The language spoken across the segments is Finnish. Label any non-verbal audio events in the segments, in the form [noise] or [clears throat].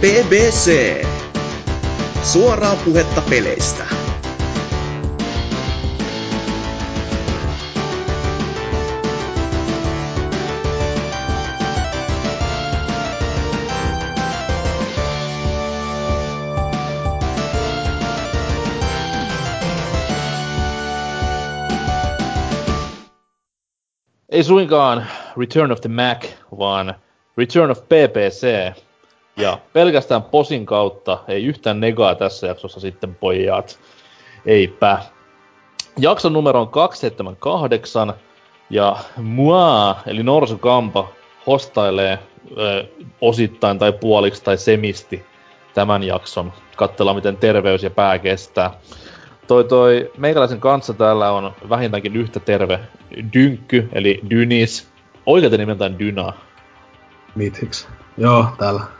BBC. Suoraa puhetta peleistä. Ei suinkaan Return of the Mac, vaan Return of PPC. Ja pelkästään posin kautta ei yhtään negaa tässä jaksossa sitten pojat. Eipä. Jakson numero on 278 ja mua, eli Norsukampa, hostailee ö, osittain tai puoliksi tai semisti tämän jakson. Katsellaan, miten terveys ja pää kestää. Toi toi meikäläisen kanssa täällä on vähintäänkin yhtä terve Dynkky, eli Dynis. Oikealta nimeltään Dyna. Mythics. Joo, täällä.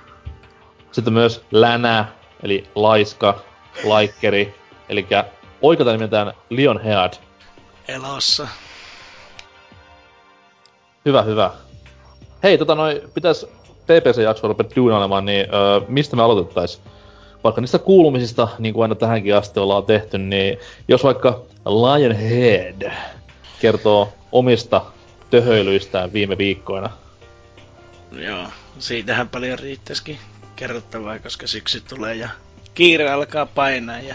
Sitten myös Länä, eli Laiska, Laikkeri, eli oikealta nimeltään Lionhead. Elossa. Hyvä, hyvä. Hei, tota noin, pitäis PPC-jaksoa rupea duunailemaan, niin öö, mistä me aloitettais? Vaikka niistä kuulumisista, niin kuin aina tähänkin asti ollaan tehty, niin jos vaikka Lionhead kertoo omista töhöilyistään viime viikkoina. Joo, siitähän paljon riittäisikin kerrottavaa, koska syksy tulee ja kiire alkaa painaa ja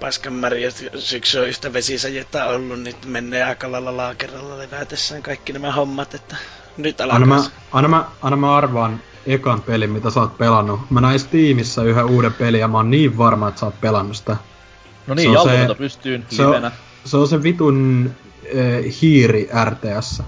paskanmäri ja syksy on yhtä vesisajetta ollut, niin menee aika lailla laakeralla levätessään kaikki nämä hommat, että nyt alkaa. Anna mä, anna, mä, anna mä arvaan ekan pelin, mitä sä oot pelannut. Mä näin Steamissa yhden uuden pelin ja mä oon niin varma, että sä oot pelannut sitä. No niin, jalkapallo pystyyn se livenä. On, se on se vitun äh, hiiri RTS.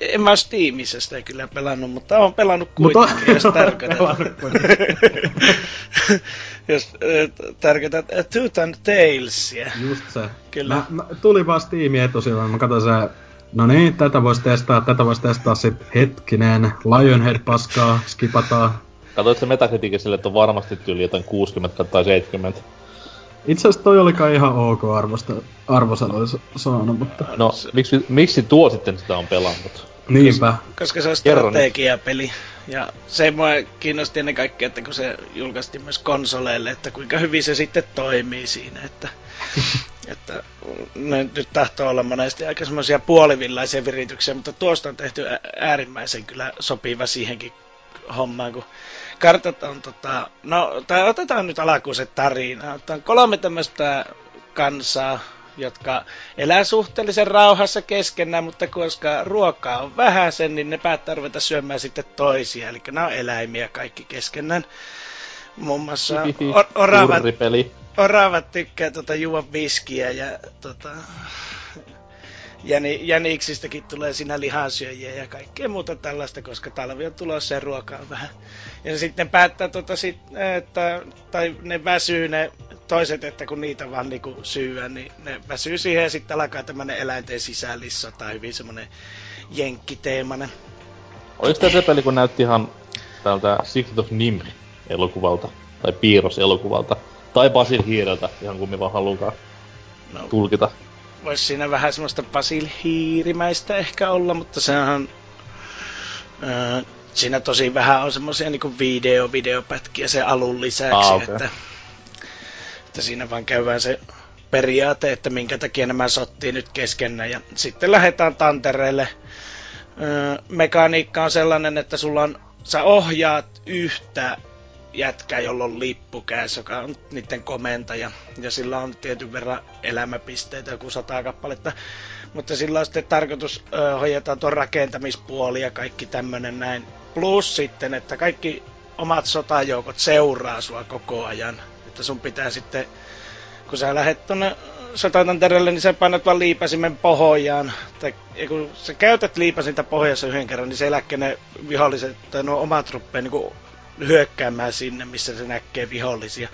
En mä Steamissa sitä kyllä pelannut, mutta oon pelannut kuitenkin, mutta... jos [laughs] tarkoitat. [laughs] jos uh, Tooth and Talesia. Just se. Kyllä. Mä, mä, tuli vaan Steamin etusivuille, mä katsoin se No niin, tätä voisi testaa, tätä voisi testaa sit hetkinen. Lionhead paskaa, skipataan. Katoit se Metacriticin sille, että on varmasti tyyli jotain 60 tai 70. Itse asiassa toi olikaan ihan ok arvosta, arvosanoja saanut, mutta... No, miksi, miksi tuo sitten sitä on pelannut? Niinpä. Koska, koska se on strategiapeli. Ja se mua kiinnosti ennen kaikkea, että kun se julkaistiin myös konsoleille, että kuinka hyvin se sitten toimii siinä, että [laughs] että ne nyt tahtoo olla monesti aika semmoisia puolivillaisia virityksiä, mutta tuosta on tehty äärimmäisen kyllä sopiva siihenkin hommaan, kun kartat on tota, no, tai otetaan nyt alakuiset tarina. On kolme tämmöistä kansaa, jotka elää suhteellisen rauhassa keskenään, mutta koska ruokaa on vähäisen, niin ne päättää ruveta syömään sitten toisia. Eli nämä on eläimiä kaikki keskenään. Muun muassa oravat, oravat tykkää tota juo viskiä ja tota, Jäni, jäniksistäkin tulee siinä lihansyöjiä ja kaikkea muuta tällaista, koska talvi on tulossa ja ruokaa on vähän. Ja sitten päättää, tota sit, että, tai ne väsyy ne toiset, että kun niitä vaan niinku syyä, niin ne väsyy siihen ja sitten alkaa tämmönen eläinten sisällissota, hyvin semmonen jenkkiteemainen. Oliko tämä se peli, kun näytti ihan täältä Secret of Nim elokuvalta, tai piirros elokuvalta, tai Basil Hiireltä, ihan kummin vaan halukaan no, tulkita. Voisi siinä vähän semmoista Basil Hiirimäistä ehkä olla, mutta sehän äh, siinä tosi vähän on semmoisia niin video, videopätkiä se alun lisäksi, ah, okay. että, että siinä vaan käydään se periaate, että minkä takia nämä sottii nyt keskenään. Ja sitten lähdetään tantereelle. Öö, mekaniikka on sellainen, että sulla on, sä ohjaat yhtä jätkä, jolla on lippu kädessä, joka on niiden komentaja. Ja sillä on tietyn verran elämäpisteitä, joku sata kappaletta. Mutta sillä on sitten tarkoitus ö, hoidetaan tuon rakentamispuoli ja kaikki tämmönen näin. Plus sitten, että kaikki omat sotajoukot seuraa sua koko ajan. Että sun pitää sitten, kun sä lähdet tonne sotatantereelle, niin sä painat vaan liipasimen pohjaan. Tai kun sä käytät liipasinta pohjassa yhden kerran, niin se eläkkä ne viholliset tai nuo omat ruppeen niin hyökkäämään sinne, missä se näkee vihollisia.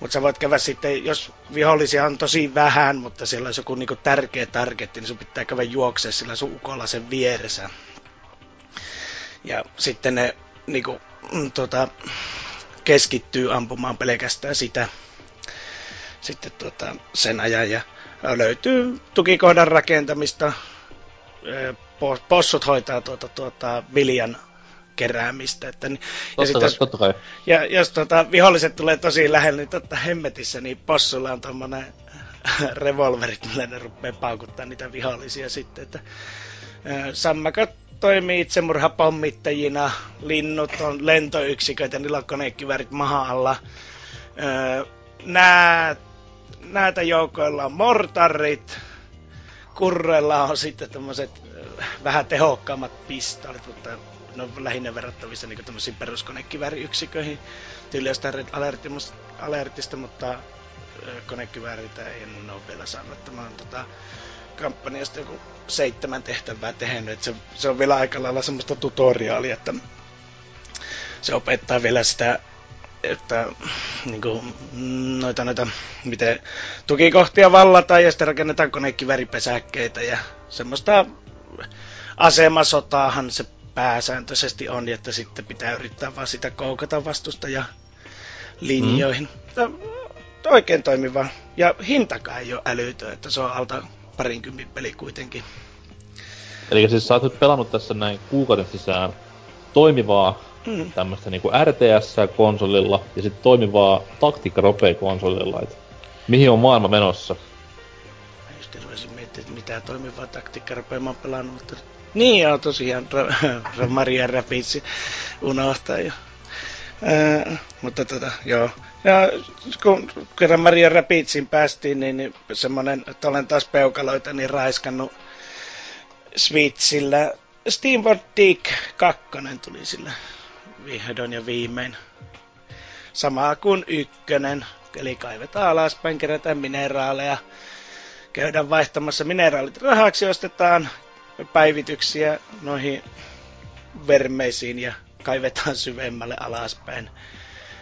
Mutta sä voit käydä sitten, jos vihollisia on tosi vähän, mutta siellä on joku niinku tärkeä targetti, niin sun pitää käydä juokseen sillä sun ukolla sen vieressä. Ja sitten ne niinku, mm, tota, keskittyy ampumaan pelkästään sitä sitten tota, sen ajan. Ja löytyy tukikohdan rakentamista. Possut hoitaa tuota, tuota, viljan keräämistä. Että, niin, ja, sit, jos, ja jos tota, viholliset tulee tosi lähelle, niin totta hemmetissä, niin possulla on tommonen revolverit, millä ne rupeaa paukuttaa niitä vihollisia sitten. Että, sammakat toimii itsemurhapommittajina, linnut on lentoyksiköitä, niillä on konekivärit maha alla. Nää, näitä joukoilla on mortarit, kurreilla on sitten tämmöiset vähän tehokkaammat pistoolit, mutta ne on lähinnä verrattavissa niin tämmöisiin peruskonekiväriyksiköihin. Tyyli Alertista, mutta konekivääritä en ole vielä saanut. Tämä on tota, kampanjasta joku seitsemän tehtävää tehnyt. Että se, se on vielä aika lailla semmoista tutoriaalia, että se opettaa vielä sitä, että niin kuin, noita, noita, miten tukikohtia vallataan ja sitten rakennetaan konekiväripesäkkeitä ja semmoista asemasotaahan se pääsääntöisesti on, että sitten pitää yrittää vaan sitä koukata vastusta ja linjoihin. Mm. Oikein toimiva. Ja hintakaan ei ole älytön, että se on alta parinkympin peli kuitenkin. Eli siis sä oot nyt pelannut tässä näin kuukauden sisään toimivaa mm. tämmöistä niinku RTS-konsolilla ja sitten toimivaa taktiikka-ropei-konsolilla. Et mihin on maailma menossa? Mä just rupesin miettimään, että mitä toimivaa taktiikka mä oon pelannut, mutta niin joo, tosiaan ra- [laughs] Maria Rapidsi unohtaa jo. Mutta tota, joo. Ja kun kerran Maria Rapidsin päästiin, niin, niin semmonen, että olen taas peukaloita niin raiskannut Switchillä. Steamboat Dick 2 tuli sillä vihdoin ja viimein. Samaa kuin ykkönen, eli kaivetaan alaspäin, kerätään mineraaleja, käydään vaihtamassa mineraalit rahaksi, ostetaan päivityksiä noihin vermeisiin ja kaivetaan syvemmälle alaspäin.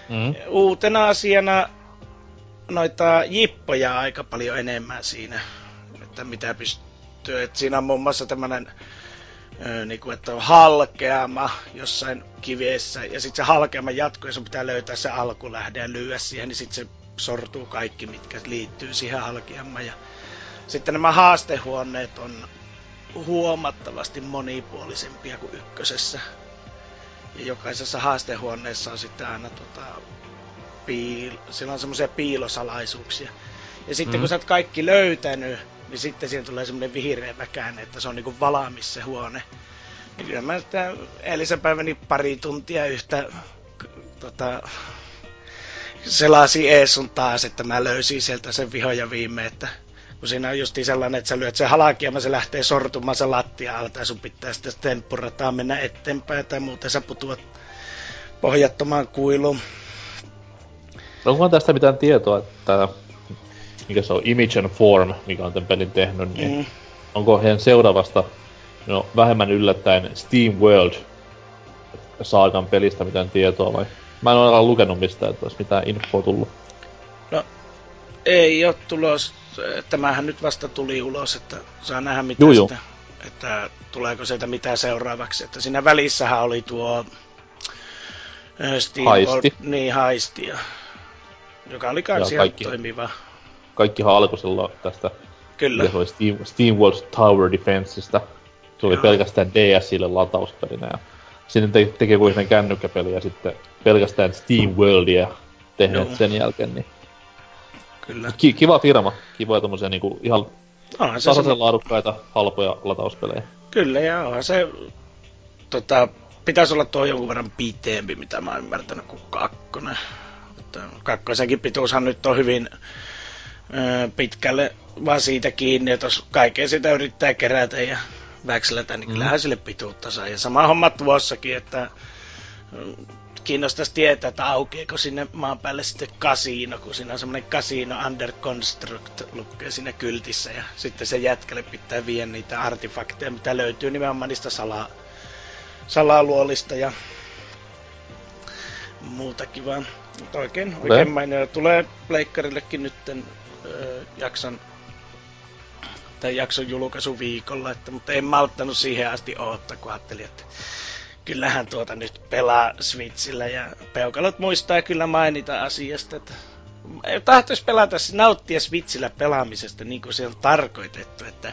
Mm. Uutena asiana noita jippoja aika paljon enemmän siinä, että mitä pystyy. Et siinä on muun muassa tämmönen niin kuin, että on halkeama jossain kiviessä, ja sitten se halkeama jatkuu, ja sun pitää löytää se alkulähde ja lyödä siihen, niin sitten se sortuu kaikki, mitkä liittyy siihen halkeamaan. Ja sitten nämä haastehuoneet on huomattavasti monipuolisempia kuin ykkösessä. Ja jokaisessa haastehuoneessa on sitten aina tota, piil- siellä on semmoisia piilosalaisuuksia. Ja sitten mm. kun sä oot kaikki löytänyt, niin sitten siihen tulee semmoinen vihreä käänne, että se on niinku valaamis se huone. Ja kyllä mä sitä eilisen päiväni pari tuntia yhtä tota, selasin ees sun taas, että mä löysin sieltä sen vihoja viime, että kun siinä on justiin sellainen, että sä lyöt sen halakiaman, se lähtee sortumaan se lattia alta ja sun pitää sitten temppurataan mennä eteenpäin tai muuten sä putuat pohjattomaan kuiluun. Onko tästä mitään tietoa, että mikä se on, Image and Form, mikä on tämän pelin tehnyt, niin mm. onko heidän seuraavasta, no vähemmän yllättäen, Steam World saakan pelistä mitään tietoa vai? Mä en ole lukenut mistään, että olisi mitään infoa tullut. No, ei ole tulos. Tämähän nyt vasta tuli ulos, että saa nähdä mitä Juu, sitä, että tuleeko sieltä mitään seuraavaksi. Että siinä välissähän oli tuo Steam haisti. World, niin haisti, ja, joka oli kans ihan kaikki, toimiva kaikkihan alkoi silloin tästä Kyllä. Se oli Steam, Steam World Tower Defenseista. Se oli Joo. pelkästään DSille latauspelinä. Ja sitten te, teki kuitenkin kännykkäpeli ja sitten pelkästään Steam Worldia tehneet Joo. sen jälkeen. Niin... Kyllä. Ki- kiva firma. Kivoja tommosia niinku ihan onhan se tasaisen se... laadukkaita, halpoja latauspelejä. Kyllä, ja onhan se... Tota, pitäisi olla tuo jonkun verran pitempi, mitä mä oon ymmärtänyt, kuin kakkonen. Että kakkosenkin pituushan nyt on hyvin pitkälle vaan siitä kiinni, että jos kaikkea sitä yrittää kerätä ja väkselätä, niin mm. kyllähän sille pituutta saa. Ja sama homma tuossakin, että kiinnostaisi tietää, että aukeeko sinne maan päälle sitten kasino, kun siinä on semmoinen kasino under construct lukee siinä kyltissä ja sitten se jätkälle pitää viedä niitä artefakteja, mitä löytyy nimenomaan niistä salaa, salaluolista ja muutakin vaan. Mutta oikein, oikein mainio. Tulee pleikkarillekin nytten jakson tai jakson julkaisu viikolla, että, mutta en malttanut siihen asti odottaa, kun ajattelin, että kyllähän tuota nyt pelaa Switchillä ja peukalot muistaa kyllä mainita asiasta, että tahtoisi pelata, nauttia Switchillä pelaamisesta niin kuin se on tarkoitettu, että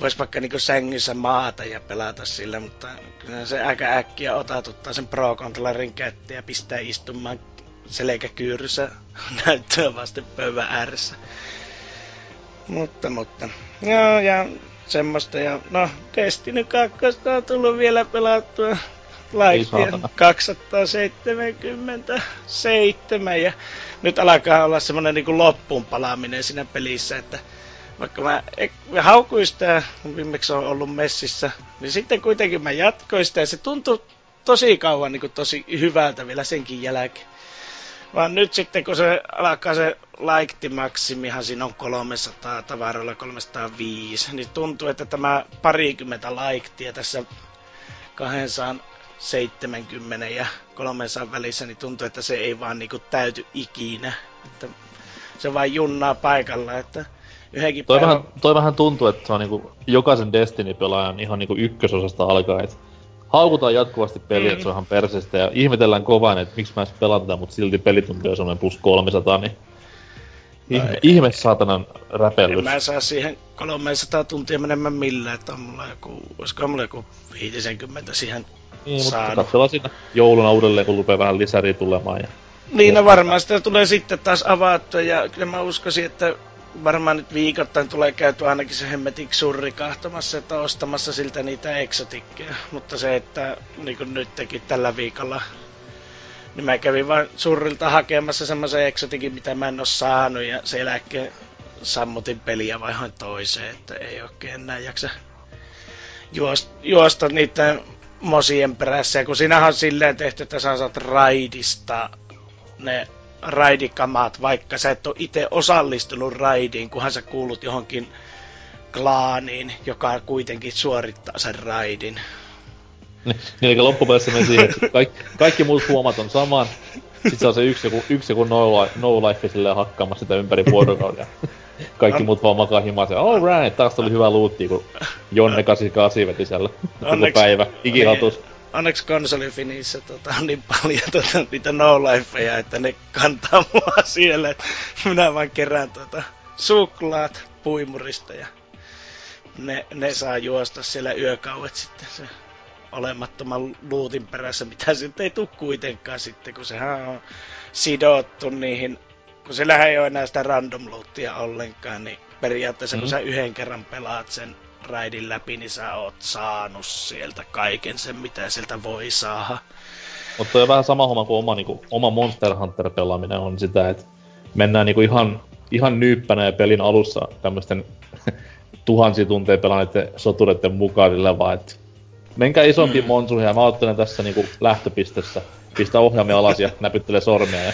vois vaikka niinku sängyssä maata ja pelata sillä, mutta kyllä se aika äkkiä otatuttaa sen Pro Controllerin kättä ja pistää istumaan selkäkyyryssä [laughs] näyttöä vasten pöydän ääressä. Mutta, mutta. Joo, ja semmoista. Ja no, Destiny 2 on tullut vielä pelattua laiktia 277 ja nyt alkaa olla semmonen niinku loppuun palaaminen siinä pelissä, että vaikka mä, mä haukuin sitä, viimeksi on ollut messissä, niin sitten kuitenkin mä jatkoin sitä ja se tuntui tosi kauan niin tosi hyvältä vielä senkin jälkeen. Vaan nyt sitten kun se alkaa se laiktimaksimihan siinä on 300 tavaroilla 305, niin tuntuu, että tämä parikymmentä laiktia tässä 270 ja 300 välissä, niin tuntuu, että se ei vaan niinku täyty ikinä. Että se vain junnaa paikalla, että yhdenkin toi, päivän... vähän, toi vähän tuntuu, että se on niinku jokaisen Destiny-pelaajan ihan niinku ykkösosasta alkaen, että haukutaan jatkuvasti peliä, mm. että se on ihan persestä ja ihmetellään kovaa, että miksi mä edes pelaan tätä, mutta silti pelitunti on semmoinen plus 300, niin ihme, no, ihme saatanan räpellys. En mä saa siihen 300 tuntia menemään millään, että on mulla joku, olisiko mulla joku 50 siihen niin, saanut. mutta katsellaan siinä jouluna uudelleen, kun rupeaa vähän lisäriä tulemaan. Ja niin, no varmaan sitä tulee sitten taas avattua, ja kyllä mä uskoisin, että varmaan nyt viikoittain tulee käyty ainakin se hemmetik surri kahtomassa, että ostamassa siltä niitä eksotikkeja. Mutta se, että niin kuin nyt teki tällä viikolla, niin mä kävin vain surrilta hakemassa semmoisen eksotikin, mitä mä en oo saanut, ja sen jälkeen sammutin peliä vaihoin toiseen, että ei oikein enää jaksa juosta, juosta niiden mosien perässä. Ja kun sinähän on silleen tehty, että sä saat raidista ne raidikamat, vaikka sä et ole itse osallistunut raidiin, kunhan sä kuulut johonkin klaaniin, joka kuitenkin suorittaa sen raidin. Niin, eli loppupeleissä menee siihen, että kaikki, kaikki muut huomat on saman. Sitten se on se yksi joku, yksi joku no, life, no life silleen hakkaamassa sitä ympäri vuorokauden. Kaikki muut vaan makaa himaa all right, taas tuli hyvä luutti, kun Jonne 88 veti siellä koko päivä, ikihatus. Onneksi konsolifinissä tota, on niin paljon tota, niitä no lifeja, että ne kantaa [laughs] mua siellä. Minä vaan kerään tota, suklaat puimurista ja ne, ne saa juosta siellä yökauet sitten se olemattoman luutin perässä, mitä sitten ei tule kuitenkaan sitten, kun sehän on sidottu niihin, kun se ei ole enää sitä random lootia ollenkaan, niin periaatteessa mm. kun sä yhden kerran pelaat sen raidin läpi, niin sä oot saanut sieltä kaiken sen, mitä sieltä voi saada. Mutta on vähän sama homma kuin oma, niinku, oma Monster Hunter-pelaaminen on sitä, että mennään niinku ihan, ihan nyyppänä ja pelin alussa tämmöisten [laughs] tuhansia tunteja pelanneiden sotureiden mukaan, sillä vaan, että menkää isompiin mm. monsuihin ja mä ottelen tässä niinku lähtöpistessä, pistä ohjaamia alas ja näpyttelee sormia ja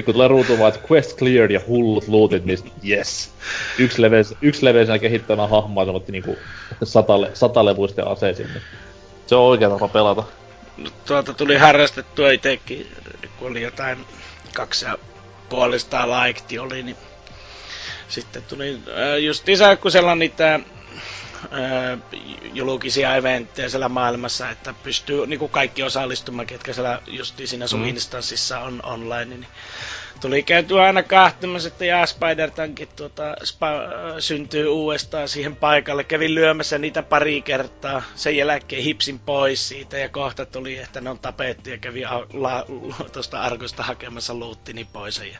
sitten kun tulee ruutuun vaan, että quest cleared ja hullut lootit, niin yes. Yksi, leveys, yksi leveisenä kehittämään hahmoa semmoitti niinku satale, satalevuisten aseisiin. Niin se on oikea tapa pelata. No, tuolta tuli harrastettua itekin, kun oli jotain kaksi ja puolista laikti oli, niin sitten tuli äh, just isä, kun siellä on niitä julkisia eventtejä siellä maailmassa, että pystyy niin kuin kaikki osallistumaan, ketkä siellä justi siinä sun mm. instanssissa on online, niin tuli käytyä aina kahtemassa, että ja spider tuota, spa- syntyy uudestaan siihen paikalle. Kävin lyömässä niitä pari kertaa. Sen jälkeen hipsin pois siitä ja kohta tuli, että ne on tapettu ja kävin tuosta arkosta hakemassa luuttini pois. Ja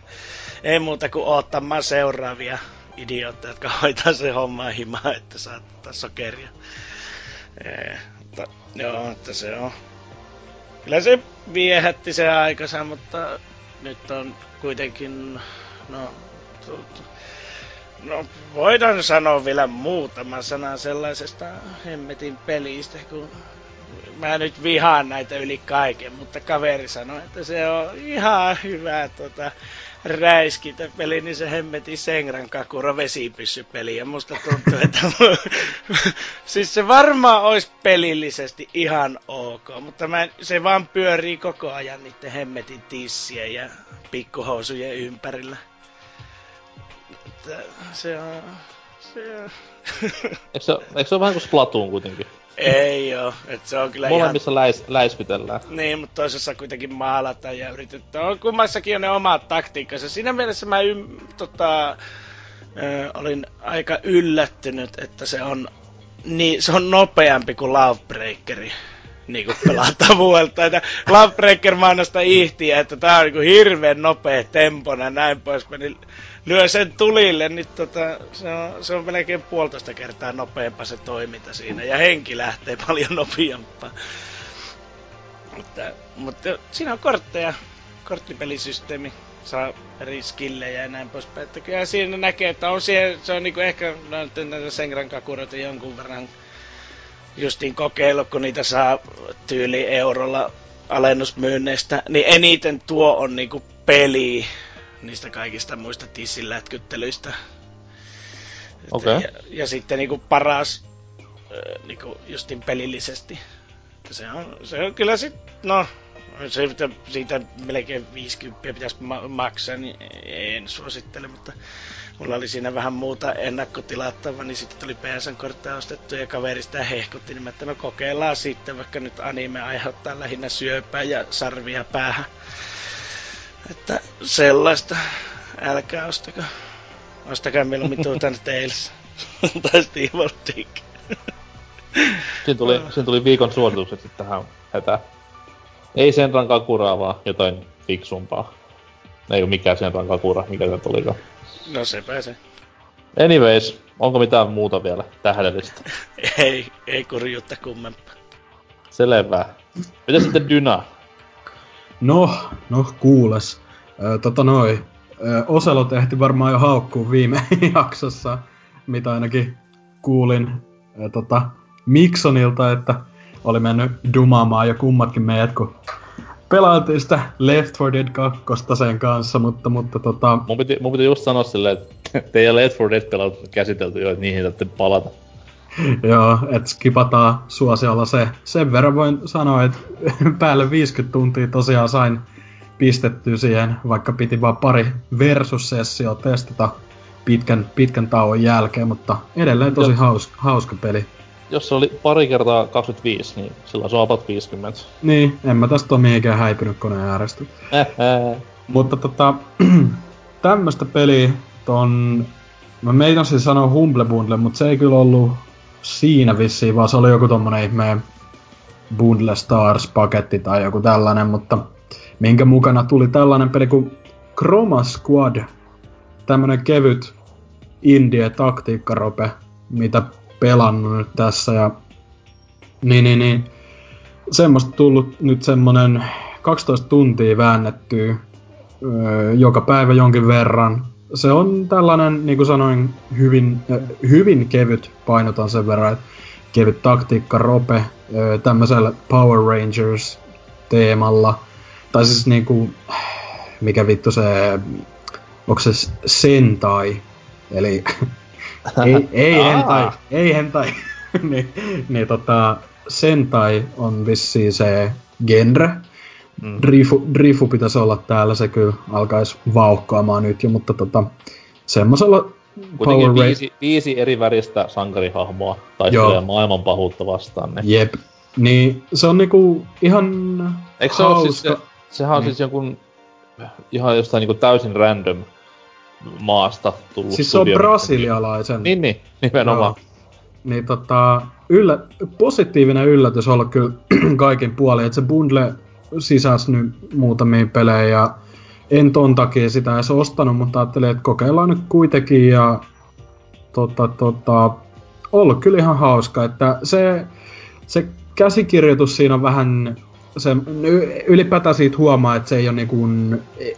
ei muuta kuin ottamaan seuraavia idiootteja, jotka hoitaa se homma himaa, että saa ottaa sokeria. Ee, mutta, joo, että se on. Kyllä se viehätti se aikansa, mutta nyt on kuitenkin, no, no voidaan sanoa vielä muutama sana sellaisesta hemmetin pelistä, kun mä nyt vihaan näitä yli kaiken, mutta kaveri sanoi, että se on ihan hyvä tota, räiskintäpeli, niin se hemmetin Sengran Kakura vesipyssypeli. Ja musta tuntuu, että [laughs] siis se varmaan olisi pelillisesti ihan ok, mutta mä, se vaan pyörii koko ajan niiden hemmetin tissien ja pikkuhousujen ympärillä. Että se on... Se on... eikö, se, eikö se ole vähän kuin Splatoon kuitenkin? Ei oo, et se on kyllä Molemmissa ihan... läis. Niin, mutta toisessa kuitenkin maalata ja yritetään. On kummassakin on ne omat taktiikkansa. Siinä mielessä mä ym, tota, ö, olin aika yllättynyt, että se on Niin, se on nopeampi kuin Lovebreakeri niin kuin pelattavuudelta. [laughs] Että Lovebreaker mainostaa ihtiä, että tää on niin kuin hirveän nopea tempona ja näin poispäin. Niin lyö sen tulille, niin tota, se, on, se on melkein puolitoista kertaa nopeampaa se toiminta siinä. Ja henki lähtee [laughs] paljon nopeampaa. Mutta, mutta siinä on kortteja, korttipelisysteemi saa eri skillejä ja näin poispäin. Että kyllä siinä näkee, että on siihen, se on niinku ehkä no, näitä Sengran kakuroita jonkun verran justiin kokeilu, kun niitä saa tyyli eurolla alennusmyynneistä, niin eniten tuo on niinku peli niistä kaikista muista tissillätkyttelyistä. Okay. Ja, ja, sitten niinku paras niinku justin pelillisesti. Se on, se on kyllä sit, no, se, siitä melkein 50 pitäisi ma- maksaa, niin en suosittele, mutta mulla oli siinä vähän muuta ennakkotilattavaa, niin sitten tuli PSN-kortteja ostettu ja kaveri sitä hehkutti, niin mä että no kokeillaan sitten, vaikka nyt anime aiheuttaa lähinnä syöpää ja sarvia päähän. Että sellaista, älkää ostako. Ostakaa mieluummin tuota Tales tai Steve Dick. Siinä tuli, siinä tuli viikon suositukset sitten tähän hätään. Ei sen rankakuraa, vaan jotain fiksumpaa. Ei ole mikään sen rankakura, mikä se tulikaan. No se pääsee. Anyways, onko mitään muuta vielä tähdellistä? [laughs] ei, ei kurjuutta kummempaa. Selvä. Mitä sitten Dyna? No, no kuules. Ö, tota noi. Ö, Oselo tehti varmaan jo haukkuu viime [laughs] jaksossa, mitä ainakin kuulin ö, tota, Miksonilta, että oli mennyt dumaamaan jo kummatkin meidät, kun pelailtiin sitä Left 4 Dead 2 sen kanssa, mutta, mutta tota... Mun piti, mun piti just sanoa silleen, että teidän Left 4 Dead pelat käsitelty jo, että niihin täytyy palata. Joo, että skipataan suosiolla se. Sen verran voin sanoa, että [laughs] päälle 50 tuntia tosiaan sain pistettyä siihen, vaikka piti vaan pari versus-sessio testata pitkän, pitkän tauon jälkeen, mutta edelleen tosi hauska, hauska peli jos se oli pari kertaa 25, niin silloin se on about 50. Niin, en mä tästä ole mihinkään häipynyt koneen äärestä. [laughs] Mutta tota, [clears throat] tämmöstä peliä ton... Mä meitin siis sanoa Humble Bundle, mutta se ei kyllä ollut siinä vissiin, vaan se oli joku tommonen ihme Bundle Stars-paketti tai joku tällainen, mutta minkä mukana tuli tällainen peli kuin Chroma Squad. Tämmönen kevyt indie taktiikkarope, mitä pelannut nyt tässä ja niin, niin, niin. Semmoista tullut nyt semmonen 12 tuntia väännettyä öö, joka päivä jonkin verran. Se on tällainen, niin kuin sanoin, hyvin, äh, hyvin kevyt, painotan sen verran, että kevyt taktiikka rope öö, tämmöisellä Power Rangers teemalla. Tai siis niinku, mikä vittu se, onko se Sentai, eli [laughs] ei, ei hentai, ei hentai. [laughs] niin, niin tota, Sentai on vissiin se genre. Mm. Drifu, Drifu pitäisi olla täällä, se kyllä alkaisi vauhkaamaan nyt jo, mutta tota, semmosella Kuitenkin viisi, viisi eri väristä sankarihahmoa taistelee maailman pahuutta vastaan. Niin. Jep. Niin se on niinku ihan Eikö se hauska. Siis se, sehän on niin. siis jonkun ihan jostain niinku täysin random maasta tullut Siis se on brasilialaisen. Niin, niin, nimenomaan. Joo. Niin tota, yllä, positiivinen yllätys olla kyllä [clears throat] kaikin puolin, että se bundle sisäsi nyt muutamia pelejä en ton takia sitä edes ostanut, mutta ajattelin, että kokeillaan nyt kuitenkin ja tota, tota, ollut kyllä ihan hauska, että se, se käsikirjoitus siinä on vähän se, ylipäätään siitä huomaa, että se ei ole niinku,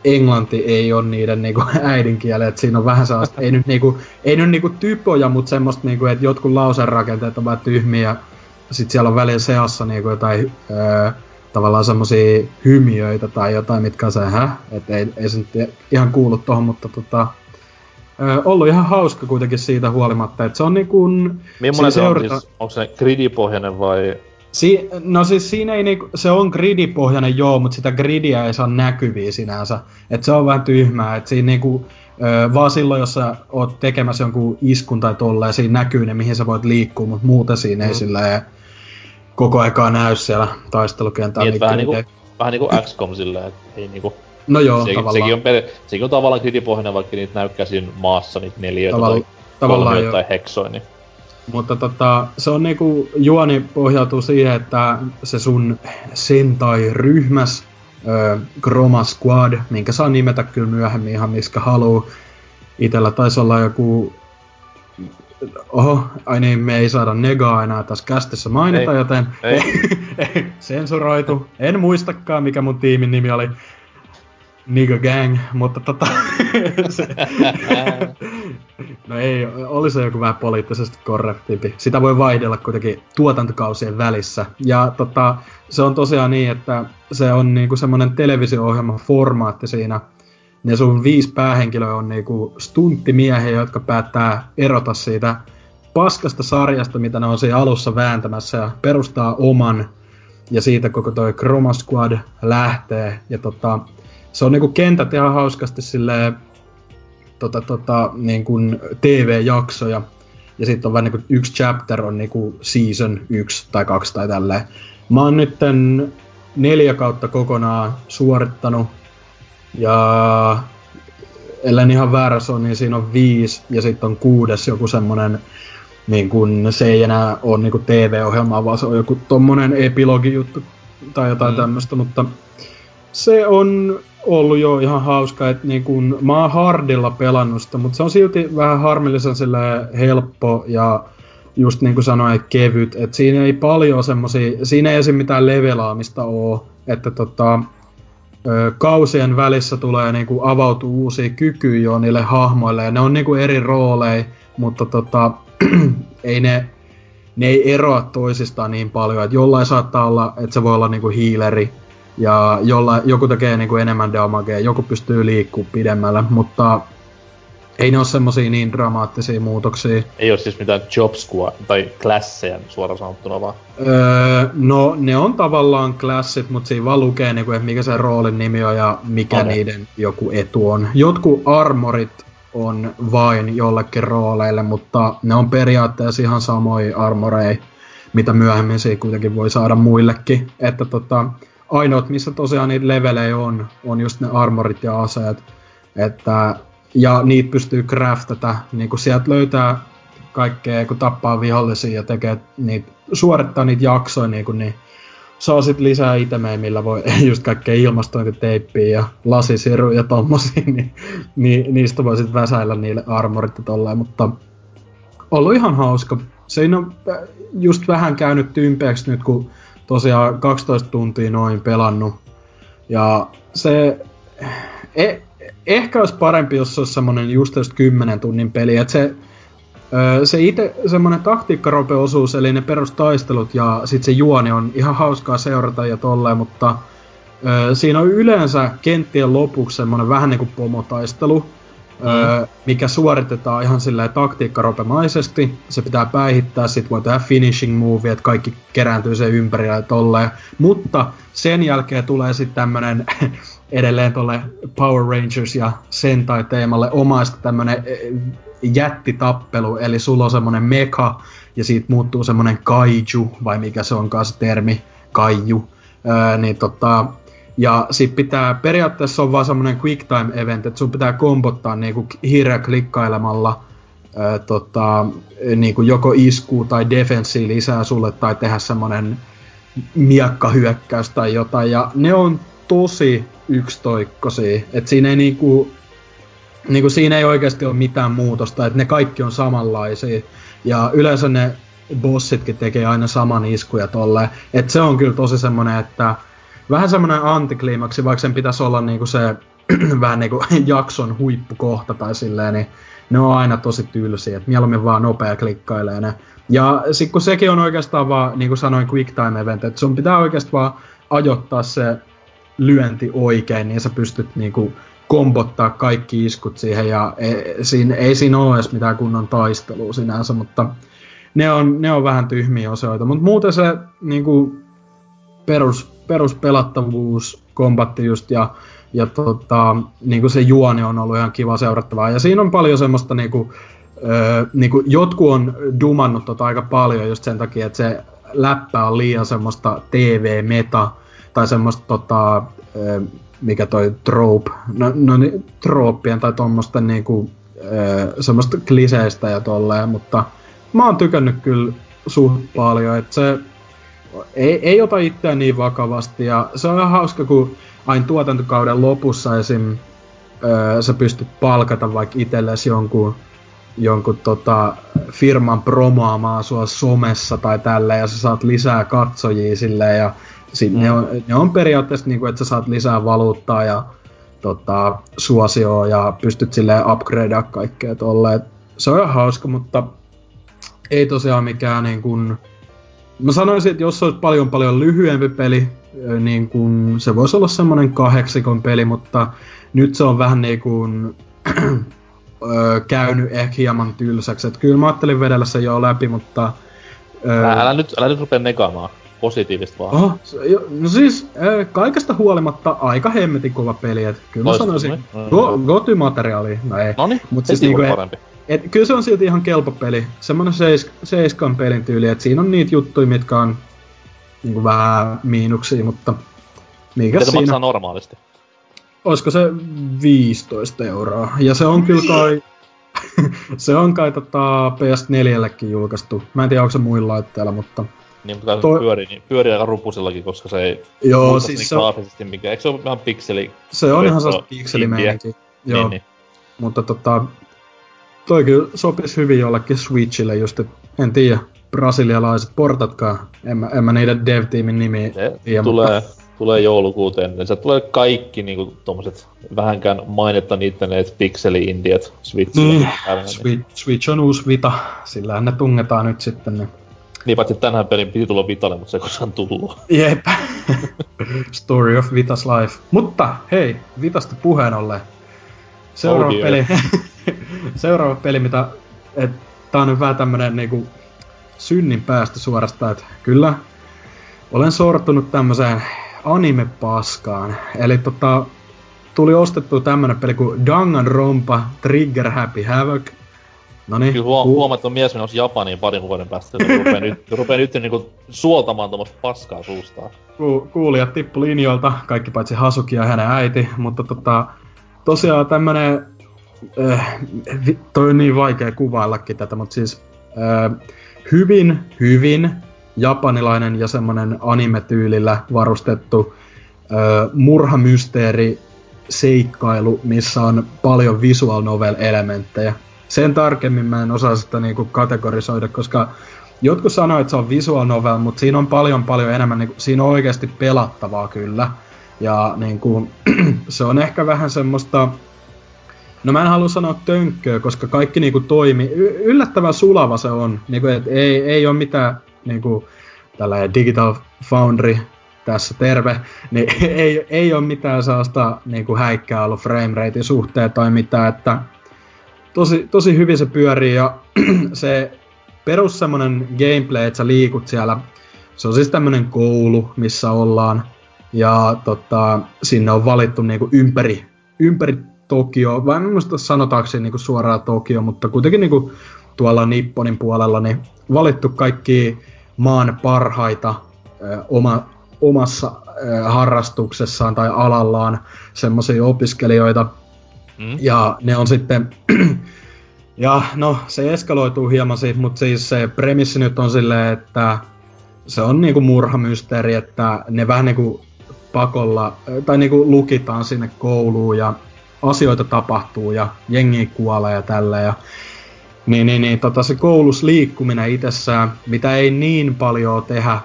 englanti ei ole niiden niinku [laughs] äidinkieli, että siinä on vähän sellaista, ei nyt niinku, ei nyt niinku typoja, mutta semmoista niinku, että jotkut lauserakenteet vähän tyhmiä, sit siellä on välillä seassa niinku jotain öö, tavallaan semmosia hymiöitä tai jotain, mitkä on se, hä? että ei, ei se nyt ihan kuulu tohon, mutta tota, ollut ihan hauska kuitenkin siitä huolimatta, että se on niinku... Millainen se on siis, onko se gridipohjainen vai Si- no siis siinä ei niinku, se on gridipohjainen joo, mutta sitä gridia ei saa näkyviä sinänsä. Et se on vähän tyhmää, että siinä niinku, ö, vaan silloin, jos sä oot tekemässä jonkun iskun tai tolleen, siinä näkyy ne, mihin sä voit liikkua, mutta muuten siinä mm. ei silleen koko aikaa näy siellä taistelukentällä. Niin, vähän, niinku, vähän niinku XCOM silleen, että ei niinku... No joo, se, tavallaan. Sekin on, per, sekin on tavallaan gridipohjainen, vaikka niitä näykää siinä maassa niitä neljöitä Tavalla, tai tavallaan tai heksoja, niin Mutta tota, se on niinku, juoni pohjautuu siihen, että se sun Sentai-ryhmäs, ö, Chroma Squad, minkä saa nimetä kyllä myöhemmin ihan miskä haluu. Itellä taisi olla joku Oho, ai niin, me ei saada negaa enää tässä kästissä mainita, ei, joten ei. [laughs] sensuroitu. En muistakaan, mikä mun tiimin nimi oli. Nigga Gang, mutta tota... [laughs] se, [laughs] no ei, oli se joku vähän poliittisesti korrektimpi. Sitä voi vaihdella kuitenkin tuotantokausien välissä. Ja tota, se on tosiaan niin, että se on niinku semmonen televisio-ohjelman formaatti siinä. Ne sun viisi päähenkilöä on niinku stunttimiehiä, jotka päättää erota siitä paskasta sarjasta, mitä ne on siinä alussa vääntämässä ja perustaa oman. Ja siitä koko toi Chroma Squad lähtee. Ja tota, se on niinku kentät ihan hauskasti silleen, tota, tota, niin kuin TV-jaksoja. Ja sitten on vähän niinku yksi chapter on niinku season yksi tai kaksi tai tälleen. Mä oon nyt neljä kautta kokonaan suorittanut. Ja ellen ihan väärässä on, niin siinä on viisi ja sitten on kuudes joku semmonen niin kun se ei enää ole niin TV-ohjelma, vaan se on joku tommonen epilogijuttu tai jotain mm. tämmöistä, mutta se on ollut jo ihan hauska, että niin kun, mä oon hardilla pelannut sitä, mutta se on silti vähän harmillisen helppo ja just niin kuin sanoin, kevyt, että siinä ei paljon semmosia, siinä ei esim. mitään levelaamista oo, että tota, kausien välissä tulee niinku avautuu uusia kykyjä jo niille hahmoille. Ja ne on niinku eri rooleja, mutta tota, [clears throat] ei ne, ne ei eroa toisistaan niin paljon, että jollain saattaa olla, että se voi olla niinku hiileri, ja jolla, joku tekee niinku enemmän damagea, joku pystyy liikkuu pidemmälle, mutta ei ne ole semmosia niin dramaattisia muutoksia. Ei ole siis mitään job squad tai klasseja suoraan sanottuna vaan? Öö, no ne on tavallaan klassit, mutta siinä vaan lukee niinku, että mikä se roolin nimi on ja mikä okay. niiden joku etu on. Jotkut armorit on vain jollekin rooleille, mutta ne on periaatteessa ihan samoja armoreja, mitä myöhemmin siinä kuitenkin voi saada muillekin. Että tota, ainoat, missä tosiaan niitä levelejä on, on just ne armorit ja aseet. Että, ja niitä pystyy craftata, niin kun sieltä löytää kaikkea, kun tappaa vihollisia ja tekee niitä, suorittaa niitä jaksoja, niin, kun, niin saa sit lisää itemejä, millä voi [laughs] just kaikkea ilmastointiteippiä ja lasisiruja ja tommosia, niin, niin niistä voi sit väsäillä niille armorit ja tolleen, mutta ollut ihan hauska. Se on just vähän käynyt tympeäksi nyt, kun tosiaan 12 tuntia noin pelannut. Ja se... E, ehkä olisi parempi, jos se olisi semmonen just 10 tunnin peli, että se se itse semmonen taktiikkarope-osuus, eli ne perustaistelut ja sitten se juoni on ihan hauskaa seurata ja tolleen, mutta siinä on yleensä kenttien lopuksi semmonen vähän niinku pomotaistelu, mm. ö, mikä suoritetaan ihan silleen taktiikkaropemaisesti. Se pitää päihittää, sit voi tehdä finishing move, että kaikki kerääntyy sen ympärillä ja tolleen. Mutta sen jälkeen tulee sitten tämmönen [laughs] edelleen tolle Power Rangers ja Sentai teemalle omaista tämmönen jättitappelu, eli sulla on semmonen meka, ja siitä muuttuu semmonen kaiju, vai mikä se onkaan se termi, kaiju, öö, niin tota, ja sit pitää, periaatteessa on vaan semmonen quick time event, että sun pitää kombottaa niinku hirveä klikkailemalla öö, tota, niinku joko isku tai defenssi lisää sulle, tai tehdä semmonen miakkahyökkäys tai jotain, ja ne on tosi yksitoikkoisia, että siinä ei niinku, niin kuin siinä ei oikeasti ole mitään muutosta, että ne kaikki on samanlaisia. Ja yleensä ne bossitkin tekee aina saman iskuja tolleen. Että se on kyllä tosi semmonen, että vähän semmonen antikliimaksi, vaikka sen pitäisi olla niinku se [clears throat] vähän niinku [laughs] jakson huippukohta tai silleen, niin ne on aina tosi tylsiä, että mieluummin vaan nopea klikkailee ne. Ja sit kun sekin on oikeastaan vaan, niin kuin sanoin, quick time event, että sun pitää oikeastaan vaan ajoittaa se lyönti oikein, niin sä pystyt niinku kombottaa kaikki iskut siihen ja ei, siinä, ei siinä ole edes mitään kunnon taistelua sinänsä, mutta ne on, ne on vähän tyhmiä osioita. Mutta muuten se niinku, perus, peruspelattavuus, kombatti just ja, ja tota, niinku se juoni on ollut ihan kiva seurattavaa. Ja siinä on paljon semmoista niinku, öö, niinku, jotkut on dumannut tota aika paljon just sen takia, että se läppä on liian semmoista TV-meta tai semmoista tota, öö, mikä toi trope, no, no niin, trooppien tai tuommoista niinku, semmoista kliseistä ja tolleen, mutta mä oon tykännyt kyllä suht paljon, että se ei, ei ota itseään niin vakavasti ja se on ihan hauska, kun aina tuotantokauden lopussa esim. Öö, sä pystyt palkata vaikka itsellesi jonkun, jonkun tota, firman promoamaan sua somessa tai tälle ja sä saat lisää katsojia silleen ja sit mm. ne, on, ne on periaatteessa niinku, että sä saat lisää valuuttaa ja tota, suosioa ja pystyt silleen upgradea kaikkea tolleen. Se on ihan hauska, mutta ei tosiaan mikään niin kuin... Mä sanoisin, että jos se olisi paljon paljon lyhyempi peli, niin kuin, se voisi olla semmoinen kahdeksikon peli, mutta nyt se on vähän niin kuin [clears throat] käynyt ehkä hieman tylsäksi. Et kyllä mä ajattelin vedellä se jo läpi, mutta... Älä, älä, nyt, älä nyt rupea negaamaan positiivista vaan. Oho, no siis kaikesta huolimatta aika hemmetin kova peli, et kyllä mä sanoisin, go, goty-materiaali, no ei. Noniin, Mut siis niinku, parempi. Et, kyllä se on silti ihan kelpo peli, semmonen seis, seiskan pelin tyyli, että siinä on niitä juttuja, mitkä on niinku vähän miinuksia, mutta mikä Mitä siinä? maksaa normaalisti? Olisiko se 15 euroa, ja se on kyllä kai... [laughs] se on kai tota PS4llekin julkaistu. Mä en tiedä, onko se muilla laitteilla, mutta niin, mutta toi... pyörii, niin pyörii aika rupusillakin, koska se ei Joo, siis niin se... graafisesti mikä. Eikö se ole ihan pikseli? Se on ihan sellaista pikselimeininki. Joo. Niin, niin. Mutta tota, toi kyllä sopisi hyvin jollekin Switchille just, et en tiedä, brasilialaiset portatkaan. En mä, en mä niiden dev-tiimin nimi tiedä. Tulee, mutta... tulee joulukuuteen, niin se tulee kaikki niinku tommoset vähänkään mainetta niitten ne pikseli-indiet Switchille. Niin, Switch, Switch on uusi Vita, sillä ne tungetaan nyt sitten. Niin niin paitsi tänään pelin piti tulla Vitalle, mutta se ei koskaan tullut. Jep. [laughs] Story of Vitas Life. Mutta hei, Vitasta puheen ollen. Seuraava oh peli, [laughs] [laughs] seuraava peli, mitä... Et, tää on nyt vähän tämmönen niinku synnin päästä suorastaan, että kyllä olen sortunut tämmöiseen anime-paskaan. Eli tota, tuli ostettu tämmönen peli kuin Danganronpa Trigger Happy Havoc, No niin. Kyllä huom- huomaa, että on mies menossa Japaniin parin vuoden päästä, että rupee nyt, [laughs] rupee nyt niinku suoltamaan tuommoista paskaa suustaan. Ku- kuulijat tippu linjoilta, kaikki paitsi Hasuki ja hänen äiti, mutta tota, tosiaan tämmönen, äh, toi on niin vaikea kuvaillakin tätä, mutta siis äh, hyvin, hyvin japanilainen ja semmonen anime-tyylillä varustettu äh, murhamysteeri seikkailu, missä on paljon visual novel elementtejä sen tarkemmin mä en osaa sitä niinku kategorisoida, koska jotkut sanoo, että se on visual novel, mutta siinä on paljon paljon enemmän, niinku, siinä on oikeasti pelattavaa kyllä. Ja niinku, [clears throat] se on ehkä vähän semmoista, no mä en halua sanoa tönkköä, koska kaikki niinku toimi, y- yllättävän sulava se on, niinku, et ei, ei ole mitään niinku, tällä Digital Foundry tässä terve, niin [laughs] ei, ei ole mitään sellaista niinku häikkää ollut framerate suhteen tai mitään, että tosi, tosi hyvin se pyörii ja [clears throat] se perus semmonen gameplay, että sä liikut siellä. Se on siis tämmönen koulu, missä ollaan. Ja tota, sinne on valittu niinku ympäri, ympäri Tokio, vai en muista sanotaanko se niinku suoraan Tokio, mutta kuitenkin niinku tuolla Nipponin puolella niin valittu kaikki maan parhaita ö, oma, omassa ö, harrastuksessaan tai alallaan semmoisia opiskelijoita, Mm. Ja ne on sitten... [clears throat] ja no, se eskaloituu hieman siitä, mutta siis se premissi nyt on silleen, että se on niinku murhamysteeri, että ne vähän niinku pakolla, tai niinku lukitaan sinne kouluun ja asioita tapahtuu ja jengi kuolee ja tällä ja niin, niin, niin tota, se koulus liikkuminen itsessään, mitä ei niin paljon tehdä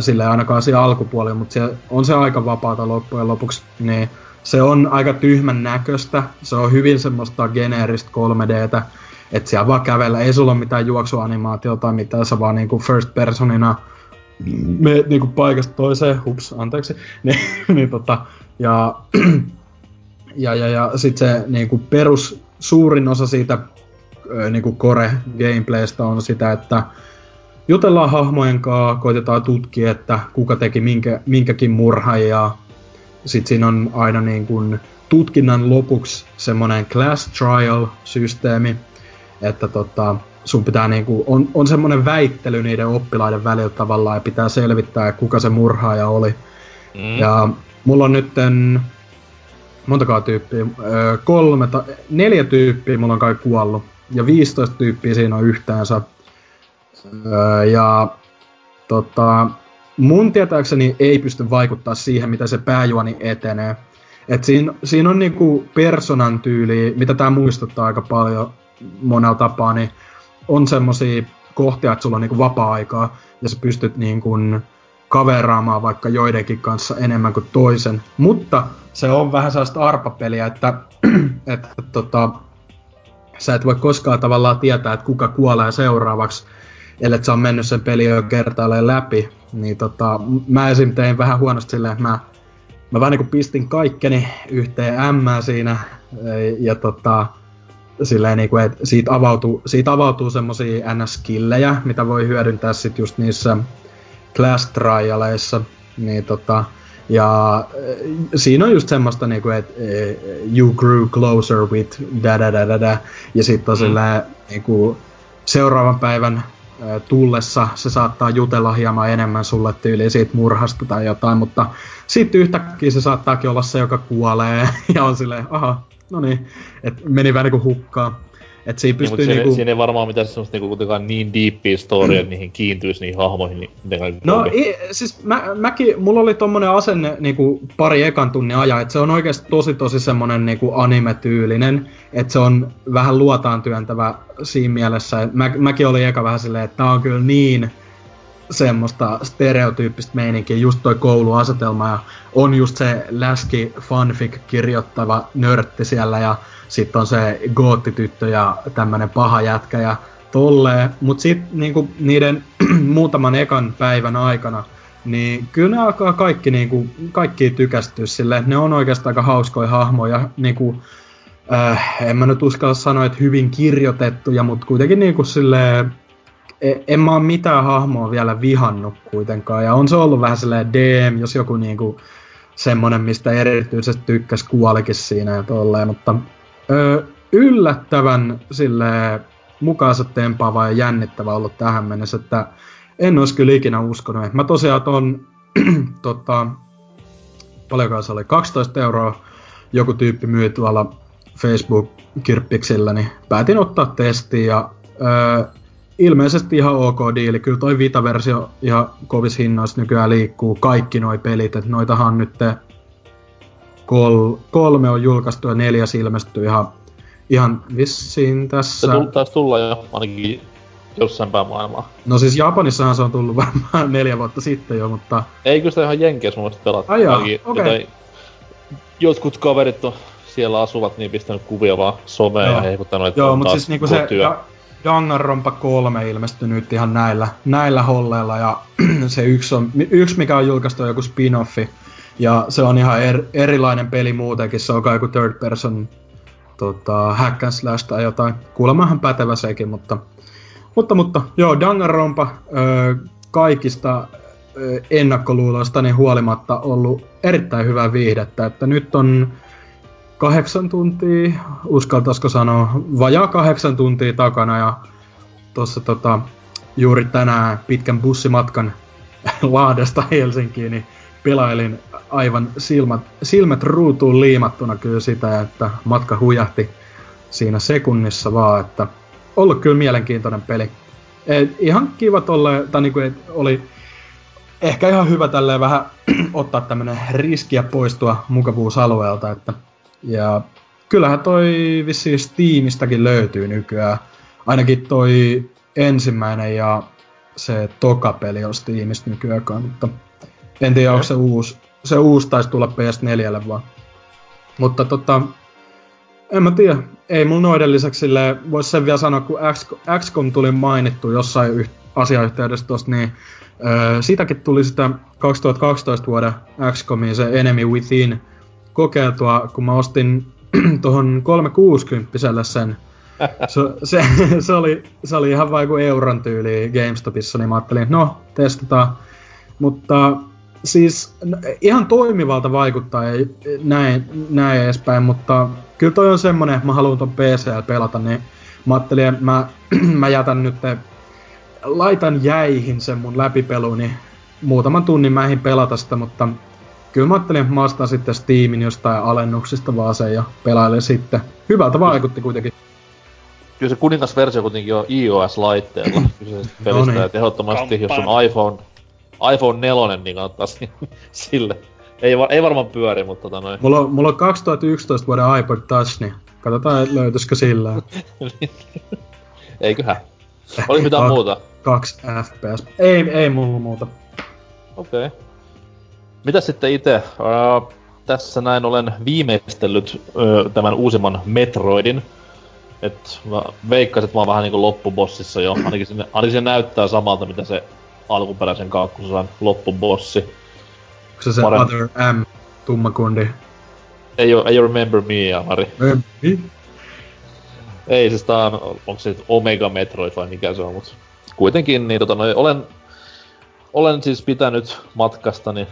sille ainakaan siinä alkupuolella, mutta se on se aika vapaata loppujen lopuksi, niin se on aika tyhmän näköistä. Se on hyvin semmoista geneeristä 3Dtä. Että siellä vaan kävellä. Ei sulla ole mitään juoksuanimaatiota tai mitään. Sä vaan niinku first personina me niinku paikasta toiseen. Hups, anteeksi. [laughs] niin, niin tota, ja, [clears throat] ja, ja, ja sit se niinku perus suurin osa siitä niinku core gameplaystä on sitä, että jutellaan hahmojen kanssa, koitetaan tutkia, että kuka teki minkä, minkäkin murhan ja sitten siinä on aina niin kuin tutkinnan lopuksi semmoinen class trial-systeemi, että tota, sun pitää niinku, on, on semmoinen väittely niiden oppilaiden välillä tavallaan ja pitää selvittää, kuka se murhaaja oli. Mm. Ja mulla on nytten, montakaa tyyppiä, kolme, ta, neljä tyyppiä mulla on kai kuollut. Ja 15 tyyppiä siinä on yhteensä. Öö, ja tota, mun tietääkseni ei pysty vaikuttaa siihen, mitä se pääjuoni etenee. Et siinä, siinä on niinku personan tyyli, mitä tämä muistuttaa aika paljon monella tapaa, niin on semmosia kohtia, että sulla on niinku vapaa-aikaa ja sä pystyt niinku kaveraamaan vaikka joidenkin kanssa enemmän kuin toisen. Mutta se on vähän sellaista arpapeliä, että, [clears throat] että tota, sä et voi koskaan tavallaan tietää, että kuka kuolee seuraavaksi, ellei sä on mennyt sen peli jo kertaalleen läpi. Niin tota, mä esim. tein vähän huonosti silleen, että mä, mä vähän niinku pistin kaikkeni yhteen M siinä, ja tota, silleen niinku, että siitä avautuu, siitä avautuu semmosia NS-killejä, mitä voi hyödyntää sit just niissä class trialeissa, niin tota, ja äh, siinä on just semmoista niinku, että äh, you grew closer with da da da da da, ja sitten on mm. sillä niinku, seuraavan päivän äh, tullessa se saattaa jutella hieman enemmän sulle tyyliin siitä murhasta tai jotain, mutta sitten yhtäkkiä se saattaakin olla se, joka kuolee, [laughs] ja on silleen, aha, no niin, että meni vähän niinku hukkaan. Et siinä pystyy niin, niinku... siinä, ei varmaan mitään semmoista niinku kuitenkaan niin deepia storya, että niihin kiintyisi niihin hahmoihin. Niin no i, siis mä, mäkin, mulla oli tommonen asenne niinku pari ekan tunnin ajan, että se on oikeasti tosi tosi semmonen niinku anime-tyylinen, että se on vähän luotaan työntävä siinä mielessä. Mä, mäkin olin eka vähän silleen, että tää on kyllä niin semmoista stereotyyppistä meininkiä, just toi kouluasetelma ja on just se läski fanfic kirjoittava nörtti siellä ja sitten on se goottityttö ja tämmönen paha jätkä ja tolleen. Mut sit niinku niiden [clears throat] muutaman ekan päivän aikana, niin kyllä ne alkaa kaikki, niinku, kaikki tykästyä silleen, ne on oikeastaan aika hauskoja hahmoja, niinku, äh, en mä nyt uskalla sanoa, että hyvin kirjoitettuja, mutta kuitenkin niinku silleen, en mä oo mitään hahmoa vielä vihannut kuitenkaan, ja on se ollut vähän silleen DM, jos joku niinku semmonen, mistä erityisesti tykkäs kuolikin siinä ja tolleen, mutta Öö, yllättävän sille mukaansa tempaava ja jännittävä ollut tähän mennessä, että en olisi kyllä ikinä uskonut. Mä tosiaan on [clears throat] tota, paljonko se oli, 12 euroa joku tyyppi myi tuolla Facebook-kirppiksillä, niin päätin ottaa testiin ja öö, ilmeisesti ihan ok diili. Kyllä toi Vita-versio ihan kovis hinnoissa nykyään liikkuu kaikki noi pelit, että noitahan nyt kol, kolme on julkaistu ja neljäs ilmestyy ihan, ihan vissiin tässä. Se taisi tulla jo ainakin jossain päin maailmaa. No siis Japanissahan se on tullut varmaan [laughs] neljä vuotta sitten jo, mutta... Ei kyllä sitä ihan Jenkeissä mun pelattu. Ai okei. Okay. Jotkut kaverit on siellä asuvat, niin pistänyt kuvia vaan someen Joo. ja heikuttanut, että Joo, mutta siis niinku se ja, Danganronpa 3 ilmestyi nyt ihan näillä, näillä holleilla ja [clears throat] se yksi, on, yksi mikä on julkaistu on joku spin-offi, ja se on ihan er, erilainen peli muutenkin, se on kai joku third person tota, hack and slash tai jotain. Kuulemahan pätevä sekin, mutta, mutta, mutta joo, Danganronpa ö, kaikista ennakkoluuloista niin huolimatta ollut erittäin hyvää viihdettä, että nyt on kahdeksan tuntia, uskaltaisiko sanoa, vajaa kahdeksan tuntia takana ja tuossa tota, juuri tänään pitkän bussimatkan [laughs] Laadesta Helsinkiin, niin pelailin aivan silmät, silmät ruutuun liimattuna kyllä sitä, että matka hujahti siinä sekunnissa vaan, että ollut kyllä mielenkiintoinen peli. Et ihan kiva tolle, tai niinku, et oli ehkä ihan hyvä tälleen vähän [clears throat] ottaa tämmönen riski ja poistua mukavuusalueelta, että ja kyllähän toi vissiin Steamistakin löytyy nykyään. Ainakin toi ensimmäinen ja se toka peli on Steamista nykyään, mutta en tiedä, onko se uusi, se uusi taisi tulla PS4 vaan. Mutta tota, en mä tiedä. Ei mun noiden lisäksi voisi sen vielä sanoa, kun XCOM tuli mainittu jossain yh- asiayhteydessä tosta, niin öö, siitäkin tuli sitä 2012 vuoden XCOMiin se Enemy Within kokeiltua, kun mä ostin [clears throat] tuohon 360 sen. [laughs] Se, se, se, oli, se oli ihan vain kuin euron tyyli GameStopissa, niin mä ajattelin, no, testataan. Mutta siis ihan toimivalta vaikuttaa ja näin, näin edespäin, mutta kyllä toi on semmonen, että mä haluan ton PC pelata, niin mä ajattelin, että mä, [clears throat] mä jätän nyt, laitan jäihin sen mun läpipeluni, niin muutaman tunnin mä pelata sitä, mutta kyllä mä ajattelin, että mä ostan sitten Steamin jostain alennuksista vaan sen ja pelailen sitten. Hyvältä vaikutti kuitenkin. kyllä se kuningasversio kuitenkin on iOS-laitteella kyseisestä pelistä, no niin. että ehdottomasti jos on iPhone, iPhone 4, niin kannattaa [laughs] sille. Ei, ei varmaan pyöri, mutta tota noin. Mulla on, mulla on 2011 vuoden iPod Touch, niin katsotaan löytyisikö sillä. [laughs] Eiköhän. Oli mitään muuta? 2 FPS. Ei, ei mulla muuta. Okei. Okay. Mitä sitten itse? Uh, tässä näin olen viimeistellyt uh, tämän uusimman Metroidin. Et mä veikkasin, että mä oon vähän niinku loppubossissa jo. Ainakin, sinne, ainakin se näyttää samalta, mitä se alkuperäisen kakkososan loppubossi. Onko se se Parem... Other M, tummakundi? Ei, oo, ei Remember Me, Amari. Me? Ei, siis tää on, onko se Omega Metroid vai mikä se on, mut kuitenkin, niin tota, no, olen, olen siis pitänyt matkastani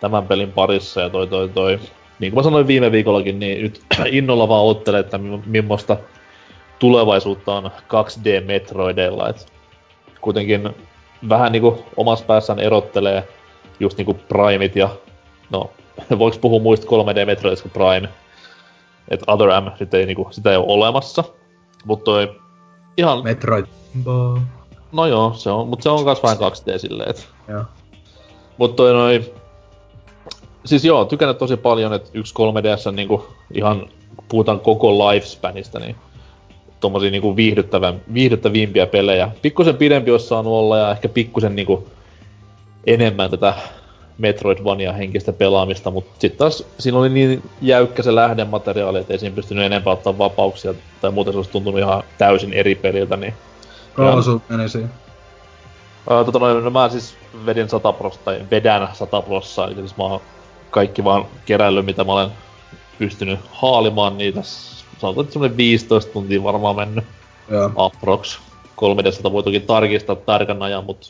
tämän pelin parissa ja toi toi toi, niin kuin mä sanoin viime viikollakin, niin nyt [clears throat] innolla vaan ottelen, että millaista tulevaisuutta on 2D-metroideilla, et kuitenkin vähän niinku omassa päässään erottelee just niinku Primeit ja no, [laughs] voiko puhua muista 3D-metroidista kuin Prime, että Other M sit ei, niinku, sitä ei ole olemassa, mutta toi ihan... Metroid. No joo, se on, mutta se on kans vähän 2D silleen, et... Joo. Mut toi noi... Siis joo, tykännyt tosi paljon, että yksi 3DS niinku ihan, puhutaan koko lifespanista, niin tommosia niinku viihdyttävimpiä pelejä. Pikkusen pidempi olisi saanut olla ja ehkä pikkusen niinku enemmän tätä Metroidvania henkistä pelaamista, mutta sitten taas siinä oli niin jäykkä se lähdemateriaali, että ei siinä pystynyt enempää ottaa vapauksia, tai muuten se olisi tuntunut ihan täysin eri peliltä, niin... Kauan sun meni siihen? tota noin, no mä siis vedin 100 prosta, tai vedän 100 prossaa, eli siis mä oon kaikki vaan keräillyt, mitä mä olen pystynyt haalimaan niitä. Sanotaan, että semmonen 15 tuntia varmaan mennyt. Joo. Aprox. 3 d voi toki tarkistaa tarkan ajan, mutta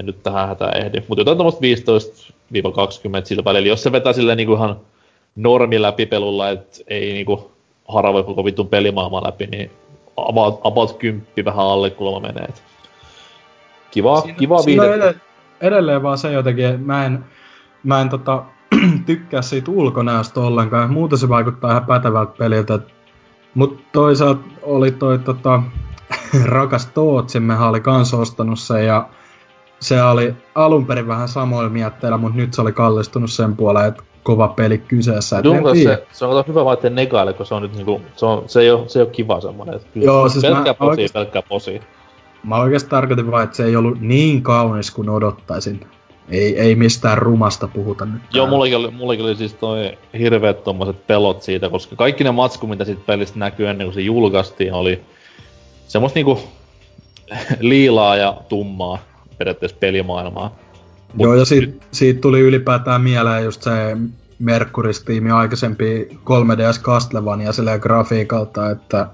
en nyt tähän hätään ehdi. Mutta jotain tommoista 15-20 sillä välillä. Jos se vetää silleen niinku ihan normi läpipelulla, että ei niinku haravoi koko vittun pelimaailman läpi, niin about, about 10 vähän alle kulma menee. Et kiva, siinä, kiva siinä edelleen, edelleen vaan se jotenkin, mä en, mä en tota, [clears throat] tykkää siitä ulkonäöstä ollenkaan. Muuten se vaikuttaa ihan pätevältä peliltä. Mutta toisaalta oli toi tota, [laughs] rakas Tootsimmehan oli kans ostanut sen ja se oli alun perin vähän samoilla mietteillä, mutta nyt se oli kallistunut sen puoleen, että kova peli kyseessä. Dunkas se, se on hyvä vaan, ettei negaile, kun se on nyt niinku, se, on, se, ei ole, se ei ole kiva semmonen. Että Joo, siis pelkkää posi, oikeast... pelkkää posi. Mä oikeastaan tarkoitin vaan, että se ei ollut niin kaunis kuin odottaisin. Ei, ei mistään rumasta puhuta nyt. Joo, mullakin oli, mullakin oli siis toi hirveet tommoset pelot siitä, koska kaikki ne matsku, mitä siitä pelistä näkyy ennen kuin se julkaistiin, oli semmoista niinku [laughs] liilaa ja tummaa periaatteessa pelimaailmaa. Mut Joo, ja siitä, siitä tuli ylipäätään mieleen just se Mercury-tiimi aikaisempi 3DS Castlevania silleen grafiikalta, että...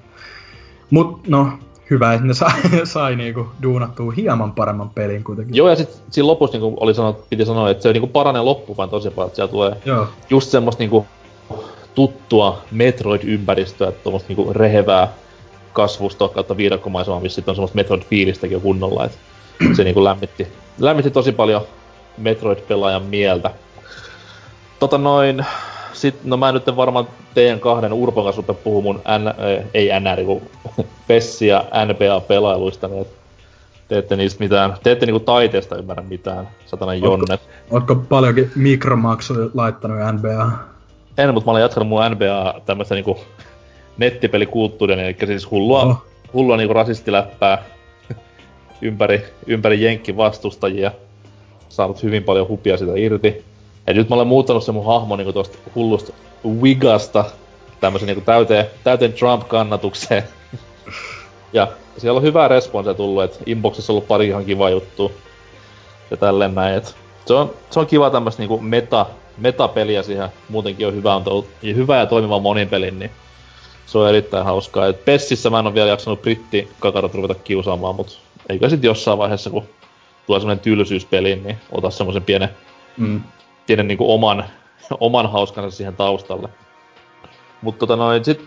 Mut no, hyvä, että ne sai, [laughs] sai niinku duunattua hieman paremman pelin kuitenkin. Joo, ja sit siinä lopussa niinku oli sanonut, piti sanoa, että se niinku paranee loppuun tosi paljon, että siellä tulee Joo. just semmoista niinku tuttua Metroid-ympäristöä, tuommoista niinku rehevää kasvustoa kautta viidakkomaisemaa, missä on semmoista Metroid-fiilistäkin jo kunnolla, että se niinku lämmitti, lämmitti tosi paljon Metroid-pelaajan mieltä. Tota noin, sit, no mä nyt varmaan teidän kahden Urpon kanssa rupea puhua mun N, äh, ei NR, kun [laughs] Pessi ja NBA-pelailuista, niin te ette niistä mitään, te ette niinku taiteesta ymmärrä mitään, satana jonnet. Ootko paljonkin mikromaksuja laittanut NBA? En, mutta mä olen jatkanut mun NBA tämmöistä niinku nettipelikulttuuria, eli siis hullua, oh. hullua niinku rasistiläppää [laughs] ympäri, ympäri Jenkki vastustajia. Saanut hyvin paljon hupia sitä irti. Ja nyt mä olen muuttanut se mun hahmo niinku tosta hullusta Wigasta tämmösen niinku täyteen, täyteen Trump-kannatukseen. [laughs] ja siellä on hyvää responsea tullut, että inboxissa on ollut pari ihan kiva juttu. Ja tälleen näin, et se on, se on kiva tämmöstä niinku meta, metapeliä siihen muutenkin on hyvä, on tullut, ja hyvä ja toimiva monin pelin, niin se on erittäin hauskaa. Et Pessissä mä en ole vielä jaksanut britti kakarat ruveta kiusaamaan, mut eikö sit jossain vaiheessa, kun tulee semmonen tylsyyspeli, niin ota semmoisen pienen, mm. Pienen niinku oman, [laughs] oman hauskansa siihen taustalle. Mutta tota noin, sit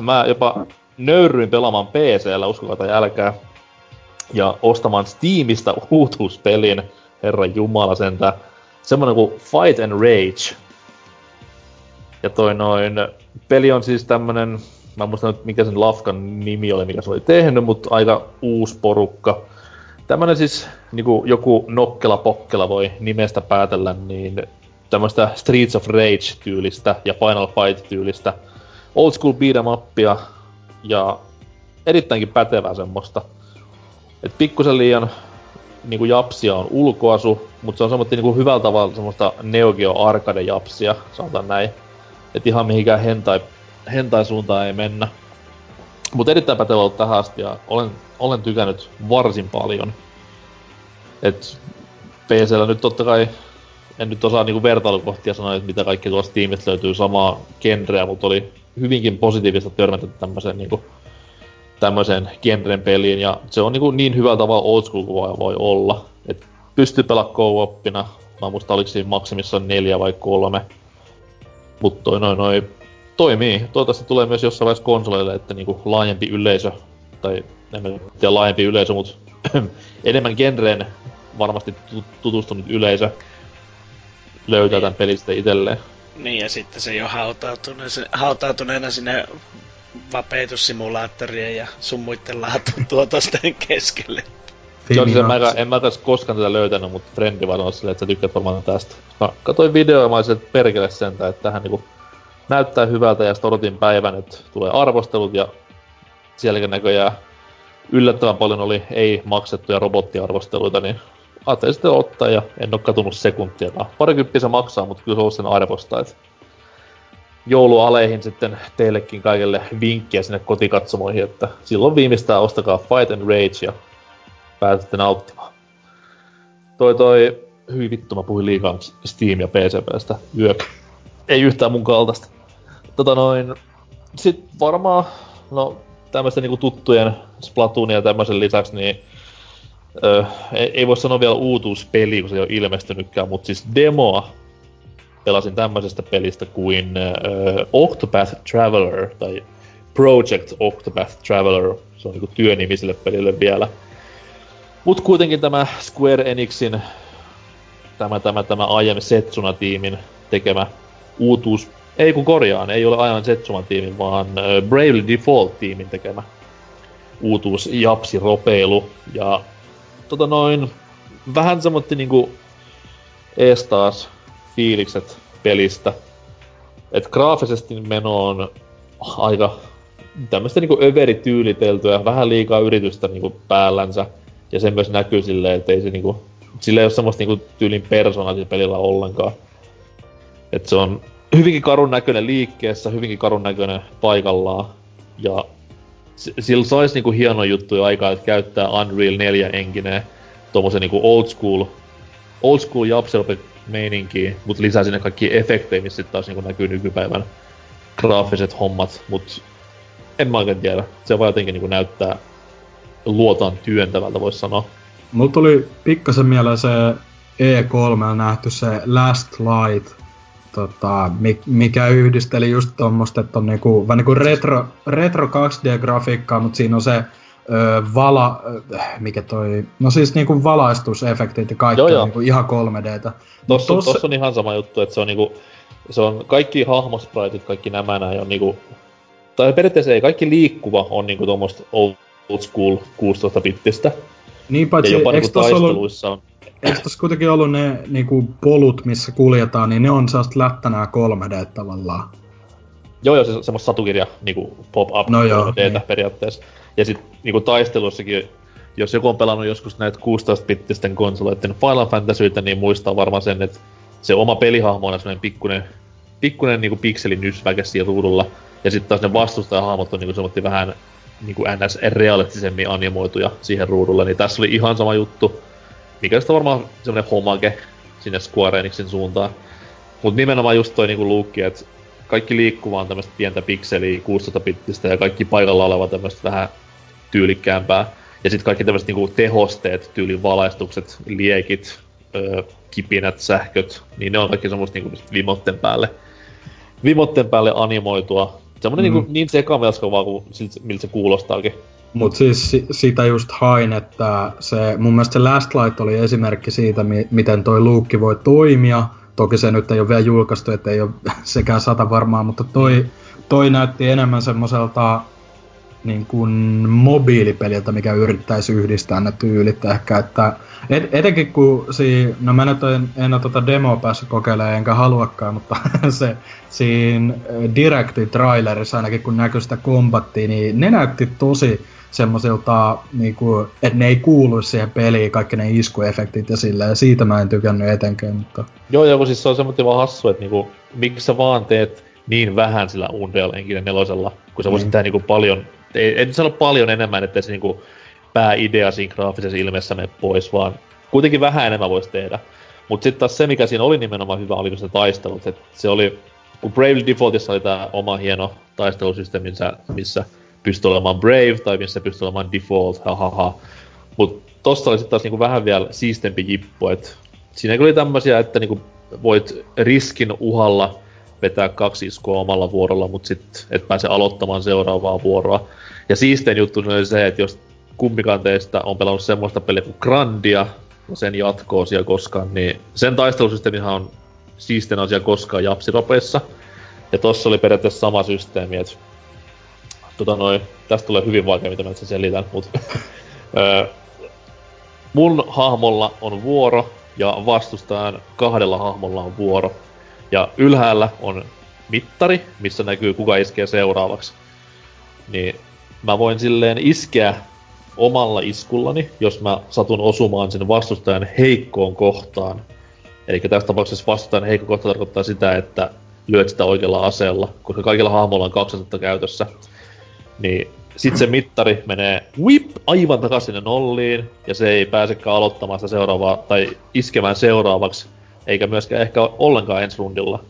mä jopa nöyrryin pelaamaan PC-llä, uskokaa tai älkää, ja ostamaan Steamista [laughs] uutuuspelin, herran jumala sentä, semmonen kuin Fight and Rage. Ja toi noin, peli on siis tämmönen mä en muista mikä sen Lafkan nimi oli, mikä se oli tehnyt, mutta aika uusi porukka. Tämmönen siis niinku joku nokkela pokkela voi nimestä päätellä, niin tämmöistä Streets of Rage-tyylistä ja Final Fight-tyylistä old school beat'em upia ja erittäinkin pätevää semmoista. Et pikkusen liian niinku japsia on ulkoasu, mutta se on semmoista niinku hyvällä tavalla semmoista Neo Geo arcade japsia, sanotaan näin. Et ihan mihinkään hentai, hentai suuntaan ei mennä. Mutta erittäin pätevä ollut tähän asti ja olen, olen tykännyt varsin paljon. Et PCllä nyt totta kai en nyt osaa niinku vertailukohtia sanoa, että mitä kaikki tuossa tiimistä löytyy samaa genreä, mutta oli hyvinkin positiivista törmätä tämmöiseen niinku tämmöiseen genren peliin, ja se on niinku niin hyvällä tavalla old school voi olla. Et pystyy pelaamaan co-oppina, mä muistan oliko siinä maksimissaan neljä vai kolme. Mutta toi noin noi toimii. Toivottavasti tulee myös jossain vaiheessa konsoleille, että niinku laajempi yleisö, tai en tiedä laajempi yleisö, mutta [clears throat] enemmän genreen varmasti tutustunut yleisö löytää tämän pelistä itselleen. Niin, ja sitten se jo hautautuneena, hautautuneena sinne vapeitussimulaattorien ja sun muiden laatutuotosten keskelle. Joo, siis en, mä, en mä tässä koskaan tätä löytänyt, mutta frendi vaan silleen, että sä tykkäät varmaan tästä. Mä katsoin videoa ja mä olisin, että perkele sentä, että tähän niinku näyttää hyvältä ja sitten odotin päivän, että tulee arvostelut ja sielläkin näköjään yllättävän paljon oli ei maksettuja robottiarvosteluita, niin ajattelin sitten ottaa ja en oo katunut sekuntia. Parikymppiä se maksaa, mutta kyllä se on sen arvosta, että joulualeihin sitten teillekin kaikille vinkkiä sinne kotikatsomoihin, että silloin viimeistään ostakaa Fight and Rage ja pääsette nauttimaan. Toi toi, hyvin vittu mä puhuin liikaa Steam ja PC-pelistä yök. Ei yhtään mun kaltaista. Tota noin, sit varmaan, no tämmöisten niinku tuttujen Splatoonin ja tämmöisen lisäksi, niin Öö, ei, voi sanoa vielä uutuuspeli, kun se ei ole ilmestynytkään, mutta siis demoa pelasin tämmöisestä pelistä kuin öö, Octopath Traveler tai Project Octopath Traveler. Se on niinku työnimiselle pelille vielä. Mut kuitenkin tämä Square Enixin tämä, tämä, tämä aiemmin Setsuna-tiimin tekemä uutuus, ei kun korjaan, ei ole ajan Setsuna-tiimin, vaan Bravely Default-tiimin tekemä uutuus Japsi Ropeilu. Ja tota noin, vähän semmoitti niinku ees taas fiilikset pelistä. Et graafisesti meno on aika tämmöistä niinku överityyliteltyä, vähän liikaa yritystä niinku päällänsä. Ja se myös näkyy silleen, että ei se niinku, sillä ei ole semmoista niinku tyylin persoonaa sillä pelillä ollenkaan. Et se on hyvinkin karun näköinen liikkeessä, hyvinkin karun näköinen paikallaan. Ja sillä saisi niinku hieno juttu aikaa, että käyttää Unreal 4 engineen tommosen niinku old school, old school japselpe meininkiä, mut lisää sinne kaikki efektejä, missä sit taas niinku näkyy nykypäivän graafiset hommat, mut en mä oikein tiedä. Se vaan jotenkin niinku näyttää luotaan työntävältä, vois sanoa. Mulla tuli pikkasen mieleen se E3 nähty se Last Light, tota, mikä yhdisteli just tuommoista, että on niinku, vähän niinku retro, retro 2D-grafiikkaa, mutta siinä on se ö, vala, ö, mikä toi, no siis niinku valaistusefektit ja kaikki joo, joo. Niinku ihan 3Dtä. Tossa, tossa... tossa, on ihan sama juttu, että se on niinku, se on kaikki hahmospraitit, kaikki nämä näin on niinku, tai periaatteessa ei, kaikki liikkuva on niinku tuommoista old school 16-bittistä. Niin paitsi, ja jopa niinku taisteluissa ollut... on eikö tässä kuitenkin ollut ne niinku, polut, missä kuljetaan, niin ne on sellaista lättänää 3D tavallaan? Joo, joo, se semmoista satukirja niinku pop-up no joo, 3 niin. periaatteessa. Ja sit niinku taisteluissakin, jos joku on pelannut joskus näitä 16-bittisten konsoleiden Final Fantasyitä, niin muistaa varmaan sen, että se oma pelihahmo on semmoinen pikkunen, pikkunen niinku pikselinysväke siinä ruudulla. Ja sitten taas ne vastustajahahmot on niinku vähän niinku ns. realistisemmin animoituja siihen ruudulle, niin tässä oli ihan sama juttu mikä on varmaan semmonen homage sinne Square Enixin suuntaan. Mut nimenomaan just toi niinku luukki, että kaikki liikkuva on tämmöstä pientä pikseliä 16-bittistä ja kaikki paikalla oleva tämmöstä vähän tyylikkäämpää. Ja sitten kaikki tämmöiset niinku tehosteet, tyylin valaistukset, liekit, öö, kipinät, sähköt, niin ne on kaikki semmoista niinku vimotten päälle, vimotten päälle animoitua. Semmoinen mm. niinku, niin sekamelskavaa kuin miltä se kuulostaakin. Mut siis si- sitä just hain, että se, mun mielestä se Last Light oli esimerkki siitä, mi- miten toi luukki voi toimia. Toki se nyt ei ole vielä julkaistu, että ei ole [laughs] sekään sata varmaan, mutta toi, toi näytti enemmän semmoiselta niin kuin mobiilipeliltä, mikä yrittäisi yhdistää ne tyylit ehkä, että et, etenkin kun si, no mä nyt en, en ole tota demoa päässyt kokeilemaan enkä haluakaan, mutta [laughs] se siinä Directi trailerissa ainakin kun näkyy sitä kombattia, niin ne näytti tosi semmoisilta, niinku, että ne ei kuulu siihen peliin, kaikki ne iskuefektit ja sillä, ja siitä mä en tykännyt etenkään, mutta... Joo, joo, siis se on semmoinen vaan hassu, että niinku, miksi sä vaan teet niin vähän sillä Unreal Engine nelosella, kun sä voisit mm. tehdä niinku paljon, ei, ei sano paljon enemmän, että se niinku pääidea siinä graafisessa ilmeessä mene pois, vaan kuitenkin vähän enemmän voisi tehdä. Mutta sitten taas se, mikä siinä oli nimenomaan hyvä, oli se taistelut. Et se oli, kun Brave Defaultissa oli tämä oma hieno taistelusysteemi, missä pystyi olemaan Brave tai missä pystyi olemaan Default, hahaha. Mutta tosta oli sitten taas niinku vähän vielä siistempi jippu, että siinä oli tämmöisiä, että niinku voit riskin uhalla vetää kaksi iskua omalla vuorolla, mutta sitten et pääse aloittamaan seuraavaa vuoroa. Ja siistein juttu oli se, että jos kumpikaan teistä on pelannut semmoista peliä kuin Grandia, ja sen jatkoo siellä koskaan, niin sen taistelusysteemihan on siisten asia koskaan japsiropeissa. Ja tossa oli periaatteessa sama systeemi, että tota noin, tästä tulee hyvin vaikea, mitä mä sen selitän, mut [laughs] mun hahmolla on vuoro, ja vastustajan kahdella hahmolla on vuoro. Ja ylhäällä on mittari, missä näkyy kuka iskee seuraavaksi. Niin mä voin silleen iskeä omalla iskullani, jos mä satun osumaan sen vastustajan heikkoon kohtaan. Eli tässä tapauksessa vastustajan heikko kohta tarkoittaa sitä, että lyöt sitä oikealla aseella, koska kaikilla hahmoilla on kaksi käytössä. Niin sit se mittari menee whip aivan takaisin sinne nolliin, ja se ei pääsekään aloittamaan sitä seuraavaa, tai iskemään seuraavaksi, eikä myöskään ehkä ollenkaan ensi rundilla.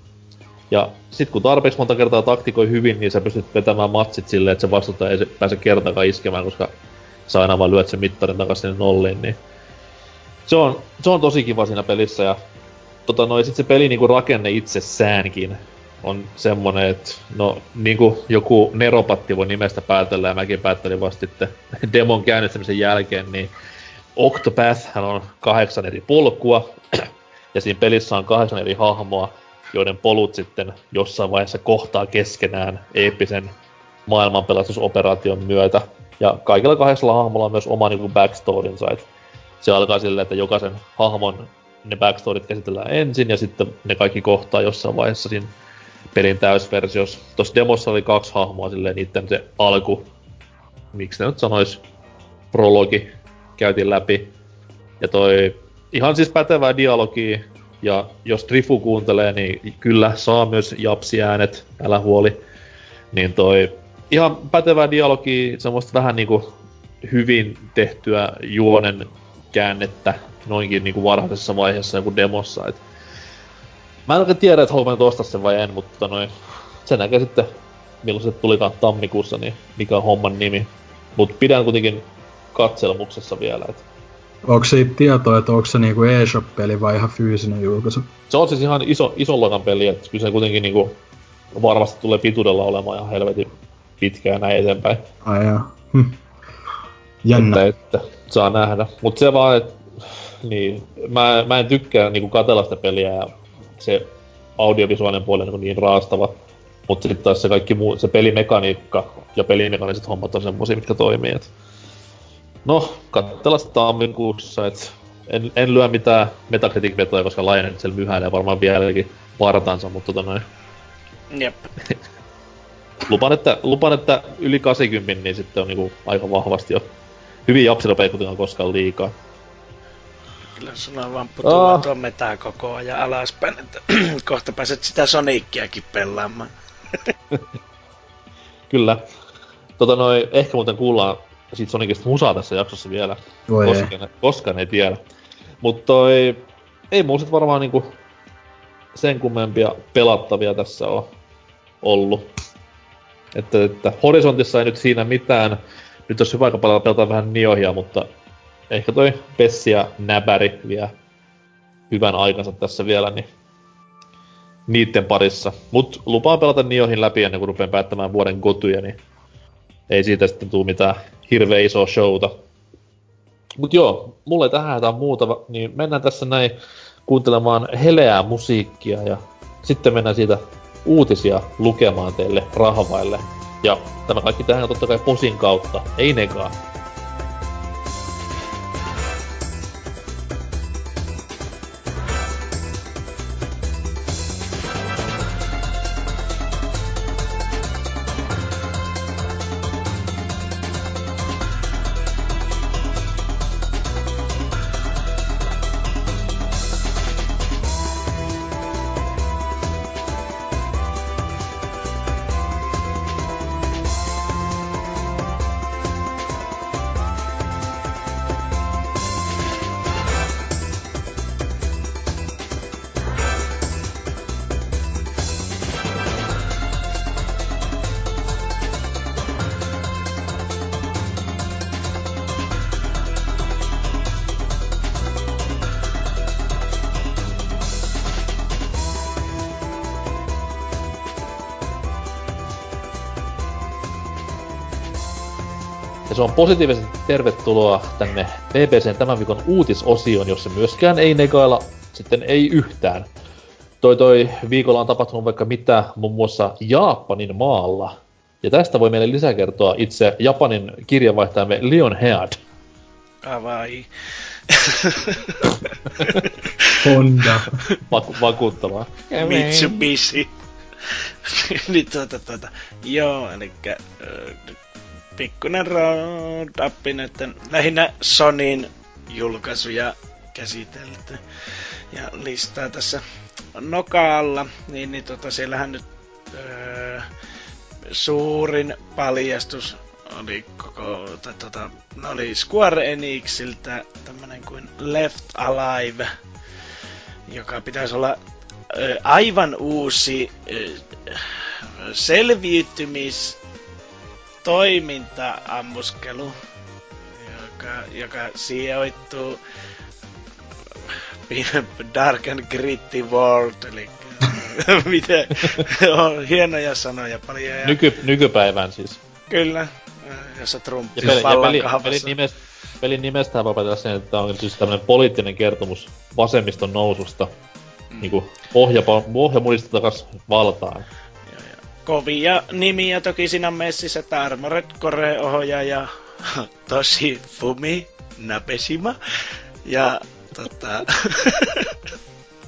Ja sit kun tarpeeksi monta kertaa taktikoi hyvin, niin sä pystyt vetämään matsit silleen, että se vastustaja ei pääse kertaakaan iskemään, koska sä aina vaan lyöt sen mittarin takaisin sinne nolliin, niin se on, se on tosi kiva siinä pelissä ja tota noin, sit se peli niinku rakenne itsessäänkin on semmonen, että no niinku joku neropatti voi nimestä päätellä ja mäkin päättelin vasta sitten [laughs] demon käynnistämisen jälkeen, niin Octopath on kahdeksan eri polkua [clears throat] ja siinä pelissä on kahdeksan eri hahmoa, joiden polut sitten jossain vaiheessa kohtaa keskenään eeppisen maailmanpelastusoperaation myötä. Ja kaikilla kahdeksalla hahmolla on myös oma niinku backstorynsa, et se alkaa silleen, että jokaisen hahmon ne backstorit käsitellään ensin ja sitten ne kaikki kohtaa jossain vaiheessa siinä pelin täysversiossa. Tuossa demossa oli kaksi hahmoa silleen niitten se alku, miksi ne nyt sanois, prologi käytiin läpi. Ja toi ihan siis pätevää dialogia, ja jos Trifu kuuntelee, niin kyllä saa myös japsi-äänet, älä huoli. Niin toi ihan pätevää dialogia, semmoista vähän niinku hyvin tehtyä juonen käännettä noinkin niinku varhaisessa vaiheessa joku demossa. Et mä en oikein tiedä, että haluan ostaa sen vai en, mutta noin, se näkee sitten milloin se tulikaan tammikuussa, niin mikä on homman nimi. Mut pidän kuitenkin katselmuksessa vielä. Et. Onko siitä tietoa, että onko se niinku eShop-peli vai ihan fyysinen julkaisu? Se on siis ihan iso, ison luokan peli, että kyllä se kuitenkin niinku varmasti tulee pituudella olemaan ihan helvetin pitkään näin eteenpäin. Ai joo. Hm. Jännä. Että, että, saa nähdä. Mutta se vaan, että niin, mä, mä en tykkää niinku katella sitä peliä ja se audiovisuaalinen puoli on niin, niin raastava. Mutta sitten taas se kaikki muu, se pelimekaniikka ja pelimekaniset hommat on semmosia, mitkä toimii. Et. No, katsella sitä tammikuussa, et en, en lyö mitään Metacritic-vetoja, koska Lionhead siellä myhäilee varmaan vieläkin vartansa, mutta tota noin. Jep. [laughs] lupaan, että, lupaan, että yli 80 niin sitten on niinku aika vahvasti jo hyvin japsiropeja kuitenkaan koskaan liikaa. Kyllä on vaan putuva oh. tuo metää koko ajan alaspäin, että [clears throat] kohta pääset sitä Soniciakin pelaamaan. [laughs] Kyllä. Tota noin, ehkä muuten kuullaan siitä Sonicista musaa tässä jaksossa vielä. koskaan, koskaan ei tiedä. Mutta toi, ei muu sit varmaan niinku sen kummempia pelattavia tässä on ollut. Että, että horisontissa ei nyt siinä mitään. Nyt olisi hyvä aika paljon pelata vähän niohia, mutta ehkä toi Pessi ja Näbäri vie hyvän aikansa tässä vielä, niin niitten parissa. Mut lupaan pelata Niohin läpi ennen kuin rupean päättämään vuoden kotuja, niin ei siitä sitten tuu mitään hirveä isoa showta. Mut joo, mulle tähän jotain muuta, niin mennään tässä näin kuuntelemaan heleää musiikkia ja sitten mennään siitä uutisia lukemaan teille rahvaille. Ja tämä kaikki tehdään totta kai posin kautta, ei negaa. Positiivisesti tervetuloa tänne BBCn tämän viikon uutisosioon, jossa myöskään ei negailla sitten ei yhtään. Toi toi viikolla on tapahtunut vaikka mitä muun muassa Japanin maalla. Ja tästä voi meille lisää kertoa itse Japanin kirjavaihtajamme Leon Head. Kawai. Honda. Vaku- vakuuttavaa. Mitsubishi. [laughs] niin tuota, tuota, joo, eli pikkuinen roundup näiden lähinnä Sonin julkaisuja käsitelty. Ja listaa tässä nokaalla, niin, niin tota, siellähän nyt öö, suurin paljastus oli koko, tai tota, no oli Square Enixiltä tämmönen kuin Left Alive, joka pitäisi olla ö, aivan uusi ö, selviytymis toiminta-ammuskelu, joka, joka sijoittuu Dark and Gritty World, eli [laughs] miten on hienoja sanoja paljon. Ja... Nyky, nykypäivään siis. Kyllä, jossa Trump ja peli, ja peli, pelin, nimestä, pelin nimestä voi päätellä sen, että on siis tämmöinen poliittinen kertomus vasemmiston noususta. Mm. Niin kuin pohja, pohja muista takas valtaan kovia nimiä toki siinä messissä, että Armored Core ohjaaja [laughs] Tosi Fumi Nabeshima ja tota... [laughs]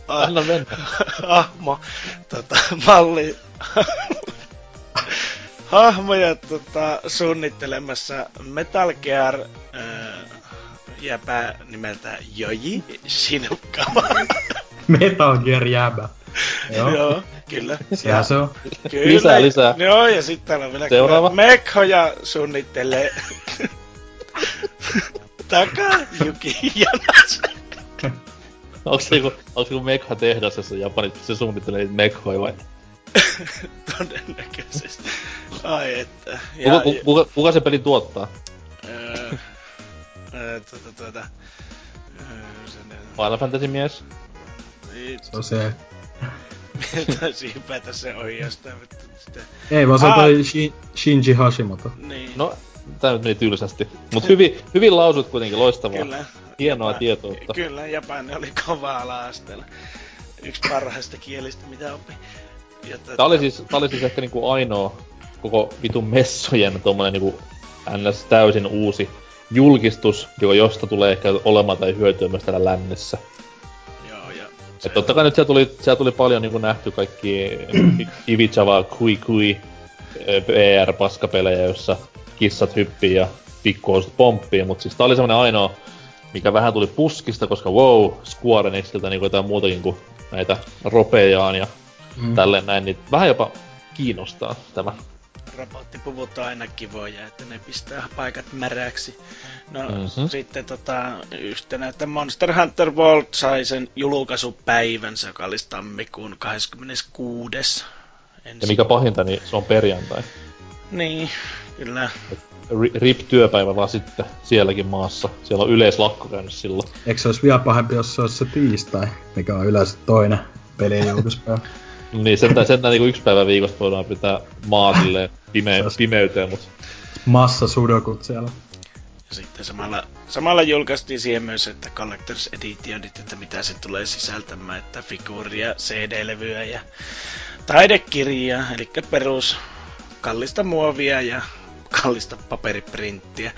Anna mennä. [laughs] Hahmo, tota, malli, hahmoja tota, suunnittelemassa Metal Gear äh, jäpä nimeltä Joji Shinukawa. Metal Gear jäbä. Joo. Joo, kyllä. Sehän se on. Kyllä. Lisää, lisää. Joo, ja sitten täällä on vielä Seuraava. Mekhoja suunnittelee Taka Yuki Janas. Onko se joku, onko joku mekha tehdas, jossa Japanit se suunnittelee niitä mekhoja vai? Todennäköisesti. Ai että. Ja, kuka, kuka, kuka, kuka se peli tuottaa? Öö, öö, tuota, tuota, Final Fantasy mies? Se on se. Taisi hypätä se ohi jostain. Sitä... Ei vaan se on toi Shin- Shinji Hashimoto. Niin. No, tää nyt meni tylsästi. Mut hyvin, hyvin lausut kuitenkin loistavaa. Kyllä. Hienoa Japa- tietoutta. Kyllä, Japani oli kovaa ala-asteella. Yksi parhaista kielistä, mitä oppi. Ja tota- Tää oli siis, tää oli siis ehkä niinku ainoa koko vitun messojen tommonen niinku ns. täysin uusi julkistus, joka josta tulee ehkä olemaan tai hyötyä myös täällä lännessä. Et totta kai nyt siellä tuli, siellä tuli paljon niinku nähty kaikki Ivichava Kui Kui VR-paskapelejä, jossa kissat hyppii ja pikkuousut pomppii, mutta siis tää oli semmonen ainoa, mikä vähän tuli puskista, koska wow, Square Enixiltä niinku jotain muutakin kuin näitä ropejaan ja mm. tälleen näin, niin vähän jopa kiinnostaa tämä. Robottipuvut on aina kivoja, että ne pistää paikat märäksi. No Mhm. sitten tota, yhtenä, että Monster Hunter World sai sen julkaisupäivänsä, joka olisi tammikuun 26. Ensi. Ja mikä pahinta, niin se on perjantai. Niin, kyllä. Ri- RIP-työpäivä vaan sitten sielläkin maassa. Siellä on yleislakko käynyt silloin. Eikö se olisi vielä pahempi, jos se olisi se tiistai, mikä on yleensä toinen pelin julkaispäivä? [laughs] Niin, sentään, sentään niinku yksi päivä viikosta voidaan pitää maa silleen pime- pimeyteen, mut Massa sudokut siellä. Ja sitten samalla, samalla julkaistiin siihen myös, että Collectors Editionit, että mitä se tulee sisältämään, että figuuria, CD-levyä ja taidekirjaa, eli perus kallista muovia ja kallista paperiprinttiä.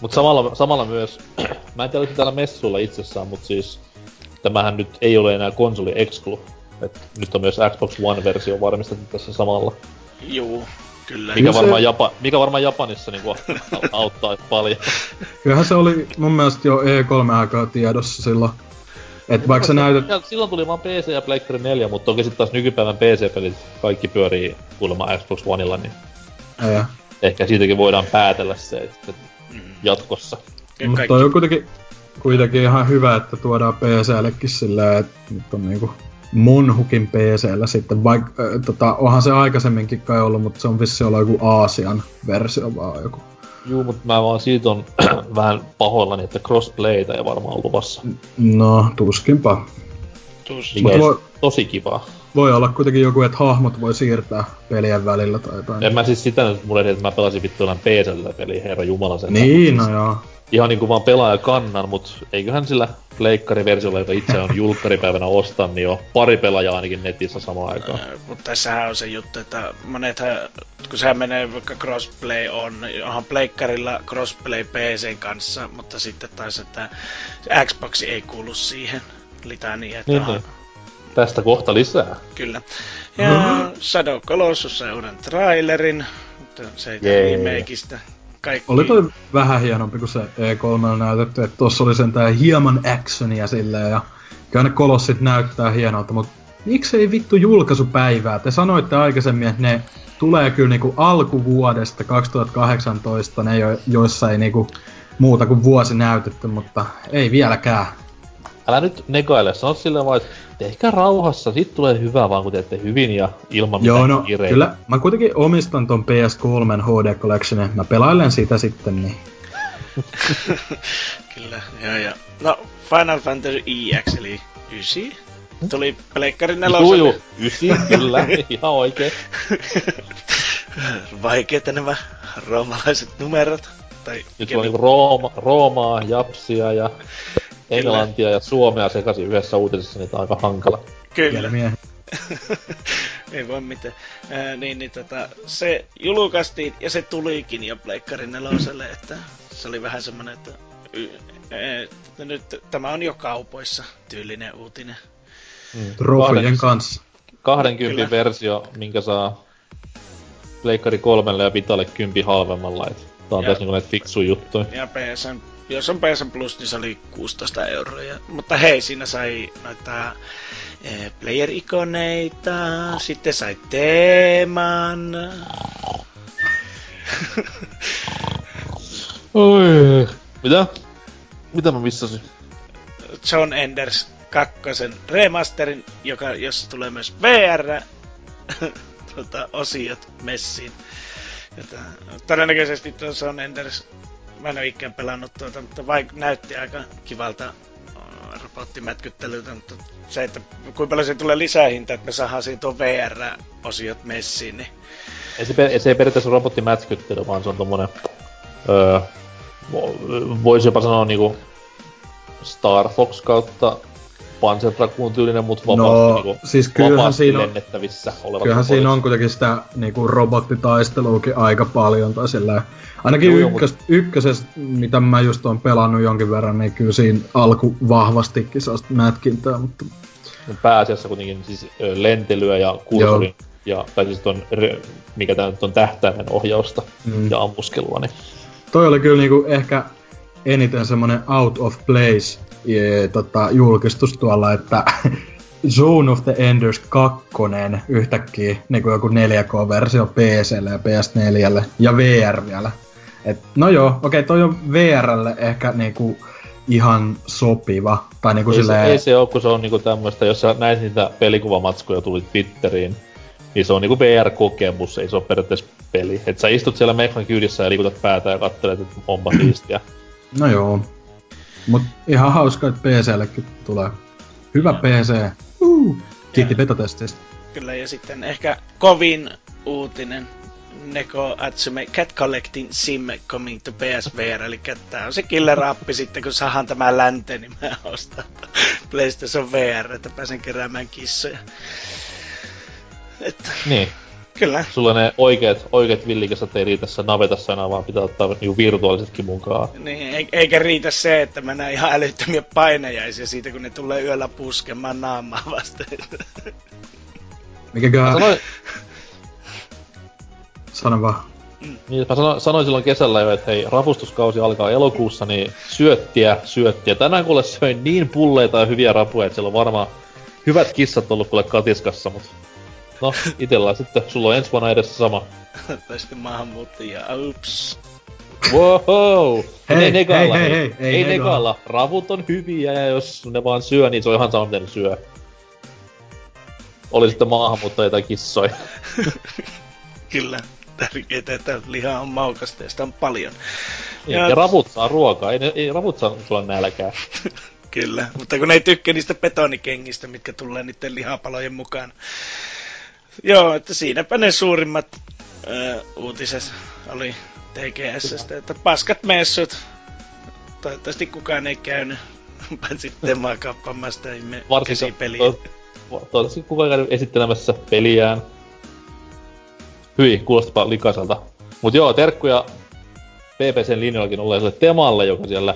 Mutta samalla, samalla myös, [clears throat] mä en tiedä oliko täällä messuilla itsessään, mutta siis tämähän nyt ei ole enää konsoli exclu. Et nyt on myös Xbox One-versio varmistettu tässä samalla. Joo, kyllä. Mikä, varmaan, se... Japa, mikä varmaan Japanissa niinku [laughs] auttaa paljon. Kyllähän se oli mun mielestä jo E3-aikaa tiedossa silloin. Et vaikka sä näytät... Silloin tuli vaan PC ja Pleikkari 4, mutta toki sitten taas nykypäivän PC-pelit kaikki pyörii kuulemma Xbox Oneilla, niin... Ja. Ehkä siitäkin voidaan päätellä se, että mm. jatkossa. Mutta toi on kuitenkin, kuitenkin ihan hyvä, että tuodaan PCllekin silleen, että nyt on niinku Monhukin PCllä sitten, vaikka äh, tota, onhan se aikaisemminkin kai ollut, mutta se on vissi olla joku Aasian versio vaan joku. Juu, mutta mä vaan siitä on [clears throat] vähän pahoillani, että crossplaytä ei varmaan luvassa. No, tuskinpa. Tuskin. Voi, tosi kivaa. Voi olla kuitenkin joku, että hahmot voi siirtää pelien välillä tai jotain. En mä siis sitä nyt mulle että mä pelasin vittu PCllä peli, herra jumala sen. Niin, no joo ihan niinku vaan pelaaja kannan, mut eiköhän sillä pleikkariversiolla, joka itse on julkkaripäivänä ostan, niin jo pari pelaajaa ainakin netissä samaan aikaan. Äh, mutta tässähän on se juttu, että monethan, kun sehän menee vaikka crossplay on, onhan pleikkarilla crossplay PC kanssa, mutta sitten taas, että Xbox ei kuulu siihen litaniin, että niin, niin. Tästä kohta lisää. Kyllä. Ja mm-hmm. Shadow Colossus sai uuden trailerin, mutta se ei yeah kaikki... Oli toi vähän hienompi kuin se E3 näytetty, että tossa oli sentään hieman actionia silleen ja kyllä ne kolossit näyttää hienolta, mutta miksei vittu julkaisupäivää? Te sanoitte aikaisemmin, että ne tulee kyllä niinku alkuvuodesta 2018, ne jo, joissa ei niinku muuta kuin vuosi näytetty, mutta ei vieläkään. Älä nyt negaile, sano silleen vaan, että tehkää rauhassa, sit tulee hyvä vaan kun teette hyvin ja ilman Joo, no, kireitä. kyllä. Mä kuitenkin omistan ton PS3 HD Collectionin. Mä pelailen sitä sitten, niin... [laughs] kyllä, joo, joo. No, Final Fantasy EX, eli 9. Tuli Pleikkarin neloselle. Joo, joo, 9, kyllä, [laughs] ihan oikein. [laughs] Vaikeita nämä roomalaiset numerot. Tai Nyt on niinku Rooma, Roomaa, Japsia ja Englantia ja Suomea sekaisin yhdessä uutisessa, niin on aika hankala. Kyllä. [laughs] Ei voi mitään. Ää, niin, niin tota, se julkaistiin ja se tulikin jo Pleikkarin neloselle, että se oli vähän semmonen, että, että nyt tämä on jo kaupoissa tyylinen uutinen. Mm. Trofejen kanssa. 20 Kyllä. versio, minkä saa Pleikkari kolmelle ja Vitalle kympi halvemmalla. Että tää on ja, tässä niinku näitä fiksuja juttuja. Ja PSN jos on PSN Plus, niin se oli 16 euroa. Mutta hei, siinä sai noita eh, player-ikoneita, sitten sai teeman. [laughs] Oi. Mitä? Mitä mä missasin? John Enders kakkosen remasterin, joka, jossa tulee myös VR [laughs] tuota, osiot messiin. Jota, todennäköisesti tuo John Enders mä en ole ikään pelannut tuota, mutta vaik- näytti aika kivalta äh, robottimätkyttelyltä, mutta se, että kuinka paljon se tulee lisää hintaa, että me saadaan siinä tuon VR-osiot messiin, niin... Ei se, per- se ei periaatteessa robottimätkyttely, vaan se on tommonen... Öö, voisi jopa sanoa niinku Star Fox kautta Panzer Dragoon tyylinen, mutta vapaasti, no, niinku, siis kyllähän siinä on, lennettävissä oleva. Kyllähän siinä on kuitenkin sitä niinku robottitaisteluukin aika paljon, tai sillä Ainakin Joo, ykkös, mutta... ykkösessä, mitä mä just oon pelannut jonkin verran, niin kyllä siinä alku vahvastikin saa mätkintää, mutta... Pääasiassa kuitenkin siis lentelyä ja kursorin, ja, tai siis ton, mikä tää nyt on tähtäimen ohjausta mm. ja ammuskelua, niin... Toi oli kyllä niinku ehkä eniten semmonen out of place je, tota, julkistus tuolla, että [laughs] Zone of the Enders 2 yhtäkkiä niin kuin joku 4K-versio PClle ja PS4 ja VR vielä. Et, no joo, okei, okay, toi on VRlle ehkä niinku ihan sopiva. Tai niinku ei, silleen... se, ei se oo, kun se on niinku tämmöstä, jos sä näit niitä pelikuvamatskuja tuli Twitteriin, niin se on niinku VR-kokemus, ei se ole periaatteessa peli. Et sä istut siellä mekkan kyydissä ja liikutat päätä ja katselet, että onpa [clears throat] siistiä. No joo. Mut ihan hauska, että PCllekin tulee. Hyvä PC. Uh, kiitti betatesteistä. Kyllä, ja sitten ehkä kovin uutinen Neko Atsume Cat Collecting Sim Coming to PSVR, eli tää on se killer appi sitten, kun saadaan tämä länte, niin mä ostan PlayStation VR, että pääsen keräämään kissoja. Että... Niin. Kyllä. Sulla ne oikeet, oikeet villikesät ei riitä tässä navetassa enää, vaan pitää ottaa niinku virtuaalisetkin mukaan. Niin, eikä riitä se, että mä näen ihan älyttömiä painajaisia siitä, kun ne tulee yöllä puskemaan naamaa vasten. Mikäköhän... Sanoin... Sano vaan. Mm. Niin, mä sanoin, sanoin silloin kesällä jo, että hei, rapustuskausi alkaa elokuussa, niin syöttiä, syöttiä. Tänään kuule söin niin pulleita ja hyviä rapuja, että siellä on varmaan hyvät kissat ollut kuule katiskassa, mutta No, itellä sitten, sulla on ensi vuonna edessä sama. [laughs] tai sitten maahanmuuttajia, ups. Wow! Hei, ei negalla, hei, hei, hei, ei, ei negalla. Ravut on hyviä ja jos ne vaan syö, niin se on ihan sama miten syö. Oli sitten maahanmuuttajia tai kissoja. [laughs] Kyllä, tärkeää, että liha on maukasta ja sitä on paljon. Niin, ja, ja ravut saa ruokaa, ei, ei ravut saa sulla nälkää. [laughs] Kyllä, mutta kun ne ei tykkää niistä betonikengistä, mitkä tulee niiden lihapalojen mukaan. Joo, että siinäpä ne suurimmat ö, uutiset oli TGSstä, että paskat messut. Toivottavasti kukaan ei käynyt, [laughs] paitsi Temaa kappamasta ihme käsipeliä. To, toivottavasti kukaan käynyt esittelemässä peliään. Hyi, kuulostapa likaiselta. Mut joo, terkkuja PPCn linjoillakin olleelle Temalle, joka siellä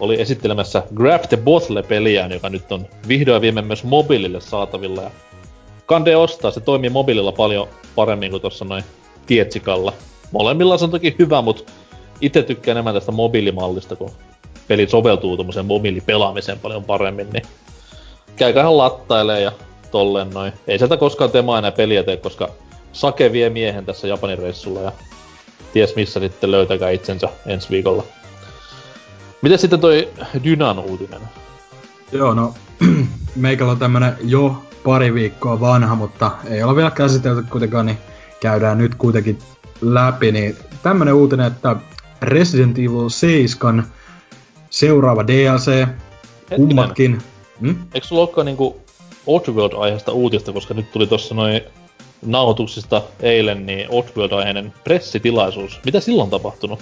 oli esittelemässä Grab the Bottle-peliään, joka nyt on vihdoin viime myös mobiilille saatavilla. Ja kande ostaa, se toimii mobiililla paljon paremmin kuin tuossa noin tietsikalla. Molemmilla se on toki hyvä, mutta itse tykkään enemmän tästä mobiilimallista, kun peli soveltuu tuommoiseen mobiilipelaamiseen paljon paremmin, niin käykähän lattailee ja tolleen noin. Ei sieltä koskaan temaa enää peliä tee, koska Sake vie miehen tässä Japanin reissulla ja ties missä sitten löytäkää itsensä ensi viikolla. Miten sitten toi Dynan uutinen? Joo, no [clears throat] meikällä on tämmönen jo pari viikkoa vanha, mutta ei ole vielä käsitelty kuitenkaan, niin käydään nyt kuitenkin läpi. Niin tämmönen uutinen, että Resident Evil 7 seuraava DLC, Hetkinen. kummatkin. Hmm? Eikö sulla olekaan niinku Oddworld-aiheesta uutista, koska nyt tuli tuossa noin nauhoituksista eilen niin Oddworld-aiheinen pressitilaisuus. Mitä silloin tapahtunut?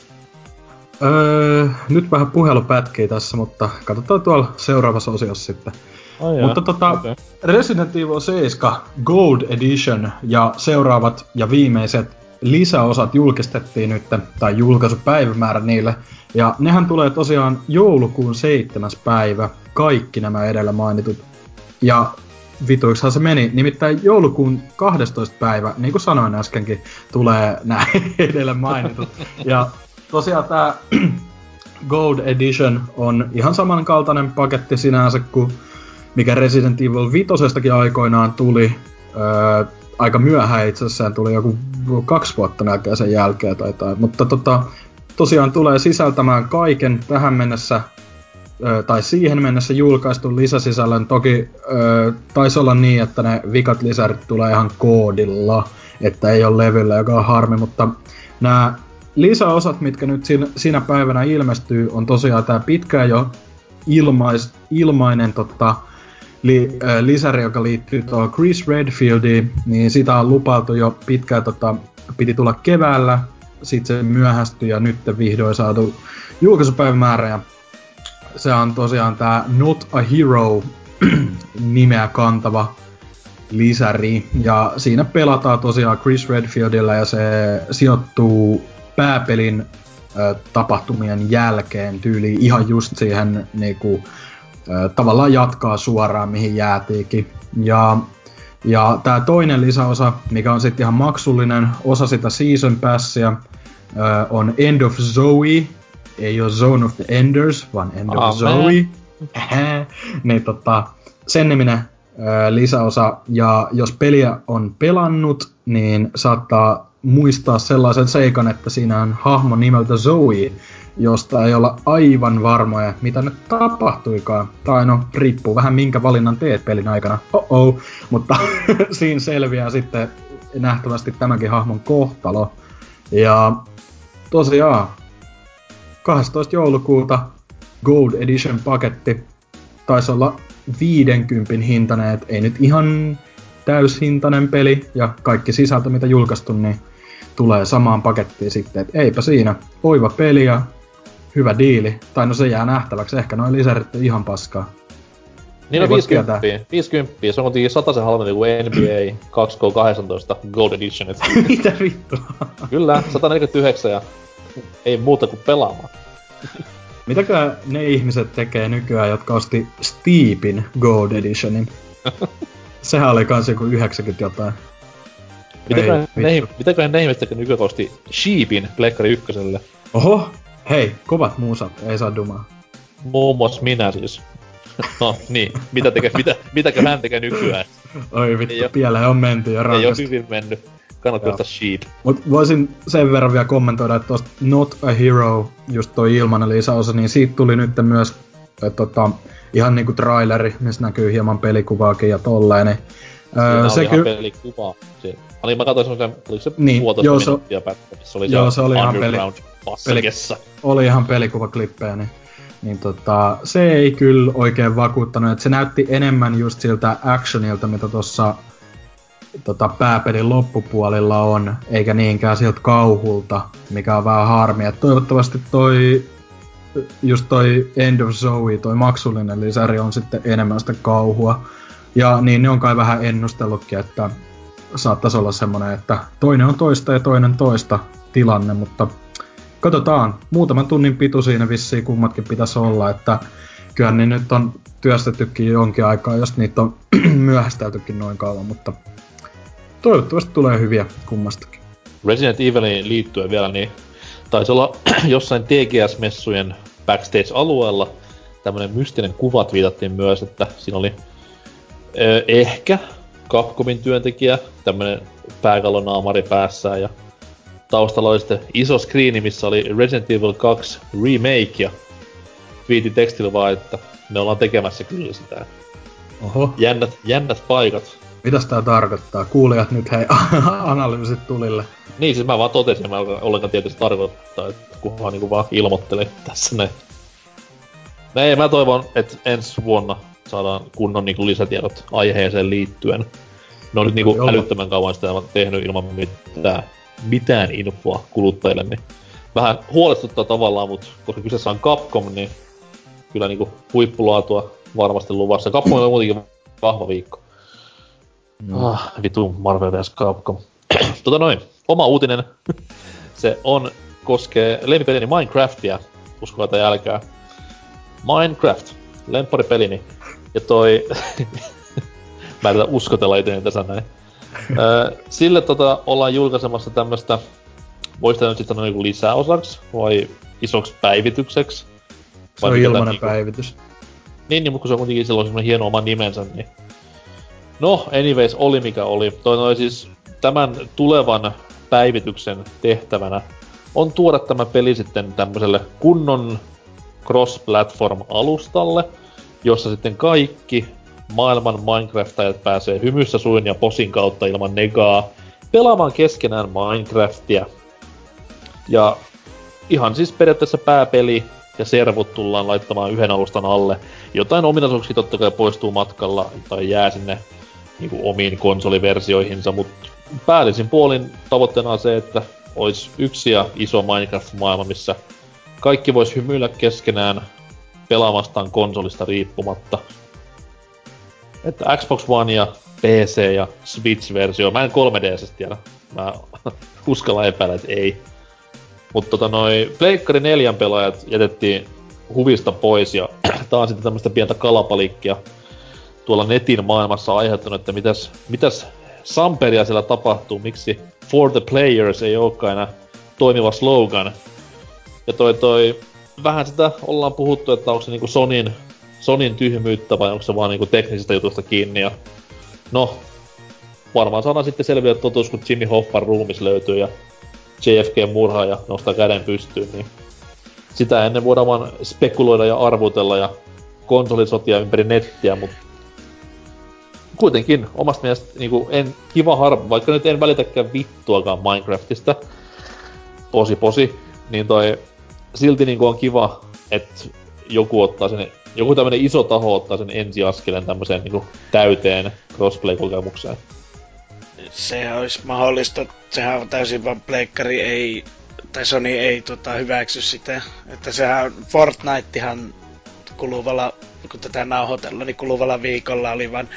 Öö, nyt vähän puhelu pätkii tässä, mutta katsotaan tuolla seuraavassa osiossa sitten. Oh, Mutta tota, okay. Resident Evil 7 Gold Edition ja seuraavat ja viimeiset lisäosat julkistettiin nyt, tai julkaisupäivämäärä niille. Ja nehän tulee tosiaan joulukuun 7. päivä, kaikki nämä edellä mainitut. Ja vituiksihan se meni. Nimittäin joulukuun 12. päivä, niin kuin sanoin äskenkin, tulee nämä [laughs] edellä mainitut. Ja tosiaan tämä [clears throat] Gold Edition on ihan samankaltainen paketti sinänsä kuin mikä Resident Evil 5 aikoinaan tuli. Öö, aika myöhään itse asiassa, tuli joku kaksi vuotta melkein sen jälkeen tai tai. Mutta tota, tosiaan tulee sisältämään kaiken tähän mennessä ö, tai siihen mennessä julkaistun lisäsisällön. Toki ö, taisi olla niin, että ne vikat lisärit tulee ihan koodilla, että ei ole levyllä, joka on harmi, mutta nämä lisäosat, mitkä nyt siinä, siinä päivänä ilmestyy, on tosiaan tämä pitkään jo ilmais, ilmainen tota, li, äh, lisäri, joka liittyy tuohon Chris Redfieldiin, niin sitä on lupailtu jo pitkään, tota, piti tulla keväällä, sitten se myöhästyi ja nyt vihdoin saatu julkaisupäivämäärä ja se on tosiaan tämä Not a Hero [clears throat] nimeä kantava lisäri. Ja siinä pelataan tosiaan Chris Redfieldillä ja se sijoittuu pääpelin ö, tapahtumien jälkeen tyyliin ihan just siihen niinku, tavallaan jatkaa suoraan, mihin jäätiikin. Ja, ja tämä toinen lisäosa, mikä on sitten ihan maksullinen osa sitä Season Passia, on End of Zoe, ei ole Zone of the Enders, vaan End of Amen. Zoe. [laughs] niin tota, sen niminen lisäosa, ja jos peliä on pelannut, niin saattaa muistaa sellaisen seikan, että siinä on hahmo nimeltä Zoe, josta ei olla aivan varmoja, mitä nyt tapahtuikaan. Tai no, riippuu vähän minkä valinnan teet pelin aikana. Oh-oh. Mutta [laughs] siinä selviää sitten nähtävästi tämänkin hahmon kohtalo. Ja tosiaan, 12. joulukuuta Gold Edition paketti taisi olla 50 hintainen, ei nyt ihan täyshintainen peli ja kaikki sisältö mitä julkaistu, niin tulee samaan pakettiin sitten, että eipä siinä, oiva peli ja hyvä diili. Tai no se jää nähtäväksi, ehkä noin lisärit ihan paskaa. Niin on 50. 50. Se on kuitenkin se halvempi kuin NBA 2K18 Gold Editionit. [laughs] Mitä vittua? Kyllä, 149 ja ei muuta kuin pelaamaan. Mitäkö ne ihmiset tekee nykyään, jotka osti Steepin Gold Editionin? [laughs] Sehän oli kans joku 90 jotain. Mitäköhän ne, mitäköhän ne ihmiset tekee nykyään, osti Sheepin Pleikkari ykköselle? Oho, hei, kovat muusat, ei saa dumaa. Muun muassa minä siis. No niin, mitä tekee, mitä, mitäkö hän tekee nykyään? Oi vittu, pieleen on menty ja rankasti. Ei ole hyvin mennyt. Kannattaa ottaa sheep. Mut voisin sen verran vielä kommentoida, että tosta Not a Hero, just toi ilmanen lisäosa, niin siitä tuli nyt myös että, tota, ihan niinku traileri, missä näkyy hieman pelikuvaakin ja tolleen. Niin, öö, se oli ky- ihan pelikuva. Se, oli, mä katsoin semmosen, oliko se niin, joo, se, minuuttia pätkä, missä oli joo, se, se oli ihan peli, peli, oli ihan pelikuvaklippejä, niin niin tota, se ei kyllä oikein vakuuttanut, että se näytti enemmän just siltä actionilta, mitä tuossa tota, pääpelin loppupuolilla on, eikä niinkään sieltä kauhulta, mikä on vähän harmi. Et toivottavasti toi, just toi End of Zoe, toi maksullinen lisäri on sitten enemmän sitä kauhua. Ja niin ne on kai vähän ennustellutkin, että saattaisi olla semmonen, että toinen on toista ja toinen toista tilanne, mutta katsotaan. Muutaman tunnin pitu siinä vissiin kummatkin pitäisi olla, että kyllä ne nyt on työstettykin jonkin aikaa, jos niitä on [clears throat] myöhästeltykin noin kauan, mutta toivottavasti tulee hyviä kummastakin. Resident Eviliin liittyen vielä, niin taisi olla [clears throat] jossain TGS-messujen backstage-alueella tämmönen mystinen kuvat viitattiin myös, että siinä oli ö, ehkä Capcomin työntekijä, tämmönen pääkallonaamari päässään ja taustalla oli sitten iso screeni, missä oli Resident Evil 2 remake ja twiitin tekstillä vaan, että me ollaan tekemässä kyllä sitä. Oho. Jännät, jännät paikat. Mitäs tää tarkoittaa? Kuulijat nyt hei [laughs] analyysit tulille. Niin, siis mä vaan totesin, mä ollenkaan tietysti tarkoittaa, että kunhan niinku vaan ilmoitteli tässä näin. No ei, mä toivon, että ensi vuonna saadaan kunnon niinku lisätiedot aiheeseen liittyen. Ne on nyt niinku älyttömän kauan sitä tehnyt ilman mitään mitään infoa kuluttajille, niin vähän huolestuttaa tavallaan, mutta koska kyseessä on Capcom, niin kyllä niinku huippulaatua varmasti luvassa. Capcom on muutenkin vahva viikko. Mm. Ah, vitu Marvel vs. Capcom. [clears throat] tota noin, oma uutinen. [laughs] Se on, koskee lempipelini Minecraftia, uskokaa tai älkää. Minecraft, lempparipelini. Ja toi... [laughs] Mä en uskotella eteen tässä näin sille tota, ollaan julkaisemassa tämmöstä, voisi nyt sitten sanoa niinku lisäosaksi vai isoksi päivitykseksi. Se on ilmainen niinku... päivitys. Niin, niin, mutta kun se on kuitenkin silloin semmoinen hieno oma nimensä, niin... No, anyways, oli mikä oli. Toi noi siis tämän tulevan päivityksen tehtävänä on tuoda tämä peli sitten tämmöiselle kunnon cross-platform-alustalle, jossa sitten kaikki maailman Minecraftajat pääsee hymyssä suin ja posin kautta ilman negaa pelaamaan keskenään Minecraftia. Ja ihan siis periaatteessa pääpeli ja servut tullaan laittamaan yhden alustan alle. Jotain ominaisuuksia totta kai poistuu matkalla tai jää sinne niin kuin omiin konsoliversioihinsa, mutta päällisin puolin tavoitteena on se, että olisi yksi ja iso Minecraft-maailma, missä kaikki vois hymyillä keskenään pelaamastaan konsolista riippumatta että Xbox One ja PC ja Switch-versio. Mä en 3DS tiedä. Mä [laughs] uskalla epäillä, että ei. Mutta tota noi Pleikkari 4 pelaajat jätettiin huvista pois ja [clears throat] on sitten tämmöstä pientä kalapalikkia tuolla netin maailmassa aiheuttanut, että mitäs, mitäs Samperia siellä tapahtuu, miksi For the Players ei olekaan enää toimiva slogan. Ja toi toi, vähän sitä ollaan puhuttu, että onko se niinku Sonin Sonin tyhmyyttä vai onko se vaan niinku teknisistä jutusta kiinni ja no, varmaan saadaan sitten selviä totuus, kun Jimmy Hoffman ruumis löytyy ja JFK murhaa ja nostaa käden pystyyn, niin sitä ennen voidaan vaan spekuloida ja arvutella ja konsolisotia ympäri nettiä, mutta kuitenkin omasta mielestä niin en kiva harva, vaikka nyt en välitäkään vittuakaan Minecraftista, posi posi, niin toi silti niin on kiva, että joku ottaa sen joku tämmönen iso taho ottaa sen ensiaskelen tämmöiseen niinku täyteen crossplay-kokemukseen. Sehän olisi mahdollista, sehän on täysin vaan pleikkari ei, tai Sony ei tota, hyväksy sitä. Että sehän Fortnitehan kuluvalla, kun tätä nauhoitella, niin kuluvalla viikolla oli vain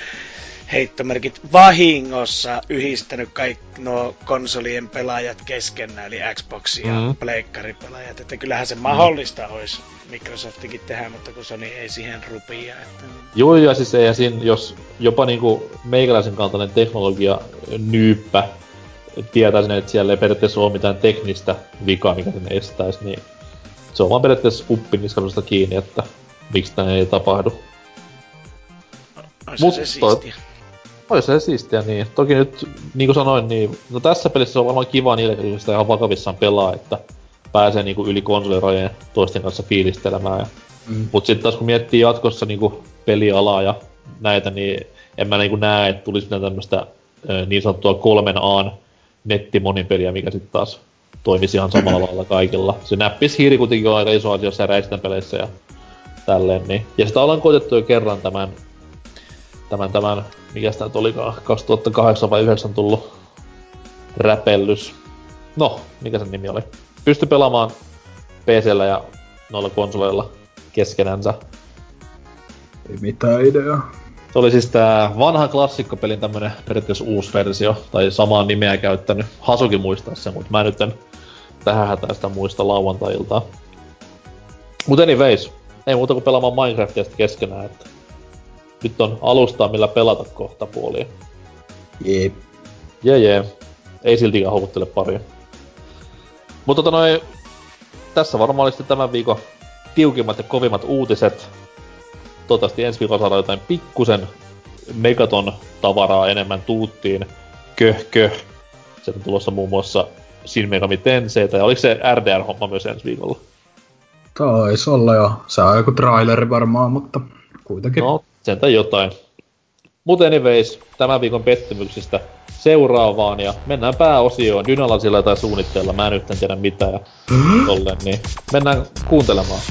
heittomerkit vahingossa yhdistänyt kaikki nuo konsolien pelaajat keskenään, eli Xbox ja mm. Pleikkaripelaajat. Että kyllähän se mahdollista mm. olisi Microsoftikin tehdä, mutta kun Sony ei siihen rupia. Että... Joo, ja siis ei, siinä, jos jopa niinku meikäläisen kaltainen teknologia nyyppä tietäisin, että siellä ei periaatteessa ole mitään teknistä vikaa, mikä sen estäisi, niin se on vaan periaatteessa uppiniskallista kiinni, että miksi tämä ei tapahdu. Mutta, Olisi se siistiä, niin. Toki nyt, niin kuin sanoin, niin no tässä pelissä on varmaan kiva niille, jotka sitä ihan vakavissaan pelaa, että pääsee niinku yli konsolirajojen toisten kanssa fiilistelemään. Ja... Mm. Mut sitten taas kun miettii jatkossa niinku pelialaa ja näitä, niin en mä niinku näe, että tulisi mitään tämmöistä niin sanottua kolmen aan nettimonipeliä, mikä sitten taas toimisi ihan samalla lailla kaikilla. Se näppis hiiri kuitenkin on aika iso asia jossain peleissä ja tälleen. Niin. Ja sitä ollaan koitettu jo kerran tämän, tämän, tämän mikä sitä olikaan, 2008 vai 2009 tullut räpellys. No, mikä sen nimi oli? Pysty pelaamaan PCllä ja noilla konsoleilla keskenänsä. Ei mitään ideaa. Se oli siis tää vanha klassikkopelin tämmönen periaatteessa uusi versio, tai samaa nimeä käyttänyt. Hasukin muistaa sen, mutta mä nyt en tähän hätään sitä muista lauantailta. Mut anyways, ei muuta kuin pelaamaan Minecraftia keskenään, että nyt on alustaa millä pelata kohta puolia. Jep. Jee jee. Ei siltikään houkuttele pari. Mutta tota noin, tässä varmaan oli sitten tämän viikon tiukimmat ja kovimmat uutiset. Toivottavasti ensi viikolla saadaan jotain pikkusen megaton tavaraa enemmän tuuttiin. Köh köh. Sieltä on tulossa muun muassa Shin Megami Tensei, ja oliko se RDR-homma myös ensi viikolla? Taisi olla jo. Se on joku traileri varmaan, mutta kuitenkin. No, sentä jotain. Mutta anyways, tämän viikon pettymyksistä seuraavaan ja mennään pääosioon. Dynalla sillä tai suunnitteella, mä en nyt en tiedä mitä ja tolleen, niin mennään kuuntelemaan.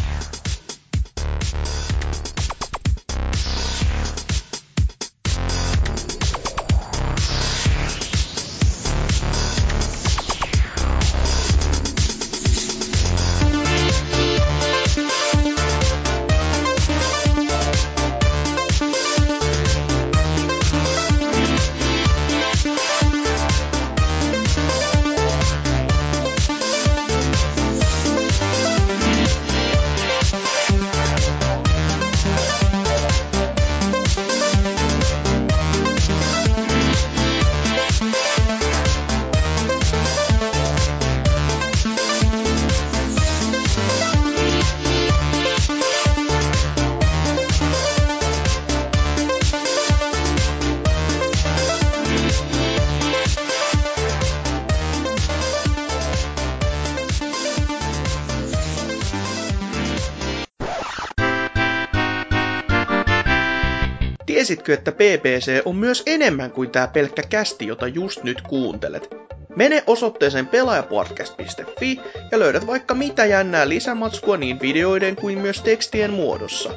BBC on myös enemmän kuin tämä pelkkä kästi, jota just nyt kuuntelet? Mene osoitteeseen pelaajapodcast.fi ja löydät vaikka mitä jännää lisämatskua niin videoiden kuin myös tekstien muodossa.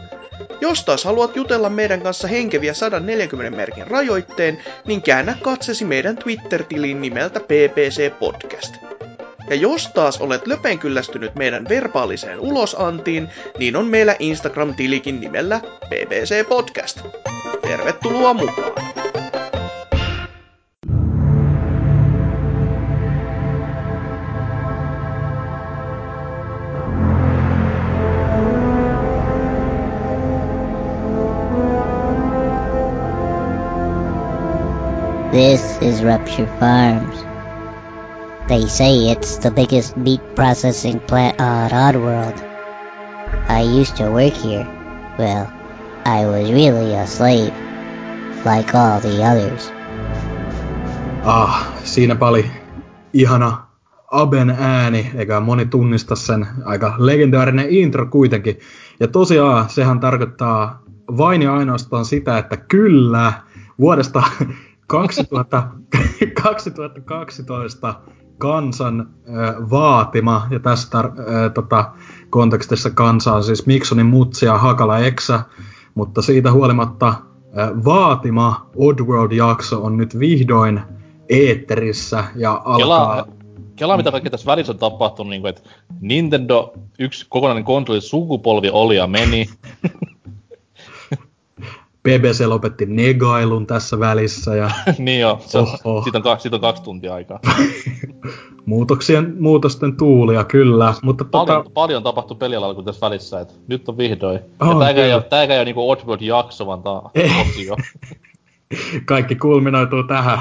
Jos taas haluat jutella meidän kanssa henkeviä 140 merkin rajoitteen, niin käännä katsesi meidän Twitter-tilin nimeltä PPC Podcast. Ja jos taas olet löpen kyllästynyt meidän verbaaliseen ulosantiin, niin on meillä Instagram-tilikin nimellä PPC Podcast. Tervetuloa mukaan! This is Rupture Farms. They say it's the biggest meat processing plant on Oddworld. I used to work here. Well, I was really a slave, like all the others. Ah, siinä oli ihana Aben ääni, eikä moni tunnista sen aika legendaarinen intro kuitenkin. Ja tosiaan, sehän tarkoittaa vain ja ainoastaan sitä, että kyllä, vuodesta [laughs] 2000, 2012 [laughs] kansan äh, vaatima, ja tässä äh, tota, kontekstissa kansa on siis Miksonin Mutsia Hakala Eksä, mutta siitä huolimatta äh, vaatima Oddworld-jakso on nyt vihdoin eetterissä ja alkaa... Kela, Kela mitä kaikki tässä välissä on tapahtunut, niin kuin, että Nintendo yksi kokonainen konsoli sukupolvi oli ja meni. [laughs] BBC lopetti negailun tässä välissä. Ja... [laughs] niin joo, se on, siitä, on, siitä on kaksi tuntia aikaa. [laughs] Muutoksien, muutosten tuulia, kyllä. Mutta paljon, tota... paljon tapahtui pelialalla kuin tässä välissä, että nyt on vihdoin. Oh, ja ei, ole, ei ole niinku Oddworld-jakso, vaan tää on osio. [laughs] Kaikki kulminoituu tähän.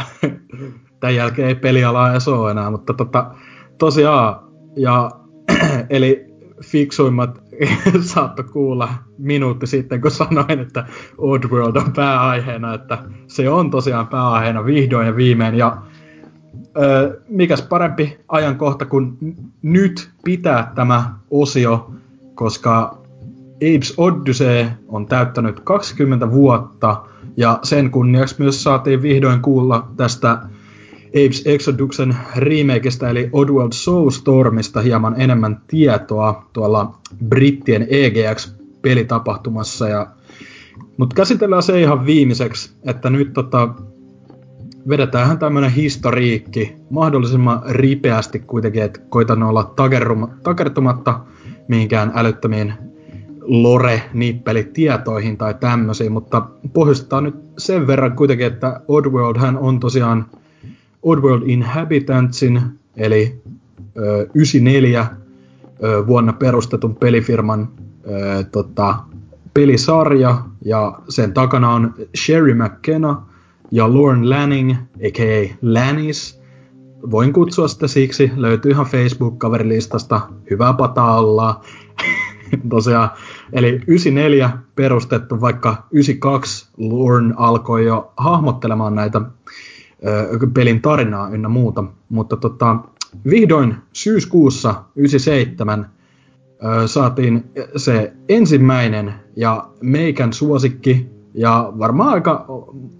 Tämän jälkeen ei pelialaa edes ole enää, mutta tota, tosiaan, ja [clears throat] eli fiksuimmat [laughs] saatto kuulla minuutti sitten, kun sanoin, että Oddworld on pääaiheena, että se on tosiaan pääaiheena vihdoin ja viimein, ja ö, mikäs parempi ajankohta kuin nyt pitää tämä osio, koska Apes Odyssey on täyttänyt 20 vuotta, ja sen kunniaksi myös saatiin vihdoin kuulla tästä Apes Exoduksen remakeista eli Oddworld Soulstormista hieman enemmän tietoa tuolla brittien EGX-pelitapahtumassa. Ja, mutta käsitellään se ihan viimeiseksi, että nyt tota, vedetäänhän tämmönen historiikki mahdollisimman ripeästi kuitenkin, että koitan olla takertumatta mihinkään älyttömiin lore-nippelitietoihin tai tämmöisiin, mutta pohjustetaan nyt sen verran kuitenkin, että Oddworld hän on tosiaan Oddworld Inhabitantsin, eli ö, 94 ö, vuonna perustetun pelifirman ö, tota, pelisarja, ja sen takana on Sherry McKenna ja Lauren Lanning, a.k.a. Lannis. Voin kutsua sitä siksi, löytyy ihan Facebook-kaverilistasta, hyvää pataa ollaan. [laughs] Tosiaan, eli 94 perustettu, vaikka 92 Lauren alkoi jo hahmottelemaan näitä pelin tarinaa ynnä muuta. Mutta tota, vihdoin syyskuussa 97 saatiin se ensimmäinen ja meikän suosikki ja varmaan aika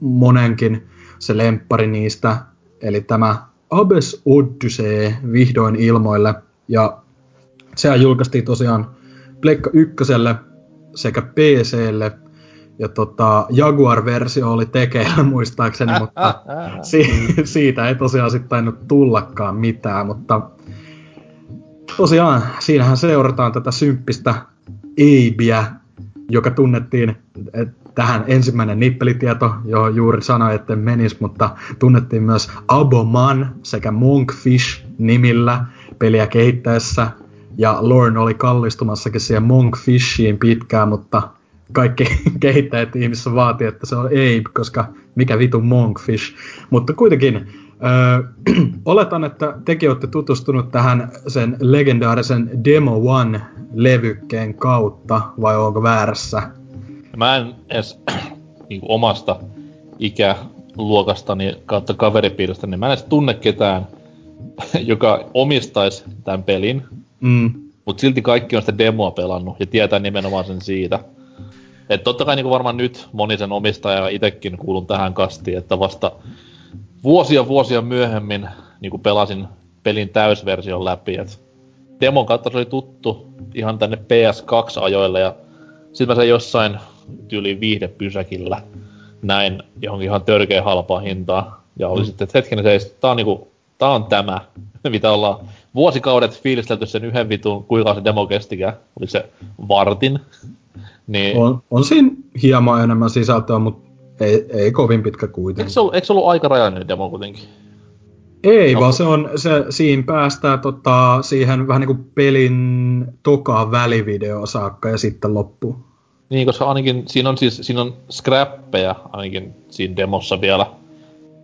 monenkin se lemppari niistä, eli tämä Abes Odyssey vihdoin ilmoille. Ja sehän julkaistiin tosiaan Pleikka ykköselle sekä PClle ja tota, Jaguar-versio oli tekeillä [laughs] muistaakseni, mutta [laughs] si- siitä ei tosiaan sitten tainnut tullakaan mitään, mutta tosiaan siinähän seurataan tätä symppistä Eibiä, joka tunnettiin tähän ensimmäinen nippelitieto, johon juuri sanoin, että menis, mutta tunnettiin myös Aboman sekä Monkfish nimillä peliä kehittäessä. Ja Lorne oli kallistumassakin siihen Monkfishiin pitkään, mutta kaikki [laughs] kehittäjät ihmissä vaatii, että se on Abe, koska mikä vitu Monkfish. Mutta kuitenkin, öö, [clears throat] oletan, että tekin olette tutustunut tähän sen legendaarisen Demo One-levykkeen kautta, vai onko väärässä? Mä en edes [clears throat] niin omasta ikäluokastani kautta kaveripiiristä, niin mä en edes tunne ketään, [laughs] joka omistaisi tämän pelin. Mm. Mutta silti kaikki on sitä demoa pelannut ja tietää nimenomaan sen siitä. Et totta kai niin varmaan nyt moni sen omistaja itsekin kuulun tähän kastiin, että vasta vuosia vuosia myöhemmin niin pelasin pelin täysversion läpi. Et demon kautta se oli tuttu ihan tänne PS2-ajoille ja sitten mä sen jossain tyyliin viihdepysäkillä näin johonkin ihan törkeä halpaa hintaa. Ja oli mm. sitten, että hetkinen se, tää on niinku, tää on tämä, [laughs] mitä ollaan vuosikaudet fiilistelty sen yhden vitun, kuinka se demo kestikään. Oli se vartin. Niin... On, on siinä hieman enemmän sisältöä, mutta ei, ei kovin pitkä kuitenkin. Eikö se ollut, eikö se ollut aika rajallinen demo kuitenkin? Ei, no. vaan se on, se, siinä päästään tota, siihen vähän niin kuin pelin tokaan välivideo saakka ja sitten loppu. Niin, koska ainakin siinä on siis, siinä on scrappeja ainakin siinä demossa vielä,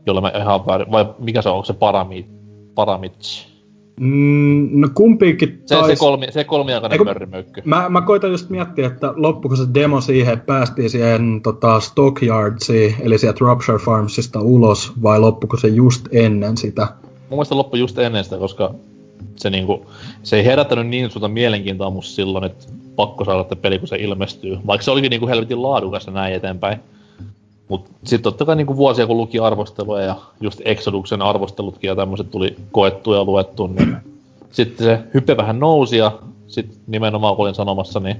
jolla mä ihan väärin, vai mikä se on, onko se paramit, paramits? Mm, no kumpikin se, tais... se, kolmi, se kolmiaikainen Eiku, mörrimöykky. Mä, mä koitan just miettiä, että loppuko se demo siihen, että päästiin siihen tota, Stockyardsiin, eli sieltä Rupture Farmsista ulos, vai loppuko se just ennen sitä? Mun mielestä loppu just ennen sitä, koska se, niinku, se ei herättänyt niin suurta mielenkiintoa musta silloin, että pakko saada peli, kun se ilmestyy. Vaikka se olikin niinku helvetin laadukas ja näin eteenpäin. Mut sit totta kai niinku vuosia kun luki arvostelua ja just Exoduksen arvostelutkin ja tämmöiset tuli koettu ja luettu, niin sitten se hyppe vähän nousi ja sit nimenomaan kun olin sanomassa, niin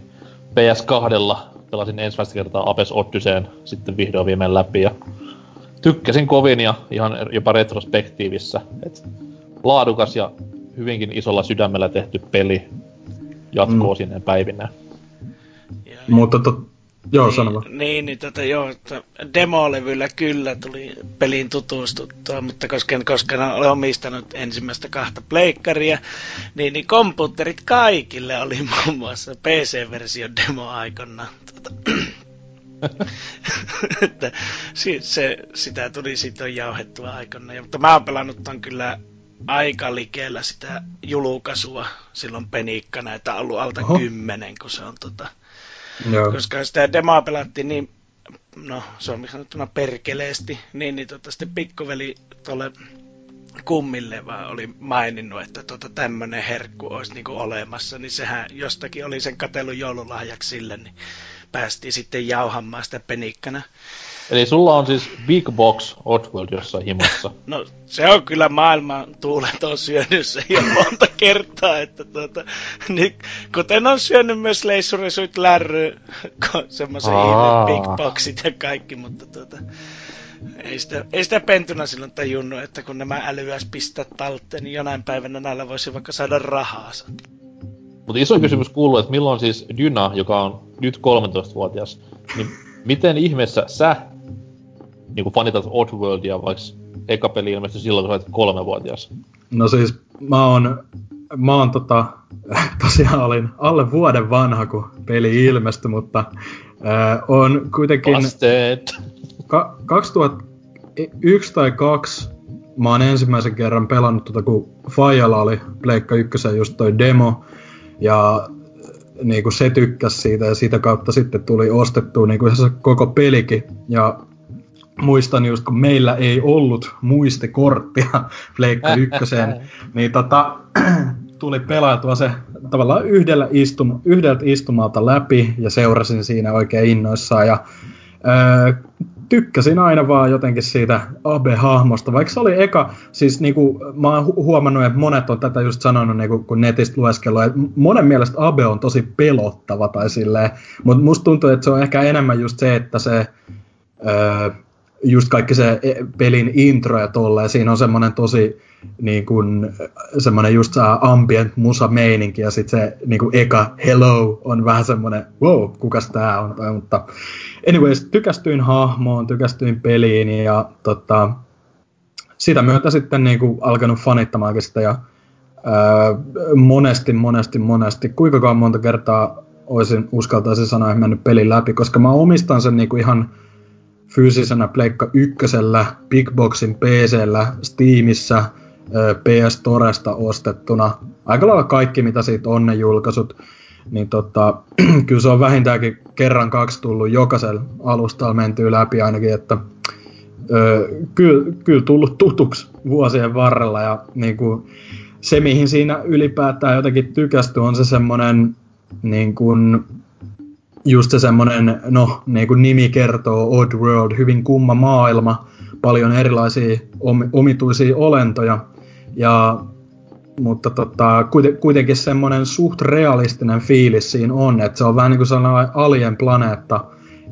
PS2 pelasin ensimmäistä kertaa Apes Odysseen sitten vihdoin viimein läpi ja tykkäsin kovin ja ihan jopa retrospektiivissä. Et laadukas ja hyvinkin isolla sydämellä tehty peli jatkoo mm. sinne päivinä. Mutta to, Joo, niin, sano Niin, niin tota, joo, demolevyllä kyllä tuli peliin tutustuttua, mutta koska en koskaan ole omistanut ensimmäistä kahta pleikkaria, niin, niin komputerit kaikille oli [laughs] muun muassa PC-versio demo aikana. Tota, [clears throat] että se, sitä tuli sitten jauhettua aikana. Mutta mä oon pelannut ton kyllä aika likellä sitä julkaisua silloin penikkana, että on ollut alta Oho. kymmenen, kun se on tota, Joo. Koska sitä demoa pelattiin niin, no on sanottuna perkeleesti, niin, niin tota, sitten pikkuveli tuolle kummille vaan oli maininnut, että tota, tämmöinen herkku olisi niinku olemassa, niin sehän jostakin oli sen katellun joululahjaksi sille, niin päästiin sitten jauhamaan sitä penikkana. Eli sulla on siis Big Box Oddworld jossain himossa. [laughs] No se on kyllä maailman tuuleton syönyt se jo monta kertaa, että tuota, niin, kuten on syönyt myös leissurisuit lärry, semmoisen Big Boxit ja kaikki, mutta tuota, ei sitä, ei sitä pentuna silloin tajunnut, että kun nämä älyäs pistää talteen, niin jonain päivänä näillä voisi vaikka saada rahaa. Mutta iso kysymys kuuluu, että milloin siis Dyna, joka on nyt 13-vuotias, niin miten ihmeessä sä niinku fanitat Oddworldia, vaikka eka peli ilmestyi silloin, kun olet kolmevuotias? No siis mä oon, mä oon tota, [laughs] tosiaan olin alle vuoden vanha, kun peli ilmestyi, mutta äh, on kuitenkin... Busted. Ka- 2001 tai 2 mä oon ensimmäisen kerran pelannut tota, kun Fajalla oli Pleikka 1 just toi demo, ja niin kuin se tykkäsi siitä ja sitä kautta sitten tuli ostettua niin kuin se koko pelikin. Ja muistan just, kun meillä ei ollut muistikorttia [laughs] Pleikka ykköseen, [laughs] niin tota, [clears throat] tuli pelaatua se tavallaan yhdellä istum, yhdeltä istumalta läpi ja seurasin siinä oikein innoissaan. Ja, öö, tykkäsin aina vaan jotenkin siitä Abe-hahmosta, vaikka se oli eka, siis niinku, mä oon huomannut, että monet on tätä just sanonut, niinku, kun netistä lueskellut, että monen mielestä Abe on tosi pelottava tai silleen, mutta musta tuntuu, että se on ehkä enemmän just se, että se öö, just kaikki se e, pelin intro ja tolleen, siinä on semmoinen tosi niin kuin, semmoinen just ambient musa meininki ja sitten se niin kuin eka hello on vähän semmoinen wow, kukas tää on, mutta anyways, tykästyin hahmoon, tykästyin peliin ja tota, sitä myötä sitten niin kuin, alkanut fanittamaankin sitä ja ää, monesti, monesti, monesti, kuinka monta kertaa olisin uskaltaisin sanoa, että mennyt pelin läpi, koska mä omistan sen niin kuin ihan fyysisenä Pleikka ykkösellä, Big Boxin PCllä, Steamissa, PS Toresta ostettuna. Aika lailla kaikki, mitä siitä on ne julkaisut. Niin tota, [clears throat] kyllä se on vähintäänkin kerran kaksi tullut jokaisella alustalla mentyy läpi ainakin, että kyllä, kyllä tullut tutuksi vuosien varrella ja niin kuin, se mihin siinä ylipäätään jotenkin tykästy on se semmoinen niin kuin, just se semmoinen, no niin kuin nimi kertoo, Odd World, hyvin kumma maailma, paljon erilaisia om, omituisia olentoja, ja, mutta tota, kuitenkin semmoinen suht realistinen fiilis siinä on, että se on vähän niin kuin sellainen alien planeetta,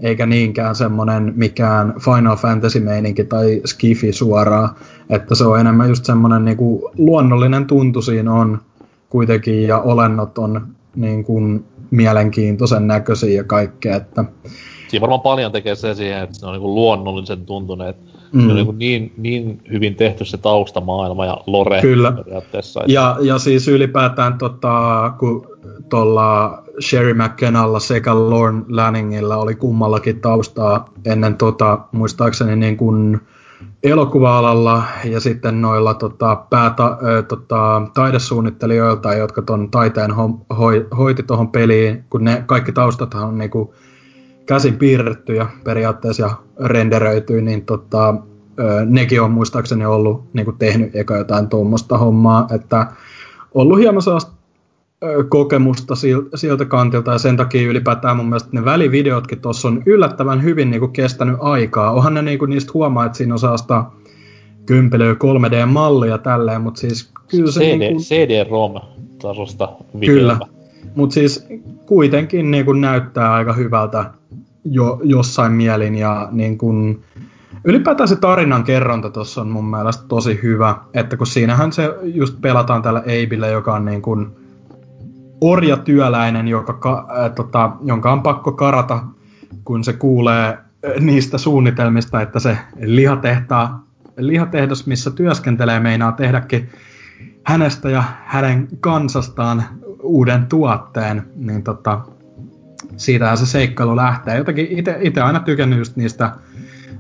eikä niinkään semmoinen mikään Final Fantasy-meininki tai skifi suoraan, että se on enemmän just semmoinen niin kuin luonnollinen tuntu siinä on kuitenkin, ja olennot on niin kuin mielenkiintoisen näköisiä ja kaikkea. Että... Siinä varmaan paljon tekee se siihen, että se on niin kuin luonnollisen tuntuneet. Mm. Se on niin, niin, niin hyvin tehty se taustamaailma ja lore Kyllä. periaatteessa. Että... Ja, ja siis ylipäätään tota, kun tuolla Sherry McKennalla sekä Lorne Lanningilla oli kummallakin taustaa ennen tota, muistaakseni niin kuin elokuva-alalla ja sitten noilla tota, pääta, ö, tota, taidesuunnittelijoilta, jotka ton taiteen ho, hoi, hoiti tuohon peliin, kun ne kaikki taustat on niinku käsin piirrettyjä periaatteessa ja renderöity, niin tota, ö, nekin on muistaakseni ollut niinku tehnyt eka jotain tuommoista hommaa, että ollut hieman sellaista kokemusta sieltä kantilta ja sen takia ylipäätään mun mielestä ne välivideotkin tuossa on yllättävän hyvin niinku kestänyt aikaa. Onhan ne niinku niistä huomaa, että siinä on saasta kympelöä 3D-mallia tälleen, mutta siis kyllä se CD, niinku... CD-ROM-tasosta Kyllä, mutta siis kuitenkin niinku näyttää aika hyvältä jo, jossain mielin ja niin kuin, ylipäätään se tarinan kerronta tuossa on mun mielestä tosi hyvä, että kun siinähän se just pelataan tällä Eibillä, joka on niin kuin orjatyöläinen, joka, ka, äh, tota, jonka on pakko karata, kun se kuulee äh, niistä suunnitelmista, että se lihatehtaa, lihatehdas, missä työskentelee, meinaa tehdäkin hänestä ja hänen kansastaan uuden tuotteen, niin tota, siitähän se seikkailu lähtee. Jotenkin itse aina tykännyt just niistä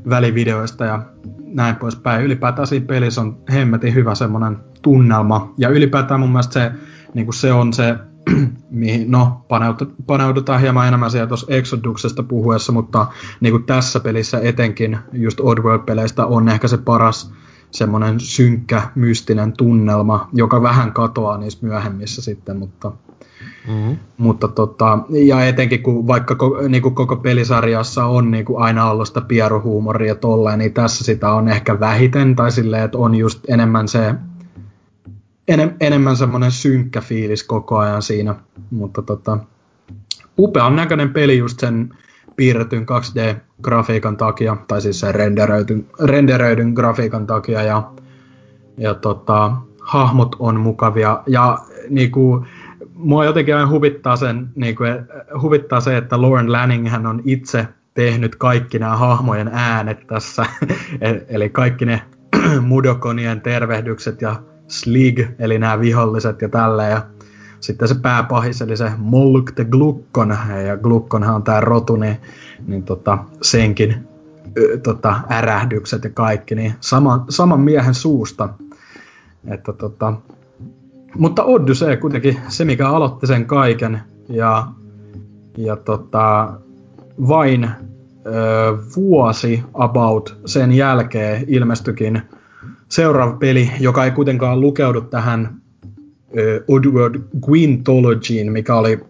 välivideoista ja näin poispäin. Ylipäätään siinä pelissä on hemmetin hyvä semmoinen tunnelma. Ja ylipäätään mun mielestä se, niin se on se, [clears throat] mihin, no, paneudutaan hieman enemmän siellä tuossa Exoduksesta puhuessa, mutta niin kuin tässä pelissä etenkin just Oddworld-peleistä on ehkä se paras semmoinen synkkä, mystinen tunnelma, joka vähän katoaa niissä myöhemmissä sitten, mutta Mm-hmm. Mutta tota, ja etenkin kun vaikka niin kuin koko pelisarjassa on niin kuin aina ollut sitä pieruhuumoria tolleen, niin tässä sitä on ehkä vähiten, tai silleen, että on just enemmän se enem, enemmän semmoinen synkkä fiilis koko ajan siinä, mutta tota, upean näköinen peli just sen piirretyn 2D-grafiikan takia, tai siis sen renderöidyn, renderöidyn grafiikan takia, ja, ja tota, hahmot on mukavia, ja niinku, mua jotenkin aina huvittaa, sen, niinku, huvittaa se, että Lauren Lanning hän on itse tehnyt kaikki nämä hahmojen äänet tässä, [laughs] eli kaikki ne [clears throat] Mudokonien tervehdykset ja Slig, eli nämä viholliset ja tälleen. Ja sitten se pääpahis, eli se Moluk the Glukkon, ja Glukkonhan on tämä rotu, niin, niin tota, senkin ö, tota, ärähdykset ja kaikki, niin sama, saman miehen suusta. Että tota, mutta Odyssey kuitenkin se, mikä aloitti sen kaiken, ja, ja tota, vain ö, vuosi about sen jälkeen ilmestyikin seuraava peli, joka ei kuitenkaan lukeudu tähän Oddworld Gwintologyin, mikä oli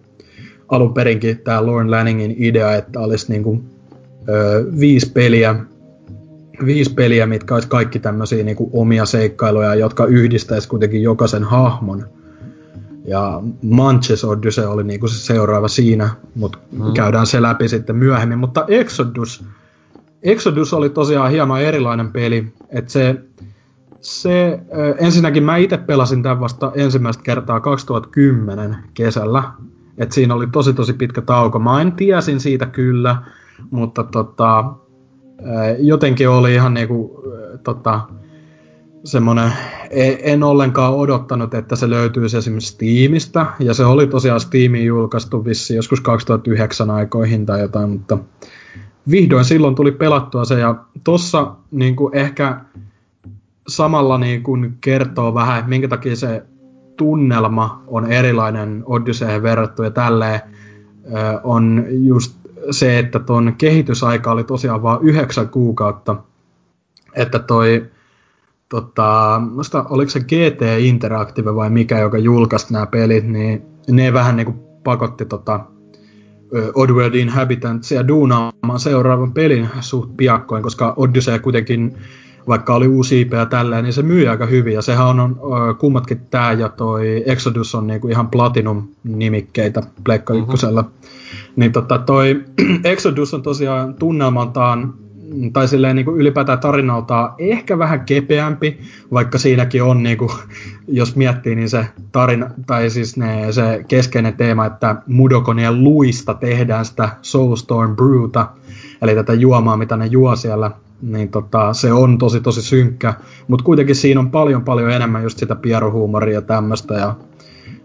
alun perinkin tämä Lauren Lanningin idea, että olisi niinku, uh, viisi peliä, viisi peliä, mitkä olisi kaikki tämmöisiä niinku omia seikkailuja, jotka yhdistäisi kuitenkin jokaisen hahmon. Ja Manches Odyssey oli niinku se seuraava siinä, mutta mm. käydään se läpi sitten myöhemmin. Mutta Exodus, Exodus oli tosiaan hieman erilainen peli, että se se, ensinnäkin mä itse pelasin tämän vasta ensimmäistä kertaa 2010 kesällä. Et siinä oli tosi tosi pitkä tauko. Mä en tiesin siitä kyllä, mutta tota, jotenkin oli ihan niinku, tota, semmonen, e, en ollenkaan odottanut, että se löytyisi esimerkiksi Steamista, ja se oli tosiaan Steamiin julkaistu vissi joskus 2009 aikoihin tai jotain, mutta vihdoin silloin tuli pelattua se, ja tossa niin ehkä samalla niin kuin kertoo vähän, minkä takia se tunnelma on erilainen Odysseen verrattuna ja tälleen, on just se, että ton kehitysaika oli tosiaan vain yhdeksän kuukautta. Että toi, tota, musta, oliko se GT Interactive vai mikä, joka julkaisi nämä pelit, niin ne vähän niin kuin pakotti tota, Oddworld Inhabitantsia duunaamaan seuraavan pelin suht piakkoin, koska Odyssey kuitenkin vaikka oli uusi IP ja tälleen, niin se myy aika hyvin. Ja sehän on, on kummatkin tämä ja toi Exodus on niinku ihan Platinum-nimikkeitä Pleikka mm-hmm. Niin tota, toi [clears throat] Exodus on tosiaan tunnelmaltaan tai silleen niin kuin ylipäätään tarinalta ehkä vähän kepeämpi, vaikka siinäkin on, niin kuin, [laughs] jos miettii, niin se tarina, tai siis ne, se keskeinen teema, että Mudokonien luista tehdään sitä Soulstorm Brewta, eli tätä juomaa, mitä ne juo siellä niin tota, se on tosi tosi synkkä, mutta kuitenkin siinä on paljon paljon enemmän just sitä pieruhuumoria ja tämmöistä ja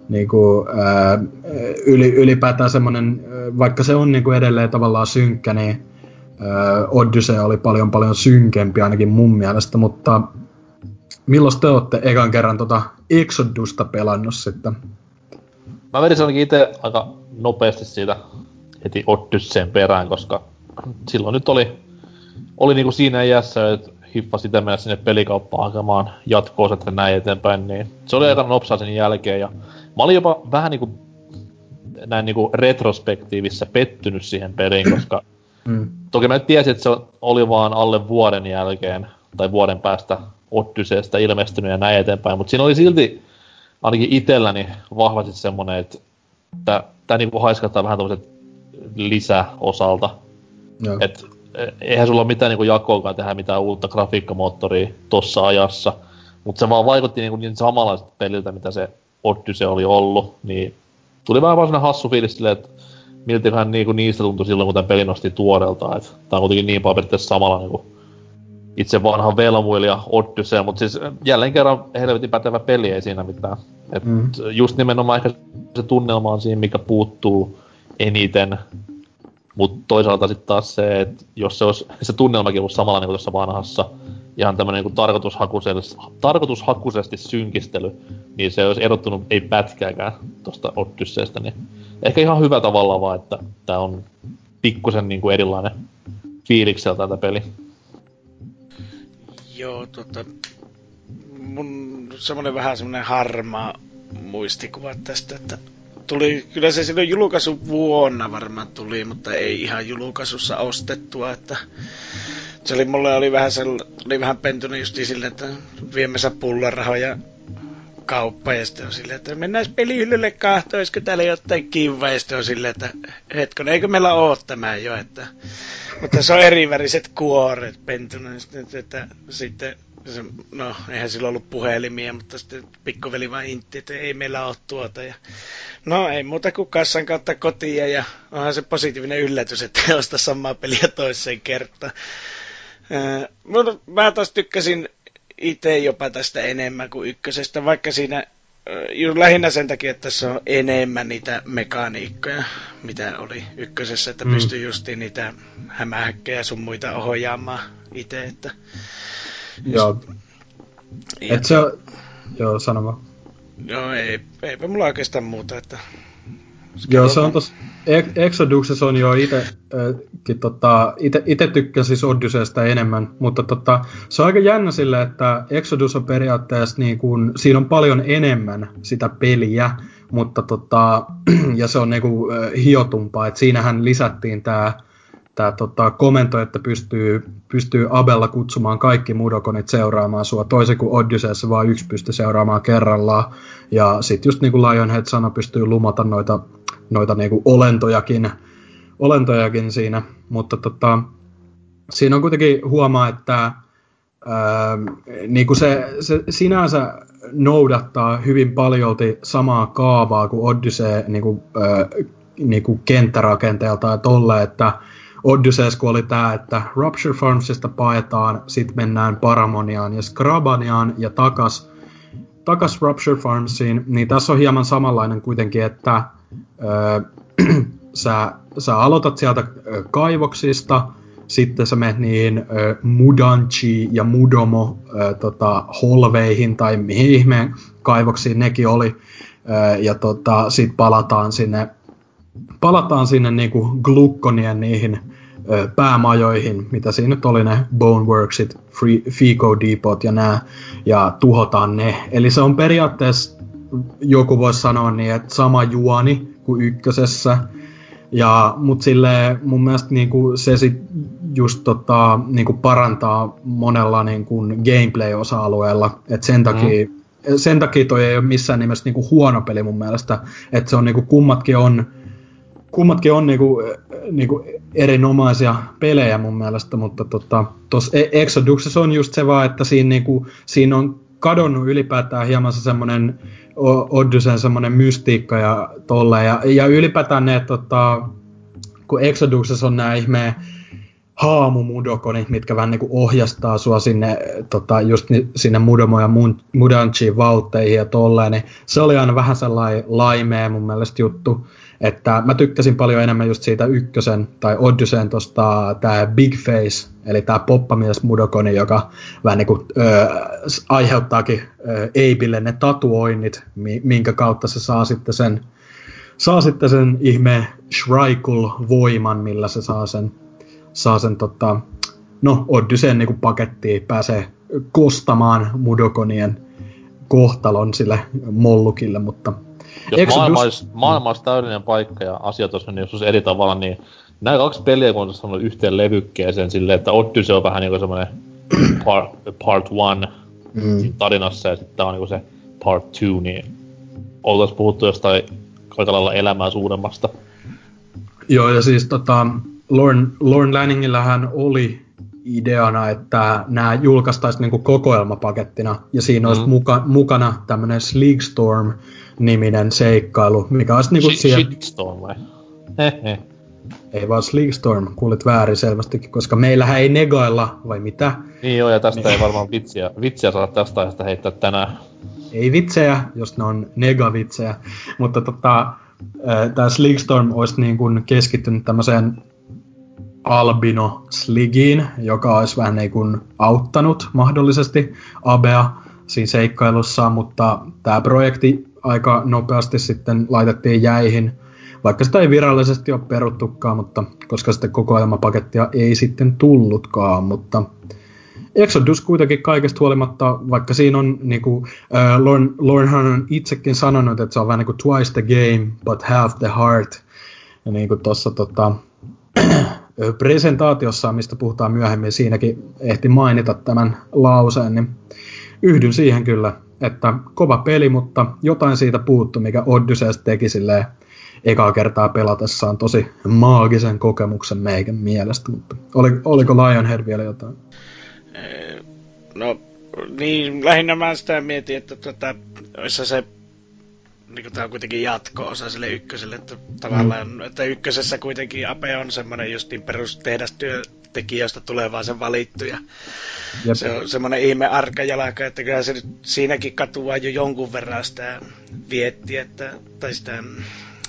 niinku, ää, yli, ylipäätään semmoinen, vaikka se on niinku edelleen tavallaan synkkä, niin ää, Odyssey oli paljon paljon synkempi ainakin mun mielestä, mutta milloin te olette ekan kerran tota Exodusta pelannut sitten? Mä vedin ainakin itse aika nopeasti siitä heti Odysseyn perään, koska silloin nyt oli oli niinku siinä iässä, että hiffasi sitä mennä sinne pelikauppaan hakemaan jatkoa että näin eteenpäin, niin se oli aika nopsaa sen jälkeen. Ja mä olin jopa vähän niinku näin niinku retrospektiivissä pettynyt siihen peliin, koska [clears throat] mm. toki mä tiesin, että se oli vaan alle vuoden jälkeen tai vuoden päästä Odysseesta ilmestynyt ja näin eteenpäin, mutta siinä oli silti ainakin itselläni vahvasti semmonen, että tää niinku haiskattaa vähän tommoset lisäosalta. Että eihän sulla ole mitään niinku jakoakaan tehdä mitään uutta grafiikkamoottoria tossa ajassa. Mutta se vaan vaikutti niinku niin samanlaiselta peliltä, mitä se Odyssey oli ollut. Niin tuli vähän vaan hassu fiilis silleen, että miltiköhän niinku niistä tuntui silloin, kun tämän peli nosti tuoreelta. Että tää on kuitenkin niin paljon periaatteessa samalla niinku itse vanha Velmuil ja Odyssey, mutta siis jälleen kerran helvetin pätevä peli ei siinä mitään. Et mm. Just nimenomaan ehkä se tunnelma on siinä, mikä puuttuu eniten. Mutta toisaalta sitten taas se, että jos se olisi se tunnelmakin ollut samalla niin kuin tuossa vanhassa, ihan tämmöinen niin tarkoitushakuisesti, tarkoitushakuisesti synkistely, niin se olisi erottunut ei pätkääkään tuosta Odysseystä, niin ehkä ihan hyvä tavalla vaan, että tämä on pikkusen niin kuin erilainen fiilikseltä tämä peli. Joo, tota, mun semmonen vähän semmonen harmaa muistikuva tästä, että tuli, kyllä se silloin julkaisu vuonna varmaan tuli, mutta ei ihan julkaisussa ostettua, että se oli, mulle oli vähän, sell, oli vähän pentynyt just silleen, että viemässä pullarahoja kauppa ja sitten on silleen, että mennään pelihyllylle kahtoon, olisiko täällä jotain kiva ja sitten on silleen, että hetkon, eikö meillä ole tämä jo, että mutta se on eriväriset kuoret pentunut, että, että sitten se, no eihän sillä ollut puhelimia, mutta sitten pikkuveli vaan intti, että ei meillä ole tuota. Ja, no ei muuta kuin kassan kautta kotiin ja onhan se positiivinen yllätys, että ei osta samaa peliä toiseen kertaan. Äh, mä taas tykkäsin itse jopa tästä enemmän kuin ykkösestä, vaikka siinä Juuri lähinnä sen takia, että tässä on enemmän niitä mekaniikkoja, mitä oli ykkösessä, että mm. pystyy justiin niitä hämähäkkejä sun muita ohjaamaan itse, että... Joo. Et se on... Joo, sano Joo, ei, eipä mulla oikeastaan muuta, että Joo, se on tos, Exoduksessa on jo itse, äh, tota, ite, ite tykkäsin siis Odysseysta enemmän, mutta tota, se on aika jännä sille, että Exodus on periaatteessa niin kuin, siinä on paljon enemmän sitä peliä, mutta tota, [clears throat] ja se on niin kuin, äh, hiotumpaa, että siinähän lisättiin tämä tämä tota, komento, että pystyy, pystyy Abella kutsumaan kaikki mudokonit seuraamaan sua, toisin kuin Odysseyssa vaan yksi pystyy seuraamaan kerrallaan. Ja sitten just niin kuin Lionhead sanoi, pystyy lumata noita, noita niin kuin olentojakin, olentojakin siinä. Mutta tota, siinä on kuitenkin huomaa, että ää, niin kuin se, se sinänsä noudattaa hyvin paljolti samaa kaavaa kuin Odyssey niin kuin, ää, niin kuin kenttärakenteelta ja tolle, että Odysseus oli tämä, että Rupture Farmsista paetaan, sitten mennään Paramoniaan ja Skrabaniaan ja takas, takas Rupture Farmsiin, niin tässä on hieman samanlainen kuitenkin, että öö, [clears throat] sä, sä aloitat sieltä kaivoksista, sitten sä menet niin ö, Mudanchi ja Mudomo ö, tota, holveihin tai mihin ihmeen kaivoksiin nekin oli. Ö, ja tota, sitten palataan sinne palataan sinne niinku glukkonien niihin ö, päämajoihin, mitä siinä nyt oli ne Boneworksit, Free, Fico Depot ja nää, ja tuhotaan ne. Eli se on periaatteessa, joku voisi sanoa niin, että sama juoni kuin ykkösessä, ja, mut sille mun mielestä niinku, se sit just tota, niinku parantaa monella niinku, gameplay-osa-alueella, että sen takia mm. Sen takia toi ei ole missään nimessä niinku huono peli mun mielestä, että se on niinku kummatkin on kummatkin on niinku, niinku erinomaisia pelejä mun mielestä, mutta tuossa tota, Exoduksessa on just se vaan, että siinä, niinku, siinä on kadonnut ylipäätään hieman se semmoinen Odysseyn semmoinen mystiikka ja tolle. Ja, ja ylipäätään ne, tota, kun Exoduksessa on nämä ihmeen haamumudokonit, mitkä vähän niin ohjastaa sua sinne, tota, just sinne Mudomo ja Mudanchiin valtteihin ja tolleen, niin se oli aina vähän sellainen laimea mun mielestä juttu. Että mä tykkäsin paljon enemmän just siitä ykkösen tai Odysseyn tosta tää Big Face, eli tää poppamies Mudokoni, joka vähän niinku ö, aiheuttaakin ö, Eipille ne tatuoinnit, minkä kautta se saa sitten sen, saa sitten sen ihme Shrikul-voiman, millä se saa sen, saa sen tota, no Odysseyn niinku pakettiin, pääsee kostamaan Mudokonien kohtalon sille Mollukille, mutta jos Exodus... maailma, olisi, maailma olisi täydellinen paikka ja asiat olisi mennyt joskus eri tavalla, niin nämä kaksi peliä, kun on saanut yhteen levykkeeseen silleen, että Odyssey on vähän niinku semmoinen [clears throat] part, part one mm. tarinassa ja sitten tämä on niinku se part two, niin oltaisiin puhuttu jostain aika lailla elämää suuremmasta. Joo, ja siis tota, Lorne, Lorne Lanningillähän oli ideana, että nämä julkaistaisiin niinku kokoelmapakettina, ja siinä mm. olisi muka, mukana tämmöinen Sleekstorm-niminen seikkailu, mikä olisi niinku Sh- siellä... Shitstorm vai? Ei vaan Sleekstorm, kuulit väärin selvästikin, koska meillähän ei negailla, vai mitä? Niin joo, ja tästä niin. ei varmaan vitsiä, vitsiä saa tästä aiheesta heittää tänään. Ei vitsejä, jos ne on negavitsejä, mutta tota, tämä Sleekstorm olisi niin kuin keskittynyt tämmöiseen Albino Sligiin, joka olisi vähän niin kuin auttanut mahdollisesti Abea siinä seikkailussa, mutta tämä projekti aika nopeasti sitten laitettiin jäihin, vaikka sitä ei virallisesti ole peruttukaan, mutta koska sitten kokoelmapakettia ei sitten tullutkaan, mutta Exodus kuitenkin kaikesta huolimatta, vaikka siinä on niinku, äh, Lorne, Lornehan on itsekin sanonut, että se on vähän niinku twice the game, but half the heart. Ja niinku tossa tota, [clears throat] presentaatiossa, mistä puhutaan myöhemmin, siinäkin ehti mainita tämän lauseen, niin yhdyn siihen kyllä, että kova peli, mutta jotain siitä puuttu, mikä Odysseus teki silleen ekaa kertaa pelatessaan tosi maagisen kokemuksen meikän mielestä, mutta oli, oliko Lionhead vielä jotain? No, niin lähinnä mä sitä mietin, että tota, olisi se niin tämä on kuitenkin jatko-osa sille ykköselle, että tavallaan, mm. että ykkösessä kuitenkin Ape on semmoinen justiin perustehdastyöntekijä, josta tulee vaan sen valittu ja Jep. se on semmoinen ihme arkajalaka, että kyllä se nyt siinäkin katuaa jo jonkun verran sitä vietti, että, tai sitä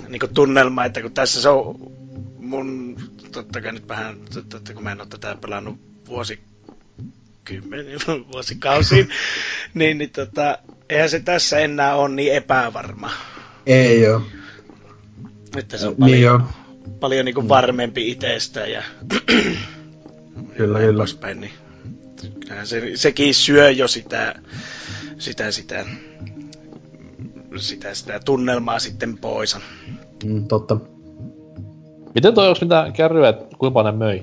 niin tunnelmaa, että kun tässä se on mun, totta kai nyt vähän, totta, kun mä en ole tätä pelannut vuosi [laughs] vuosikausiin, [laughs] niin, niin tota, eihän se tässä enää ole niin epävarma. Ei joo. Että se on niin paljon, niin paljon niin kuin varmempi itsestä ja [clears throat] kyllä, kyllä. Poispäin, niin se, sekin syö jo sitä, sitä, sitä, sitä, sitä tunnelmaa sitten pois. Mm, totta. Miten toi, onko mitään kärryä, että kuinka paljon möi?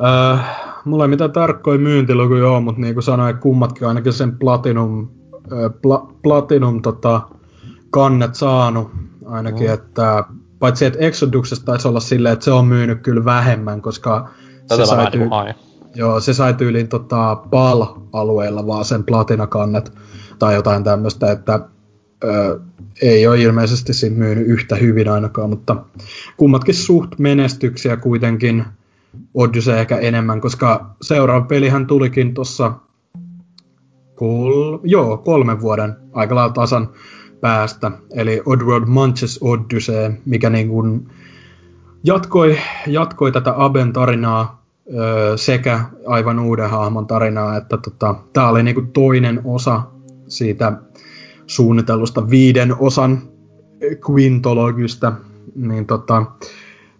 Öö, mulla ei mitään tarkkoja myyntilukuja ole, mutta niin kuin sanoin, kummatkin ainakin sen Platinum, öö, pla, Platinum tota, kannet saanut ainakin, no. että paitsi että Exoduksesta taisi olla silleen, että se on myynyt kyllä vähemmän, koska Tätä se sai, tyy- joo, se sai tyyliin tota, PAL-alueella vaan sen platinakannet tai jotain tämmöistä, että ö, ei ole ilmeisesti siinä myynyt yhtä hyvin ainakaan, mutta kummatkin suht menestyksiä kuitenkin – Odyssey ehkä enemmän, koska seuraava pelihän tulikin tuossa kol- joo, kolmen vuoden aika lailla tasan päästä, eli Oddworld Manches Odyssey, mikä niin kuin jatkoi, jatkoi tätä Aben tarinaa öö, sekä aivan uuden hahmon tarinaa, että tota, tämä oli niin kuin toinen osa siitä suunnitellusta viiden osan quintologista, niin tota,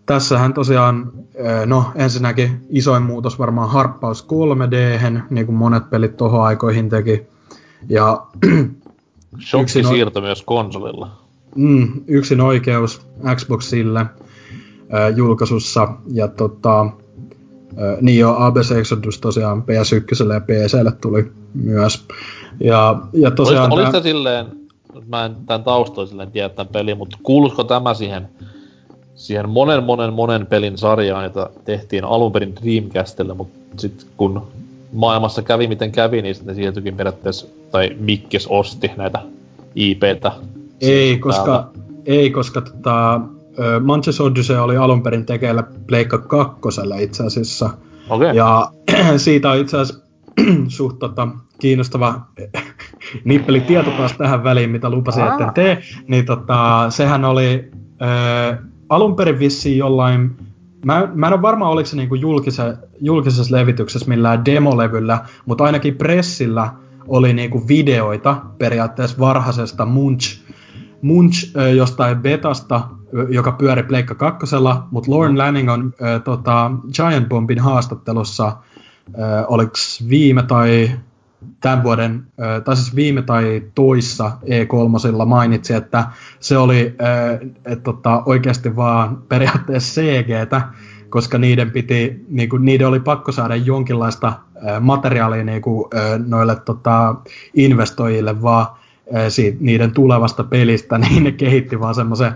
tässähän tosiaan, no ensinnäkin isoin muutos varmaan harppaus 3 d niin kuin monet pelit tohon aikoihin teki. Ja Shoppi no... siirto myös konsolilla. Mm, yksin oikeus Xboxille julkaisussa. Ja tota, niin jo Abyss Exodus tosiaan PS1 ja PClle tuli myös. Ja, ja tosiaan... Olis, tämä... silleen, mä en tämän taustoin silleen tiedä tämän pelin, mutta kuuluisiko tämä siihen siihen monen monen monen pelin sarjaan, jota tehtiin alun perin Dreamcastille, mutta sitten kun maailmassa kävi miten kävi, niin sitten sieltäkin periaatteessa, tai Mikkes osti näitä IPtä. Ei, koska, ei, koska tota, Manchester Odyssey oli alun perin tekeillä Pleikka kakkosella itse asiassa. Okay. Ja [clears throat] siitä on itse asiassa [clears throat] suht tota, kiinnostava [clears throat] nippelitieto taas tähän väliin, mitä lupasin, että tee. Niin tota, sehän oli alun perin vissiin jollain, mä, mä en ole varma oliko se niinku julkise, julkisessa levityksessä millään demolevyllä, mutta ainakin pressillä oli niinku videoita periaatteessa varhaisesta Munch, Munch jostain betasta, joka pyöri Pleikka kakkosella, mutta Lauren mm. Lanning on äh, tota, Giant Bombin haastattelussa, oliko viime tai tämän vuoden, tai siis viime tai toissa E3 mainitsi, että se oli et, tota, oikeasti vaan periaatteessa CGtä, koska niiden, piti, niinku, niiden oli pakko saada jonkinlaista materiaalia niinku, noille tota, investoijille vaan siitä, niiden tulevasta pelistä, [laughs] niin ne kehitti vaan semmoisen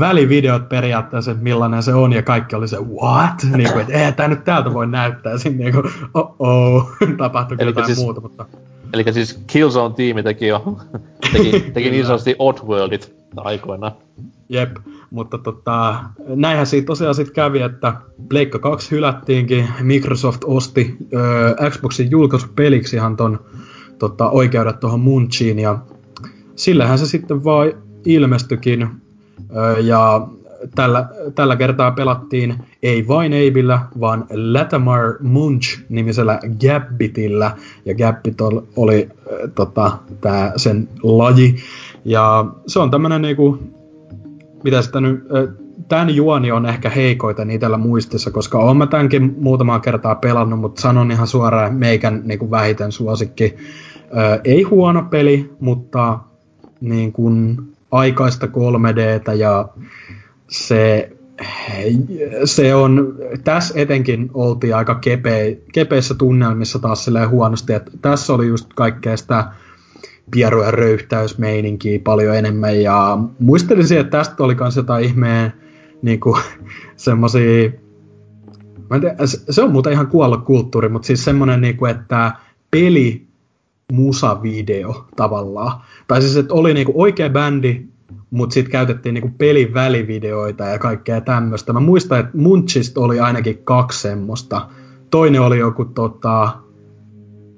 välivideot periaatteessa, että millainen se on, ja kaikki oli se, what? Niin kuin, että eihän tämä nyt täältä voi näyttää, siinä niin kuin, oh oh, [laughs] tapahtui jotain siis, muuta, mutta... Eli siis Killzone-tiimi teki jo, [laughs] teki, teki niin sanotusti Oddworldit aikoinaan. Jep, mutta tota, näinhän siitä tosiaan sitten kävi, että Pleikka 2 hylättiinkin, Microsoft osti ö, Xboxin julkaisupeliksi ihan ton tota, oikeudet tuohon Munchiin, ja sillähän se sitten vaan ilmestyikin, ö, ja tällä, tällä kertaa pelattiin ei vain Eibillä, vaan Latamar Munch-nimisellä Gabbitillä, ja Gabbit oli äh, tota, tää sen laji, ja se on tämmönen niinku, mitä sitä nyt, tämän juoni on ehkä heikoita niitellä muistissa, koska olen mä tämänkin muutamaa kertaa pelannut, mutta sanon ihan suoraan meikän niinku vähiten suosikki. Ö, ei huono peli, mutta niin kuin aikaista 3Dtä ja se, se on, tässä etenkin oltiin aika kepe, kepeissä tunnelmissa taas silleen huonosti, että tässä oli just kaikkea sitä pieru- ja röyhtäysmeininkiä paljon enemmän. Ja muistelisin, että tästä oli myös jotain ihmeen niin kuin, [laughs] semmosia, mä en tiedä, se on muuten ihan kuollut kulttuuri, mutta siis semmonen, niin kuin, että peli musavideo tavallaan. Tai siis, että oli niinku oikea bändi, mutta sitten käytettiin niinku pelin välivideoita ja kaikkea tämmöistä. Mä muistan, että Munchista oli ainakin kaksi semmoista. Toinen oli joku tota,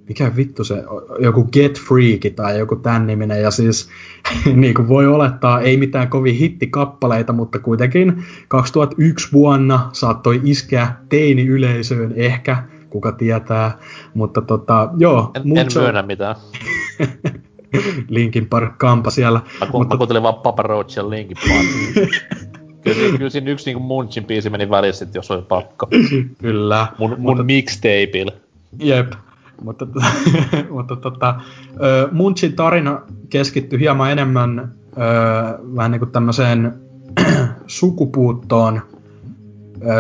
mikä vittu se, joku Get Freak tai joku tän niminen, ja siis [laughs] niin kuin voi olettaa, ei mitään kovin hittikappaleita, mutta kuitenkin 2001 vuonna saattoi iskeä teini-yleisöön ehkä, kuka tietää, mutta tota, joo. En, mucho... en myönnä mitään. [laughs] [laughs] Linkin Park kampa siellä. Mä, ku, mutta... mä kuuntelin vaan Papa Roach ja Linkin Park. [laughs] kyllä, kyllä siinä yksi niin Munchin biisi meni välissä, jos oli pakko. kyllä. Mun, mun mutta... mixtapeilla. Jep, mutta, [laughs] mutta tota, Munchin tarina keskittyi hieman enemmän vähän niin kuin tämmöiseen [clears throat] sukupuuttoon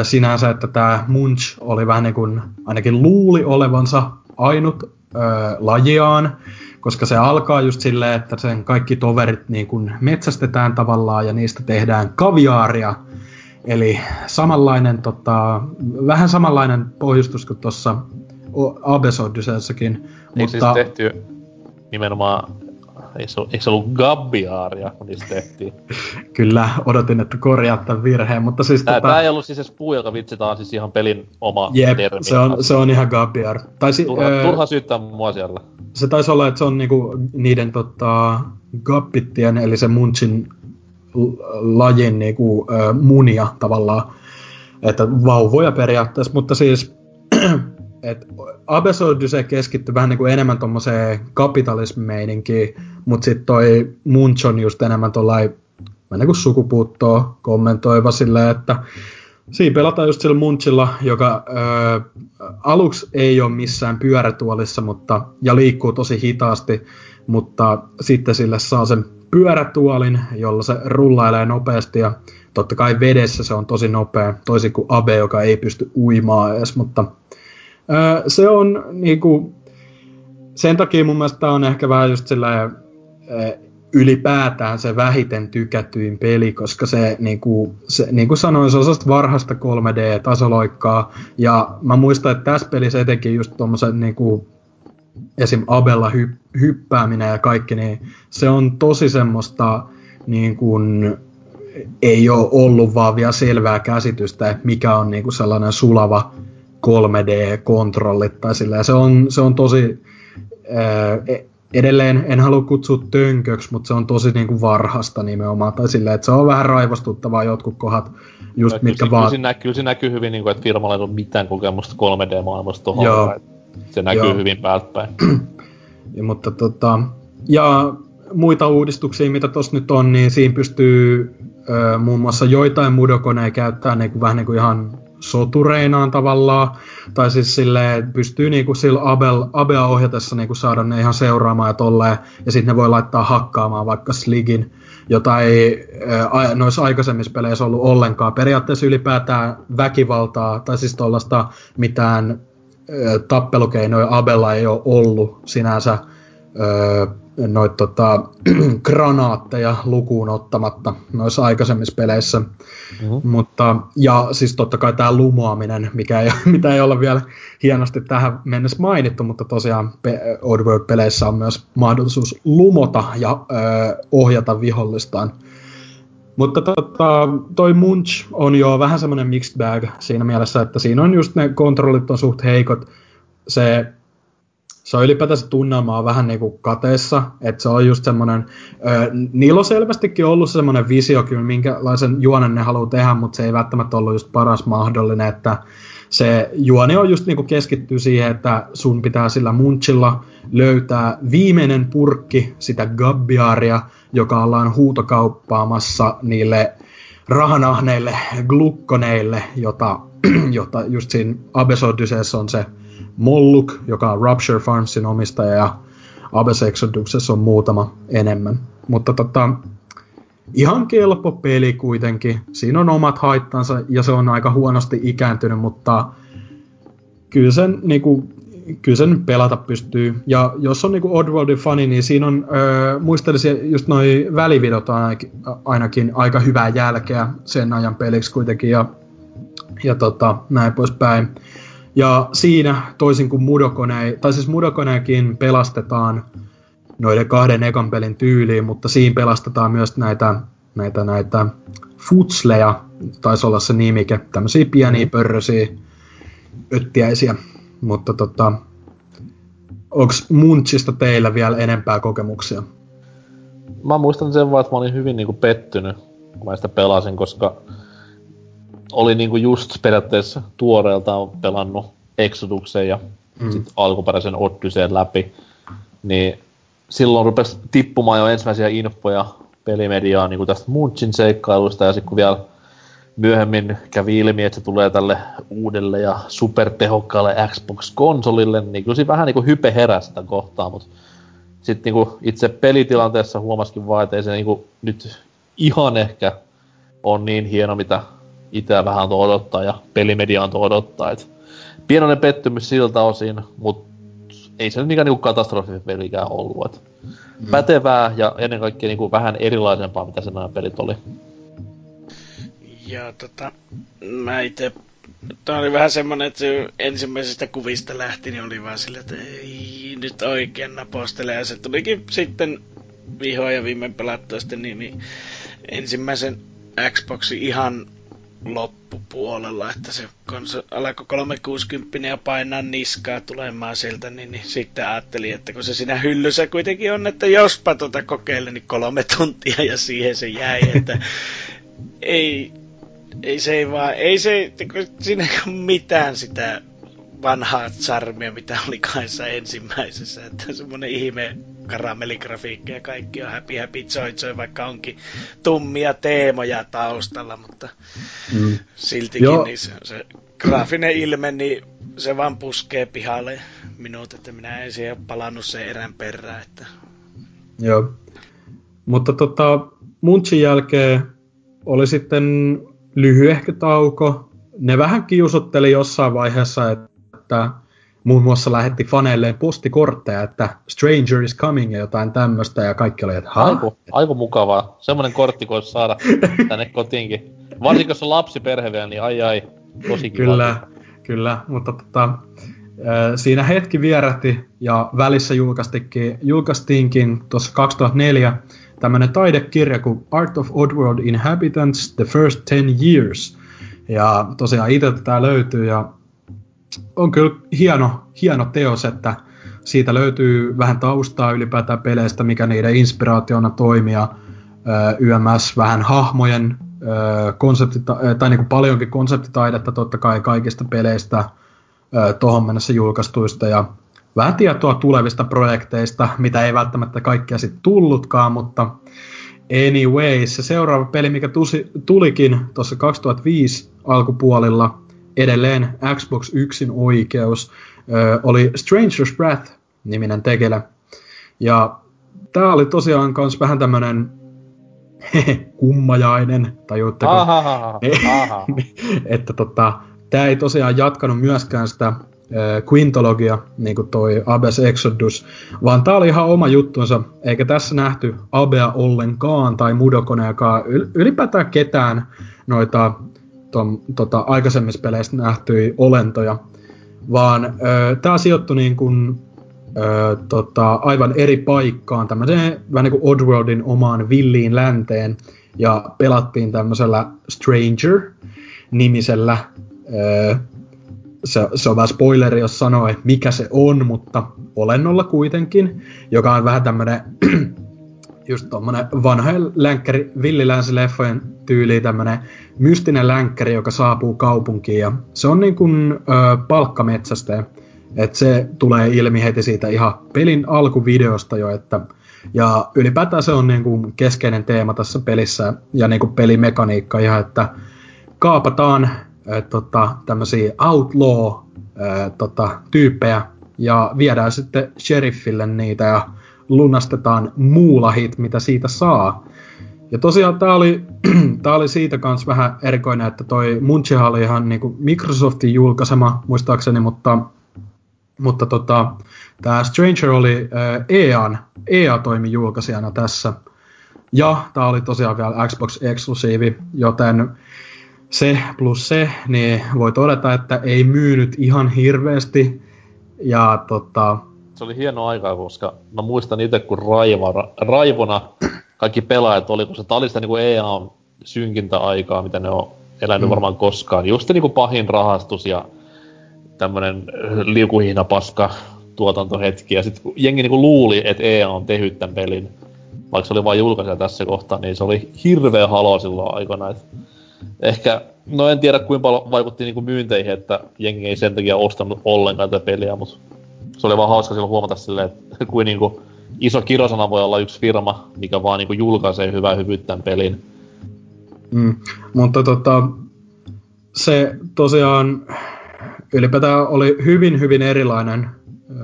sinänsä, että tämä Munch oli vähän niin kuin, ainakin luuli olevansa ainut ö, lajiaan, koska se alkaa just silleen, että sen kaikki toverit niin kuin metsästetään tavallaan ja niistä tehdään kaviaaria. Eli samanlainen, tota, vähän samanlainen pohjustus kuin tuossa Abes Odysseyassakin. Eikö mutta... siis tehty nimenomaan Eikö se, eikö se ollut Gabbiaaria, kun niistä tehtiin? [laughs] Kyllä, odotin, että korjaat tämän virheen, mutta siis tää, tota... tää ei ollut siis edes puujalka vitsi, tää on siis ihan pelin oma Jep, termi. se on, se on ihan Gabbiar. Tai si- turha, öö, turha syyttää mua siellä. Se taisi olla, että se on niinku niiden tota, Gabbittien, eli se Munchin lajin niinku, ö, munia tavallaan. Että vauvoja periaatteessa, mutta siis [clears throat] et Abyss Odyssey keskittyi vähän niin kuin enemmän tommoseen kapitalismimeininkiin, mutta sitten toi Munch on just enemmän tollai niin kuin sukupuuttoa kommentoiva silleen, että siinä pelataan just sillä Munchilla, joka ö, aluksi ei ole missään pyörätuolissa mutta, ja liikkuu tosi hitaasti, mutta sitten sille saa sen pyörätuolin, jolla se rullailee nopeasti ja totta kai vedessä se on tosi nopea, toisin kuin Abe, joka ei pysty uimaan edes, mutta se on niinku, sen takia mun mielestä on ehkä vähän just sillä ylipäätään se vähiten tykätyin peli, koska se, niinku, se niin kuin sanoin, se on varhaista 3D-tasoloikkaa, ja mä muistan, että tässä pelissä etenkin just tuommoisen niinku, esim. Abella hy- hyppääminen ja kaikki, niin se on tosi semmoista niin kuin, ei ole ollut vaan vielä selvää käsitystä, että mikä on niin kuin sellainen sulava 3D-kontrollit tai. Se on, se on tosi, ää, edelleen en halua kutsua tönköksi, mutta se on tosi niin kuin varhasta nimenomaan. Tai sillä, että se on vähän raivostuttavaa jotkut kohdat, just no, mitkä kyllä, vaan... Kyllä, kyllä se näkyy hyvin, niin kuin, että firmalla ei ole mitään kokemusta 3D-maailmasta tuohon. Se näkyy Joo. hyvin päältä päin. [clears throat] ja, mutta tota, ja muita uudistuksia, mitä tuossa nyt on, niin siinä pystyy ö, muun muassa joitain mudokoneja käyttää niin kuin, vähän niin kuin ihan sotureinaan tavallaan, tai siis silleen, pystyy niinku sillä Abel, Abea ohjatessa niinku saada ne ihan seuraamaan ja tolleen, ja sitten ne voi laittaa hakkaamaan vaikka Sligin, jota ei noissa aikaisemmissa peleissä ollut ollenkaan. Periaatteessa ylipäätään väkivaltaa, tai siis tuollaista mitään ää, tappelukeinoja Abella ei ole ollut sinänsä ää, noit tota, [clears throat] granaatteja lukuun ottamatta noissa aikaisemmissa peleissä. Mm-hmm. Mutta, ja siis totta kai tämä lumoaminen, mikä ei, [laughs] mitä ei olla vielä hienosti tähän mennessä mainittu, mutta tosiaan Oddworld-peleissä on myös mahdollisuus lumota ja ö, ohjata vihollistaan. Mutta tota, toi Munch on jo vähän semmoinen mixed bag siinä mielessä, että siinä on just ne kontrollit on suht heikot. Se se on ylipäätänsä tunnelma on vähän niinku kateessa, että se on just semmoinen, niillä on selvästikin ollut semmoinen visio kyllä, minkälaisen juonen ne haluaa tehdä, mutta se ei välttämättä ollut just paras mahdollinen, että se juoni on just niinku keskittyy siihen, että sun pitää sillä munchilla löytää viimeinen purkki sitä gabbiaria, joka ollaan huutokauppaamassa niille rahanahneille glukkoneille, jota, [clears throat] jota just siinä Abes on se Molluk, joka on Rupture Farmsin omistaja, ja Abyss Exoduksessa on muutama enemmän. Mutta tota, ihan kelpo peli kuitenkin. Siinä on omat haittansa, ja se on aika huonosti ikääntynyt, mutta kyllä sen, niinku, kyllä sen pelata pystyy. Ja jos on niinku Oddworldin fani, niin siinä on, öö, muistelisin just noin välividot ainakin, ainakin aika hyvää jälkeä sen ajan peliksi kuitenkin, ja, ja tota, näin poispäin. Ja siinä, toisin kuin Mudokone, tai siis Mudokoneekin pelastetaan noiden kahden ekan pelin tyyliin, mutta siinä pelastetaan myös näitä, näitä, näitä futsleja, taisi olla se nimike, tämmöisiä pieniä mm. pörrösiä öttiäisiä. Mutta tota, onko Munchista teillä vielä enempää kokemuksia? Mä muistan sen vaan, että mä olin hyvin niinku pettynyt, kun mä sitä pelasin, koska oli niinku just periaatteessa tuoreeltaan pelannut Exoduksen ja mm. sit alkuperäisen Odysseen läpi, niin silloin rupesi tippumaan jo ensimmäisiä infoja pelimediaa niin tästä Munchin seikkailusta ja sitten kun vielä myöhemmin kävi ilmi, että se tulee tälle uudelle ja supertehokkaalle Xbox-konsolille, niin kyllä siinä vähän niin kuin hype heräsi sitä kohtaa, mutta sitten niin itse pelitilanteessa huomasikin vaan, että ei se niin kuin nyt ihan ehkä on niin hieno, mitä itse vähän antoi odottaa ja pelimedia antoi odottaa. Et pienoinen pettymys siltä osin, mutta ei se nyt mikään niinku katastrofipelikään ollut. Et mm. Pätevää ja ennen kaikkea niinku vähän erilaisempaa, mitä se nämä pelit oli. Ja tota, mä itse Tämä oli vähän semmonen, että se ensimmäisestä kuvista lähti, niin oli vaan sillä, että ei nyt oikein napostele. Ja se tulikin sitten vihoa ja viimein pelattua sitten niin, niin ensimmäisen Xboxin ihan loppupuolella, että se konso- alkoi 360 ja painaa niskaa tulemaan sieltä, niin, niin sitten ajattelin, että kun se siinä hyllyssä kuitenkin on, että jospa tuota kokeile, niin kolme tuntia ja siihen se jäi, että ei, ei se ei vaan, ei se, siinä ei ole mitään sitä vanhaa charmia, mitä oli kanssa ensimmäisessä, että semmonen ihme karamelligrafiikka ja kaikki on happy happy joy joy, vaikka onkin tummia teemoja taustalla, mutta mm. siltikin niin se, se graafinen ilme, niin se vaan puskee pihalle minut, että minä en siihen palannut sen erän perään. Että... Joo. Mutta tota, Munchin jälkeen oli sitten lyhyehkö tauko. Ne vähän kiusotteli jossain vaiheessa, että muun muassa lähetti faneilleen postikortteja, että Stranger is coming ja jotain tämmöistä, ja kaikki oli, että Aiku, aiku mukavaa. Semmoinen kortti voisi saada tänne kotiinkin. Varsinkin jos on lapsiperhe vielä, niin ai ai, tosi kiva. Kyllä, kyllä, mutta tota, siinä hetki vierähti ja välissä julkaistiinkin, julkaistiinkin tuossa 2004 tämmöinen taidekirja kuin Art of Oddworld Inhabitants The First Ten Years. Ja tosiaan itse tämä löytyy ja on kyllä hieno, hieno teos, että siitä löytyy vähän taustaa ylipäätään peleistä, mikä niiden inspiraationa toimia, YMS vähän hahmojen konsepti, tai niin kuin paljonkin konseptitaidetta totta kai kaikista peleistä tuohon mennessä julkaistuista ja vähän tietoa tulevista projekteista, mitä ei välttämättä kaikkia sitten tullutkaan, mutta anyways, se seuraava peli, mikä tusi, tulikin tuossa 2005 alkupuolilla, edelleen Xbox yksin oikeus, oli Stranger's Breath-niminen tekele. Ja tää oli tosiaan kans vähän tämmönen [laughs] kummajainen, tajuutteko? Aha, aha. [laughs] [laughs] että tota, tää ei tosiaan jatkanut myöskään sitä Quintologia, niin kuin toi Abes Exodus, vaan tää oli ihan oma juttunsa, eikä tässä nähty Abea ollenkaan tai Mudokoneakaan, ylipäätään ketään noita ton, tota, aikaisemmissa peleissä nähtyi olentoja, vaan ö, tää sijoittui niin kuin, ö, tota, aivan eri paikkaan, tämmöiseen vähän niin kuin Oddworldin omaan villiin länteen, ja pelattiin tämmöisellä Stranger-nimisellä ö, se, se on vähän spoileri, jos sanoo, että mikä se on, mutta olennolla kuitenkin, joka on vähän tämmönen just tommonen vanha länkkäri, villilänsileffojen tyyli tämmönen mystinen länkkäri, joka saapuu kaupunkiin. Ja se on niin kuin ö, palkkametsästä, että se tulee ilmi heti siitä ihan pelin alkuvideosta jo, että ja ylipäätään se on niin kuin keskeinen teema tässä pelissä ja niin kuin pelimekaniikka ihan, että kaapataan tota, tämmöisiä outlaw ää, tota, ja viedään sitten sheriffille niitä ja lunastetaan muulahit, mitä siitä saa. Ja tosiaan tää oli, [clears throat] oli siitä kans vähän erikoinen, että toi Munchihan oli ihan niinku Microsoftin julkaisema, muistaakseni, mutta, mutta tota, tää Stranger oli ää, EAN, EA toimi julkaisijana tässä. Ja tää oli tosiaan vielä Xbox Exclusive, joten se plus se, niin voi todeta, että ei myynyt ihan hirveästi. Ja tota... Se oli hieno aika, koska mä muistan itse, kun raiva, raivona kaikki pelaajat oli, koska tää oli sitä niinku EA synkintä aikaa, mitä ne on elänyt mm. varmaan koskaan. Just niinku pahin rahastus ja tämmönen liukuhihna paska tuotantohetki. Ja sitten jengi niinku luuli, että EA on tehnyt tämän pelin, vaikka se oli vain julkaisija tässä kohtaa, niin se oli hirveä halo silloin aikana. Että ehkä, no en tiedä kuinka paljon vaikutti niinku myynteihin, että jengi ei sen takia ostanut ollenkaan tätä peliä, mutta se oli vaan hauska silloin huomata silleen, että [laughs] kuin niinku iso kirosana voi olla yksi firma, mikä vaan niinku julkaisee hyvää hyvyyttään pelin. Mm, mutta tota, se tosiaan ylipäätään oli hyvin, hyvin erilainen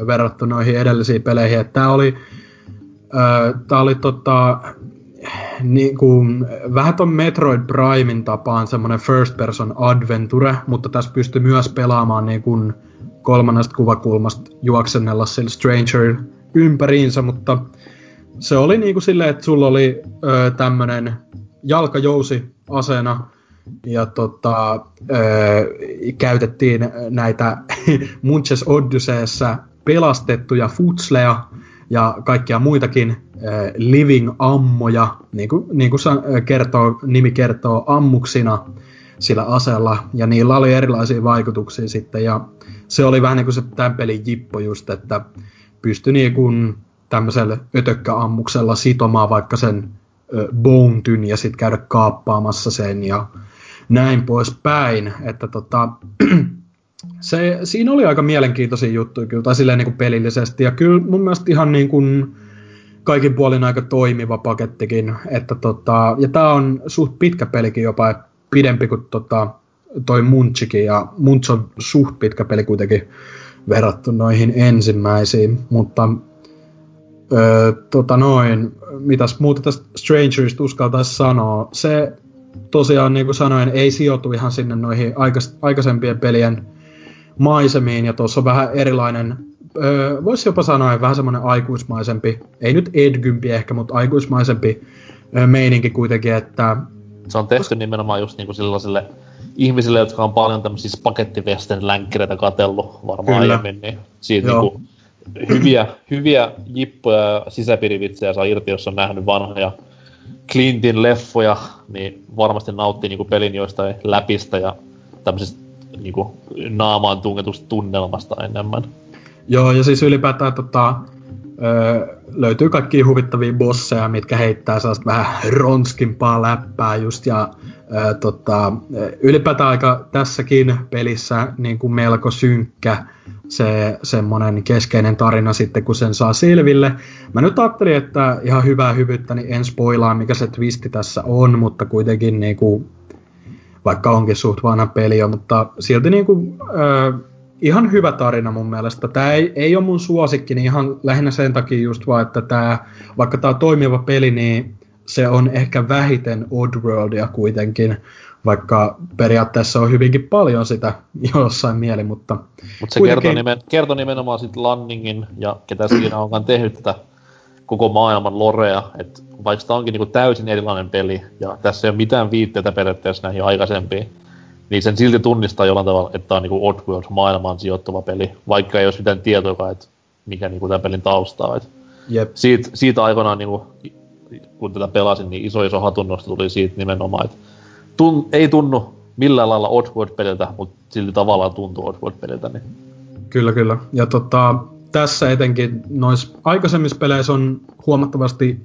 verrattuna noihin edellisiin peleihin. Että tää oli, äh, tää oli tota, niin kuin, vähän ton Metroid Primein tapaan semmoinen first person adventure, mutta tässä pystyy myös pelaamaan niin kuin kolmannesta kuvakulmasta juoksennella sillä Stranger ympäriinsä, mutta se oli niin kuin silleen, että sulla oli ö, tämmönen jalkajousi aseena ja tota, ö, käytettiin näitä [laughs] Munches Odysseyssä pelastettuja futsleja ja kaikkia muitakin äh, living ammoja, niin kuin, niin kuin kertoo, nimi kertoo, ammuksina sillä aseella, ja niillä oli erilaisia vaikutuksia sitten, ja se oli vähän niin kuin se tämän pelin jippo just, että pystyi niin kuin tämmöisellä ötökkäammuksella sitomaan vaikka sen bone ja sitten käydä kaappaamassa sen ja näin poispäin, että tota, [clears throat] se, siinä oli aika mielenkiintoisia juttuja kyllä, tai silleen niin kuin pelillisesti, ja kyllä mun mielestä ihan niin kuin kaikin puolin aika toimiva pakettikin, että tota, ja tää on suht pitkä pelikin jopa, pidempi kuin tota, toi Munchikin, ja Munch on suht pitkä peli kuitenkin verrattu noihin ensimmäisiin, mutta öö, tota noin, mitäs muuta tästä Strangerista uskaltaisi sanoa, se tosiaan niin kuin sanoin, ei sijoitu ihan sinne noihin aikas, aikaisempien pelien maisemiin ja tuossa on vähän erilainen, öö, voisi jopa sanoa vähän semmoinen aikuismaisempi, ei nyt edgympi ehkä, mutta aikuismaisempi öö, meininki kuitenkin, että... Se on tehty nimenomaan just niinku sellaisille ihmisille, jotka on paljon tämmöisiä spagettivesten länkkireitä katellut varmaan Kyllä. aiemmin, niin siitä niinku hyviä, hyviä jippoja ja sisäpiirivitsejä saa irti, jos on nähnyt vanhoja Clintin leffoja, niin varmasti nauttii niinku pelin joistain läpistä ja tämmöisistä niinku, naamaan tungetusta tunnelmasta enemmän. Joo, ja siis ylipäätään tota, öö, löytyy kaikki huvittavia bosseja, mitkä heittää sellaista vähän ronskimpaa läppää just, ja öö, tota, ylipäätään aika tässäkin pelissä niin kuin melko synkkä se semmonen keskeinen tarina sitten, kun sen saa selville. Mä nyt ajattelin, että ihan hyvää hyvyyttä, niin en spoilaa, mikä se twisti tässä on, mutta kuitenkin niin kuin, vaikka onkin suht vanha peli mutta silti niinku, äh, ihan hyvä tarina mun mielestä. Tämä ei, ei ole mun suosikki, niin ihan lähinnä sen takia just vaan, että tää, vaikka tämä on toimiva peli, niin se on ehkä vähiten Oddworldia kuitenkin, vaikka periaatteessa on hyvinkin paljon sitä [laughs] jossain mieli, mutta... Mutta se kuitenkin... kertoo, nimen, kertoo nimenomaan sitten Lanningin ja ketä siinä onkaan tehnyt tätä koko maailman lorea, että vaikka tämä onkin niinku täysin erilainen peli, ja tässä ei ole mitään viitteitä periaatteessa näihin aikaisempiin, niin sen silti tunnistaa jollain tavalla, että tämä on niinku Oddworld maailmaan sijoittuva peli, vaikka ei olisi mitään tietoa, että mikä niinku tämän pelin taustaa. Et Jep. Siitä, siitä aikanaan, niinku, kun tätä pelasin, niin iso iso hatunnosto tuli siitä nimenomaan, että tun, ei tunnu millään lailla Oddworld-peliltä, mutta silti tavallaan tuntuu Oddworld-peliltä. Niin. Kyllä, kyllä. Ja tota, tässä etenkin noissa aikaisemmissa peleissä on huomattavasti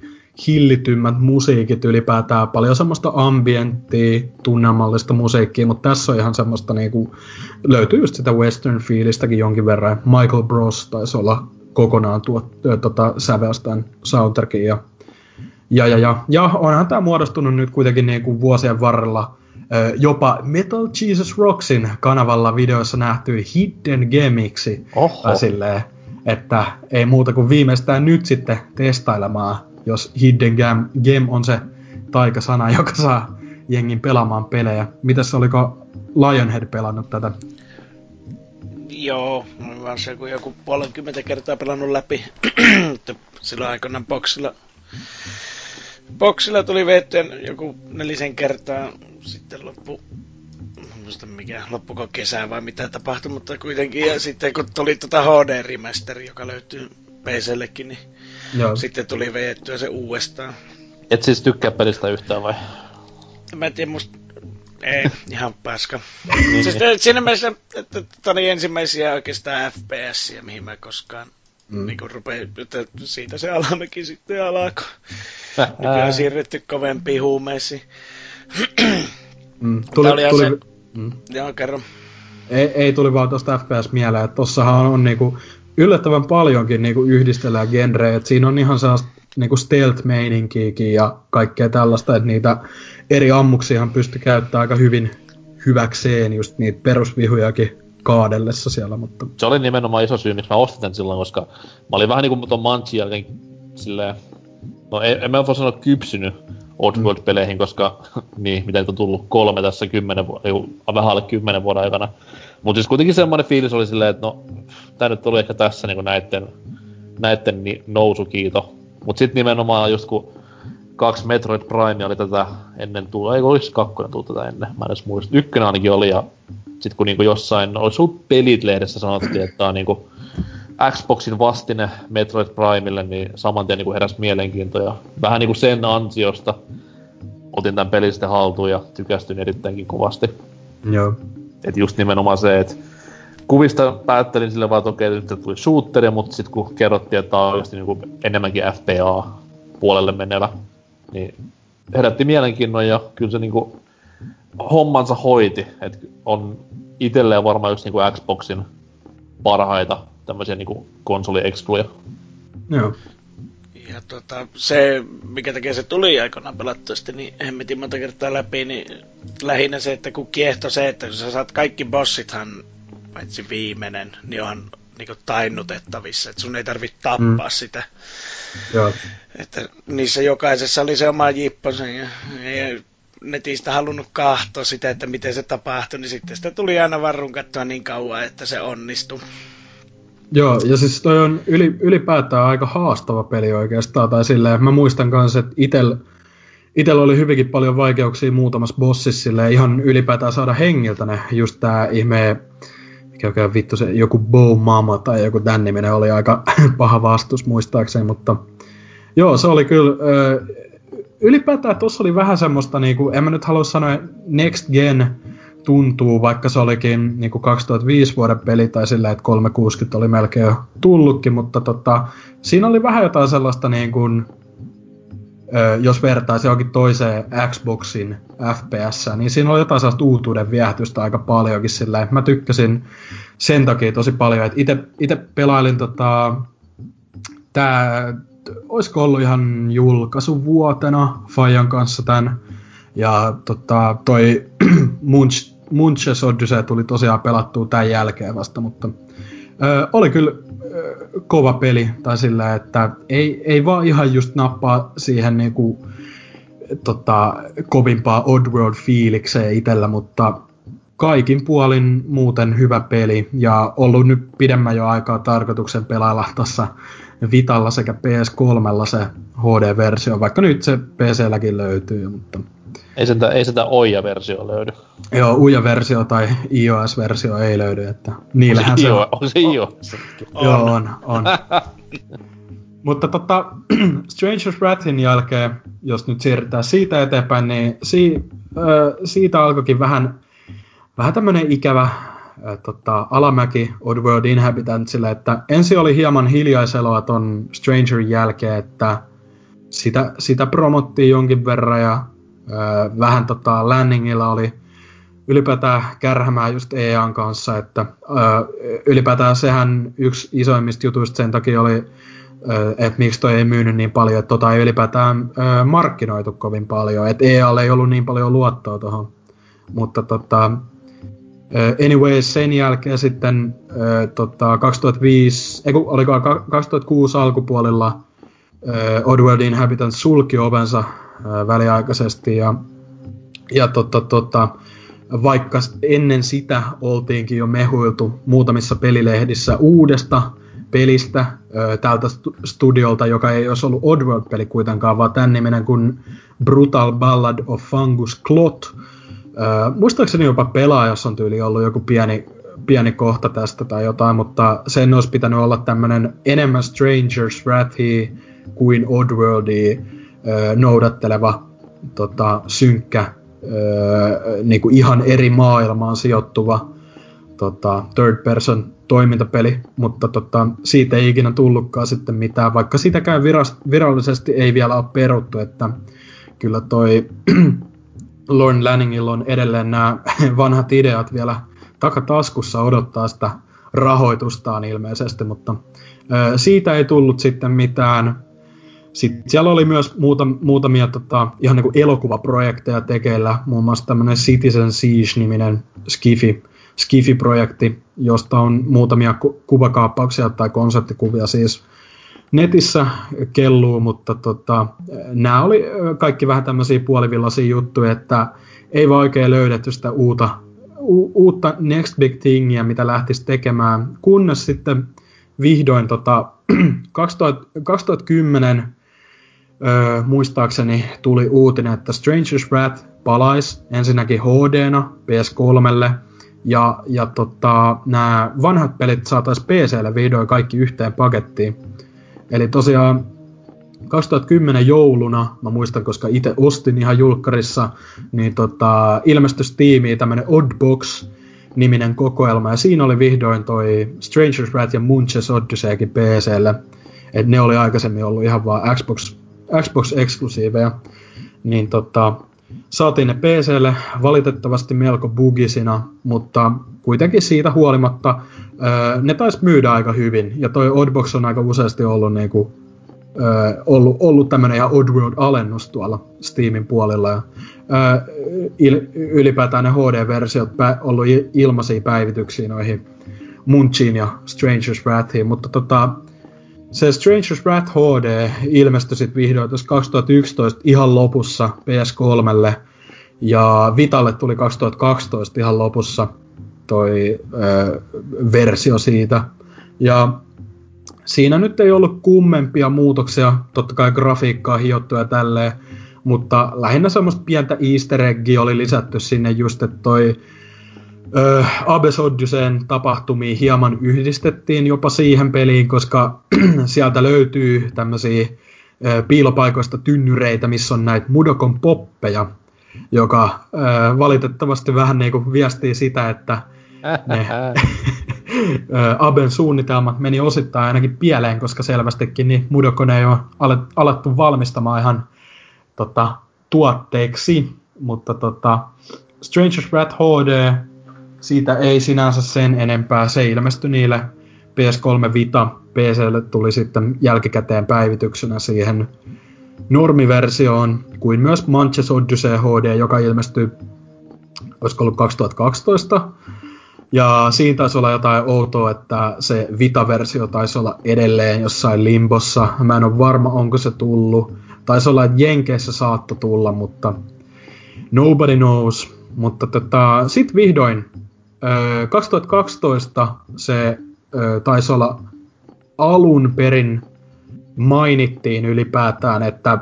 hillitymmät musiikit ylipäätään, paljon semmoista ambienttia, tunnelmallista musiikkia, mutta tässä on ihan semmoista niinku, löytyy just sitä western fiilistäkin jonkin verran. Michael Bros taisi olla kokonaan tuo, tota, sävelstään soundtrackin ja, ja, ja, ja, ja onhan tämä muodostunut nyt kuitenkin niinku vuosien varrella jopa Metal Jesus Rocksin kanavalla videoissa nähty Hidden Gemiksi. Silleen, että ei muuta kuin viimeistään nyt sitten testailemaan jos Hidden Game, game on se taikasana, [laughs] joka saa jengin pelaamaan pelejä. Mitäs oliko Lionhead pelannut tätä? Joo, vaan se kun joku puolenkymmentä kertaa pelannut läpi. [clears throat] Silloin aikoinaan boksilla, boksilla tuli veettyä joku nelisen kertaa. Sitten loppu, muista mikä, loppuko kesää vai mitä tapahtui, mutta kuitenkin. Ja sitten kun tuli tuota HD Remaster, joka löytyy PCllekin, niin Joo. Sitten tuli veettyä se uudestaan. Et siis tykkää pelistä yhtään vai? Mä en tiedä, musta... Ei, ihan paska. [laughs] niin, siis, niin. Siinä mielessä, että tämä oli ensimmäisiä oikeastaan FPS, mihin mä koskaan mm. niin kun rupein, että siitä se alamäki sitten alkoi. Nykyään siirrytty kovempiin huumeisiin. mm. Tuli, oli tuli, se... mm. Joo, kerro. Ei, ei tuli vaan tuosta FPS mieleen, että tossahan on, on niinku yllättävän paljonkin niinku yhdistellään genrejä. Et siinä on ihan sellaista niinku stealth-meininkiäkin ja kaikkea tällaista, että niitä eri ammuksiahan pystyy käyttämään aika hyvin hyväkseen just niitä perusvihujakin kaadellessa siellä, mutta... Se oli nimenomaan iso syy, miksi mä ostin tämän silloin, koska mä olin vähän niinku ton Manchin jälkeen silleen... No en, en mä voi sanoa kypsynyt Oddworld-peleihin, koska [laughs] niin, mitä nyt on tullut kolme tässä kymmenen vuotta, vähän alle kymmenen vuoden aikana. Mutta siis kuitenkin semmoinen fiilis oli silleen, että no, tää nyt oli ehkä tässä niinku näitten, näitten ni- nousukiito. Mut sit nimenomaan just kun kaksi Metroid Prime oli tätä ennen tullut, ei olisi kakkonen tullut tätä ennen, mä en edes muista. Ykkönen ainakin oli ja sit kun niinku jossain, olisi ollut pelit-lehdessä sanottiin, että tää on niinku Xboxin vastine Metroid Primelle, niin saman tien niinku heräsi mielenkiinto ja vähän niinku sen ansiosta otin tämän pelin sitten haltuun ja tykästyin erittäinkin kovasti. Joo. Et just nimenomaan se, että kuvista päättelin sille vaan, että okei, nyt tuli shooteri, mutta sitten kun kerrottiin, että tämä on oikeasti niin kuin enemmänkin FPA-puolelle menevä, niin herätti mielenkiinnon ja kyllä se niin kuin hommansa hoiti. että on itselleen varmaan just niin kuin Xboxin parhaita tämmöisiä niin kuin konsoli-excluja. Joo. Ja tota, se, mikä tekee se tuli aikoinaan pelattua sitten niin hemmetin monta kertaa läpi, niin lähinnä se, että kun kiehto se, että kun sä saat kaikki bossithan, paitsi viimeinen, niin onhan niin tainnutettavissa, että sun ei tarvitse tappaa mm. sitä. Joo. Että niissä jokaisessa oli se oma jipponsa ja ei netistä halunnut kahtoa sitä, että miten se tapahtui, niin sitten sitä tuli aina varrun katsoa niin kauan, että se onnistui. Joo, ja siis toi on yli, ylipäätään aika haastava peli oikeastaan, tai silleen, mä muistan kanssa, että itel, oli hyvinkin paljon vaikeuksia muutamassa bossissa silleen, ihan ylipäätään saada hengiltä ne, just tää ihme, mikä vittu se, joku Bow Mama tai joku tän niminen oli aika [laughs] paha vastus muistaakseni, mutta joo, se oli kyllä, ö, ylipäätään tuossa oli vähän semmoista, niinku, en mä nyt halua sanoa next gen, tuntuu, vaikka se olikin niin kuin 2005 vuoden peli tai sillä, että 360 oli melkein jo tullutkin, mutta tota, siinä oli vähän jotain sellaista niin kuin, jos vertaisi johonkin toiseen Xboxin FPS, niin siinä oli jotain sellaista uutuuden viehätystä aika paljonkin sillä Mä tykkäsin sen takia tosi paljon, että itse pelailin tota, tää, olisiko ollut ihan julkaisuvuotena Fajan kanssa tämän ja tota, toi [clears throat] Munch, Munches Odyssey tuli tosiaan pelattua tämän jälkeen vasta, mutta ö, oli kyllä ö, kova peli, tai sillä, että ei, ei vaan ihan just nappaa siihen niinku tota, kovimpaa Oddworld-fiilikseen itsellä, mutta kaikin puolin muuten hyvä peli ja ollut nyt pidemmän jo aikaa tarkoituksen pelailla tuossa Vitalla sekä PS3 se HD-versio, vaikka nyt se PC-lläkin löytyy, mutta... Ei sitä, ei sitä OIA-versio löydy. Joo, UIA-versio tai iOS-versio ei löydy, että niillähän se on. On se iOS? Joo, on, on. [laughs] Mutta tota, [clears throat] Stranger's Wrathin jälkeen, jos nyt siirrytään siitä eteenpäin, niin si, äh, siitä alkoikin vähän, vähän tämmönen ikävä äh, tota, alamäki Oddworld Inhabitantsille, että ensin oli hieman hiljaiseloa ton Strangerin jälkeen, että sitä, sitä promottiin jonkin verran ja äh, vähän tota, landingilla oli ylipäätään kärhämää just EAN kanssa, että äh, ylipäätään sehän yksi isoimmista jutuista sen takia oli että miksi toi ei myynyt niin paljon, että tota ei ylipäätään markkinoitu kovin paljon, että EA ei ollut niin paljon luottoa tuohon. Mutta tota, anyway, sen jälkeen sitten ö, tota, 2005, ei, oliko 2006 alkupuolella ö, Oddworld sulki ovensa väliaikaisesti ja, ja tota, tota, vaikka ennen sitä oltiinkin jo mehuiltu muutamissa pelilehdissä uudesta pelistä tältä studiolta, joka ei olisi ollut Oddworld-peli kuitenkaan, vaan tämän nimenen kuin Brutal Ballad of Fungus Clot. Muistaakseni jopa pelaajossa on tyyli ollut joku pieni, pieni kohta tästä tai jotain, mutta sen olisi pitänyt olla tämmöinen enemmän Strangers Wrathi kuin Oddworldia ö, noudatteleva tota, synkkä, ö, niin kuin ihan eri maailmaan sijoittuva tota, third person toimintapeli, mutta tota, siitä ei ikinä tullutkaan sitten mitään, vaikka sitäkään viras, virallisesti ei vielä ole peruttu, että kyllä toi [clears throat] Lorne Lanningilla on edelleen nämä [laughs] vanhat ideat vielä takataskussa odottaa sitä rahoitustaan ilmeisesti, mutta ö, siitä ei tullut sitten mitään. Sitten siellä oli myös muuta, muutamia tota, ihan niin kuin elokuvaprojekteja tekeillä, muun muassa tämmöinen Citizen Siege-niminen Skifi, Skifi-projekti, josta on muutamia ku- kuvakaappauksia tai konseptikuvia siis netissä kelluu, mutta tota, nämä oli kaikki vähän tämmöisiä puolivillaisia juttuja, että ei vaan oikein löydetty sitä uutta, u- uutta next big thingia, mitä lähtisi tekemään, kunnes sitten vihdoin tota, [clears throat] 2000, 2010 öö, muistaakseni tuli uutinen, että Stranger's Wrath palaisi ensinnäkin HD-na PS3, ja, ja tota, nämä vanhat pelit saataisiin PClle vihdoin kaikki yhteen pakettiin. Eli tosiaan 2010 jouluna, mä muistan, koska itse ostin ihan julkkarissa, niin tota, ilmestyi Steamiin tämmönen Oddbox-niminen kokoelma, ja siinä oli vihdoin toi Stranger's Wrath ja Munches Odysseykin PClle. Et ne oli aikaisemmin ollut ihan vaan Xbox, Xbox-eksklusiiveja. Niin tota, Saatiin ne PClle valitettavasti melko bugisina, mutta kuitenkin siitä huolimatta öö, ne taisi myydä aika hyvin. Ja toi Oddbox on aika useasti ollut niinku, öö, ollut, ollut tämmönen ihan Oddworld-alennus tuolla Steamin puolella. Ja, öö, ylipäätään ne HD-versiot pä, ollut ilmaisia päivityksiä noihin Munchiin ja Stranger's Wrathiin, mutta tota, se Stranger's Wrath HD ilmestyi sitten vihdoin tuossa 2011 ihan lopussa PS3 ja Vitalle tuli 2012 ihan lopussa toi ö, versio siitä. Ja siinä nyt ei ollut kummempia muutoksia, totta kai grafiikkaa hiottu ja tälleen, mutta lähinnä semmoista pientä easter oli lisätty sinne just, että toi ö, Abes Odysseen tapahtumia hieman yhdistettiin jopa siihen peliin, koska [clears throat] sieltä löytyy tämmöisiä piilopaikoista tynnyreitä, missä on näitä Mudokon poppeja, joka ö, valitettavasti vähän niin kuin viestii sitä, että ne [laughs] Aben suunnitelmat meni osittain ainakin pieleen, koska selvästikin niin Mudokon ei ole alettu valmistamaan ihan tota, tuotteeksi, mutta tota, Stranger's Wrath HD siitä ei sinänsä sen enempää. Se ilmestyi niille PS3 Vita. PClle tuli sitten jälkikäteen päivityksenä siihen normiversioon, kuin myös Manches Odyssey HD, joka ilmestyi, olisiko ollut 2012. Ja siinä taisi olla jotain outoa, että se Vita-versio taisi olla edelleen jossain limbossa. Mä en ole varma, onko se tullut taisi olla, että Jenkeissä saatto tulla, mutta nobody knows. Mutta tota, sitten vihdoin 2012 se taisi olla alun perin mainittiin ylipäätään, että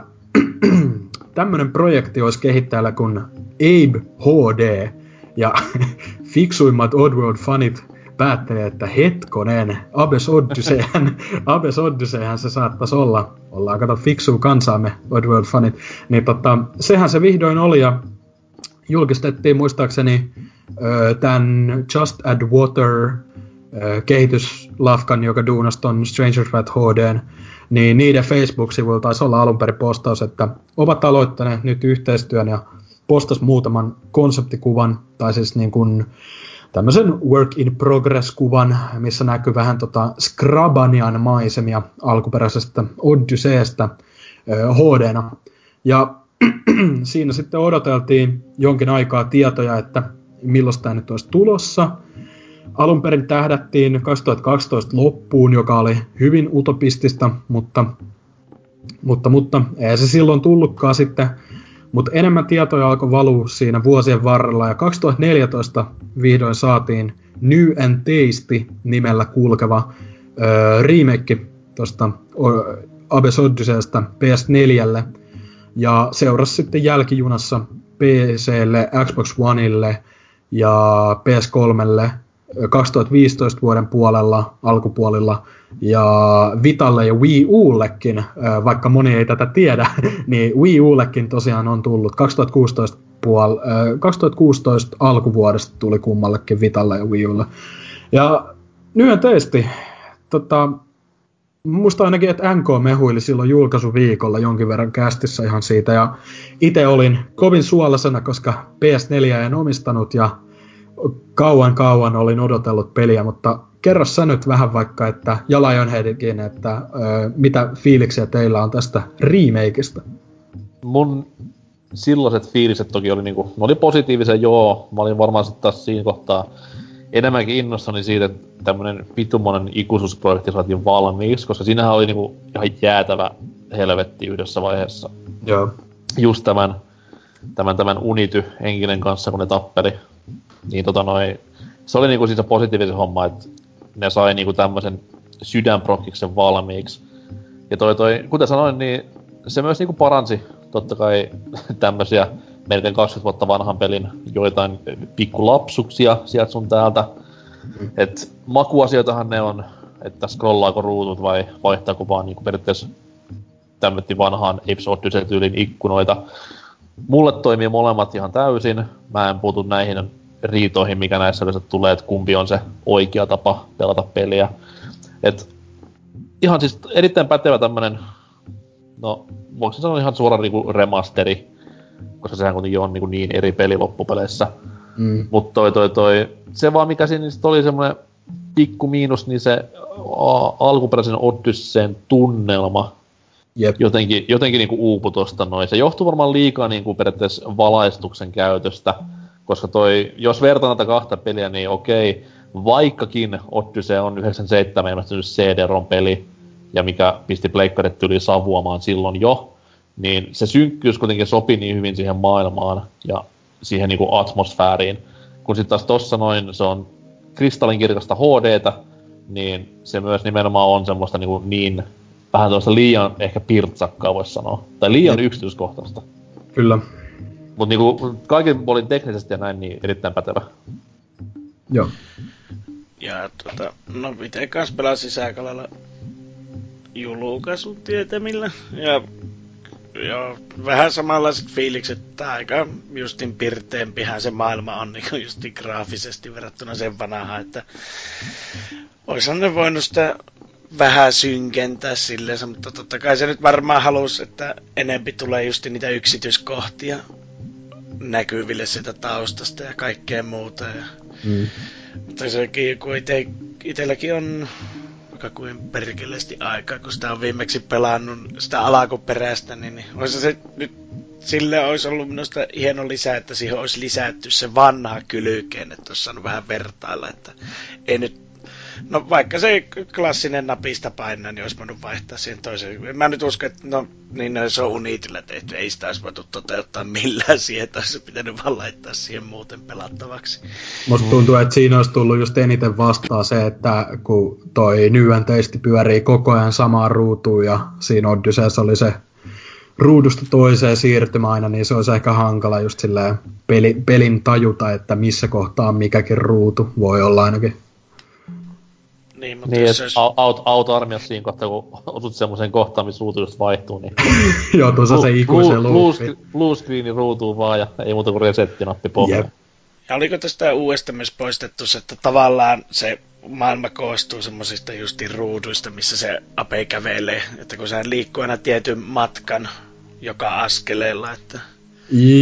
[clears throat] tämmöinen projekti olisi kehittäjällä kuin Abe HD, ja [laughs] fiksuimmat Oddworld-fanit päättelee, että hetkonen, Abes Odysseyhän, [laughs] Abes Odysseyhän se saattaisi olla. Ollaan kato fiksua kansaamme, Oddworld-fanit. Niin tota, sehän se vihdoin oli ja julkistettiin muistaakseni tämän Just Add Water kehityslafkan, joka duunasi ton Stranger Threat HDn, niin niiden Facebook-sivuilla taisi olla alun perin postaus, että ovat aloittaneet nyt yhteistyön ja postas muutaman konseptikuvan, tai siis niin kuin tämmöisen work in progress-kuvan, missä näkyy vähän tota Skrabanian maisemia alkuperäisestä Odysseystä hd Ja [clears throat] siinä sitten odoteltiin jonkin aikaa tietoja, että milloin tämä nyt olisi tulossa. Alun perin tähdättiin 2012 loppuun, joka oli hyvin utopistista, mutta, mutta, mutta ei se silloin tullutkaan sitten mutta enemmän tietoja alkoi valua siinä vuosien varrella ja 2014 vihdoin saatiin New and Tasty nimellä kulkeva öö, remake tuosta Abes Odysseysta PS4 ja seurasi sitten jälkijunassa PClle, Xbox Oneille ja PS3 2015 vuoden puolella, alkupuolilla, ja Vitalle ja Wii Ullekin, vaikka moni ei tätä tiedä, [laughs] niin Wii Ullekin tosiaan on tullut 2016 puol, 2016 alkuvuodesta tuli kummallekin Vitalle ja Wii Ulle. Ja myönteisesti, tota, muista ainakin, että NK mehuili silloin julkaisuviikolla jonkin verran kästissä ihan siitä, ja itse olin kovin suolasena, koska PS4 en omistanut, ja kauan kauan olin odotellut peliä, mutta kerro sä nyt vähän vaikka, että ja Lionheadikin, että ö, mitä fiiliksiä teillä on tästä remakeista? Mun silloiset fiiliset toki oli niinku, oli positiivisia joo, mä olin varmaan sitten taas siinä kohtaa enemmänkin innossani siitä, että tämmönen pitumonen ikuisuusprojekti saatiin valmiiksi, koska siinähän oli niinku ihan jäätävä helvetti yhdessä vaiheessa. Joo. Just tämän, tämän, tämän Unity henkinen kanssa, kun ne tappeli niin tota noi, se oli niinku siis se positiivinen homma, että ne sai niinku tämmöisen sydänprokkiksen valmiiksi. Ja toi toi, kuten sanoin, niin se myös niinku paransi totta kai [laughs] tämmöisiä melkein 20 vuotta vanhan pelin joitain pikkulapsuksia sieltä sun täältä. Mm. Et makuasioitahan ne on, että scrollaako ruutut vai vaihtaako vaan niinku periaatteessa tämmötti vanhaan Apes Odyssey-tyylin ikkunoita. Mulle toimii molemmat ihan täysin. Mä en puutu näihin riitoihin, mikä näissä yleensä tulee, että kumpi on se oikea tapa pelata peliä. Et ihan siis erittäin pätevä tämmönen, no voiko sanoa ihan suora niinku remasteri, koska sehän kuitenkin on niin, niin eri peli loppupeleissä. Mm. Mutta toi, toi, toi, se vaan mikä siinä oli semmoinen pikku miinus, niin se alkuperäisen Odysseyn tunnelma Jep. jotenkin, jotenkin niinku uupu tosta noin. Se johtuu varmaan liikaa niinku periaatteessa valaistuksen käytöstä. Koska toi, jos vertaan näitä kahta peliä, niin okei, vaikkakin Odyssey on 97 ilmestynyt CD-ROM peli, ja mikä pisti pleikkarit yli savuamaan silloin jo, niin se synkkyys kuitenkin sopi niin hyvin siihen maailmaan ja siihen niinku atmosfääriin. Kun sitten taas tossa noin se on kristallinkirkasta HDtä, niin se myös nimenomaan on semmoista niinku niin vähän tuosta liian ehkä pirtsakkaa voisi sanoa. Tai liian yksityiskohtaista. Kyllä. Mutta niinku, kaiken puolin teknisesti ja näin, niin erittäin pätevä. Joo. Ja tota, no itse kanssa pelasin sisäkalalla julkaisun tietämillä. Ja, ja vähän samanlaiset fiilikset, että aika justin pirteempihän se maailma on niin justin graafisesti verrattuna sen vanhaan, että olisihan ne voinut sitä vähän synkentää silleen, mutta totta kai se nyt varmaan halusi, että enempi tulee just niitä yksityiskohtia näkyville sitä taustasta ja kaikkea muuta. Ja... Mm. Mutta sekin, kun ite, itelläkin on vaikka kuin perkeleesti aikaa, kun sitä on viimeksi pelannut sitä alakuperäistä, niin, niin olisi se nyt sille olisi ollut minusta hieno lisä, että siihen olisi lisätty se vanha kylkeen, että olisi saanut vähän vertailla, että ei nyt No vaikka se klassinen napista painaa, niin olisi voinut vaihtaa siihen toiseen. Mä nyt uskon, että no, niin se on Unitillä tehty. Ei sitä olisi voitu toteuttaa millään siihen, että olisi pitänyt vaan laittaa siihen muuten pelattavaksi. Musta tuntuu, että siinä olisi tullut just eniten vastaan se, että kun toi Nyen testi pyörii koko ajan samaan ruutuun ja siinä Odysseus oli se ruudusta toiseen siirtymä aina, niin se olisi ehkä hankala just silleen peli, pelin tajuta, että missä kohtaa mikäkin ruutu voi olla ainakin. Niin, mutta niin, jos olisi... auto, auto armiassa siinä kohtaa, kun osut semmoiseen kohtaan, missä ruutu just vaihtuu, niin... [laughs] Joo, tuossa se ikuisen blue, blue screeni ruutuu vaan ja ei muuta kuin resettinappi pohjaan. Yep. Ja oliko tästä uudesta myös poistettu se, että tavallaan se maailma koostuu semmoisista justiin ruuduista, missä se ape kävelee, että kun sä liikkuu aina tietyn matkan joka askeleella, että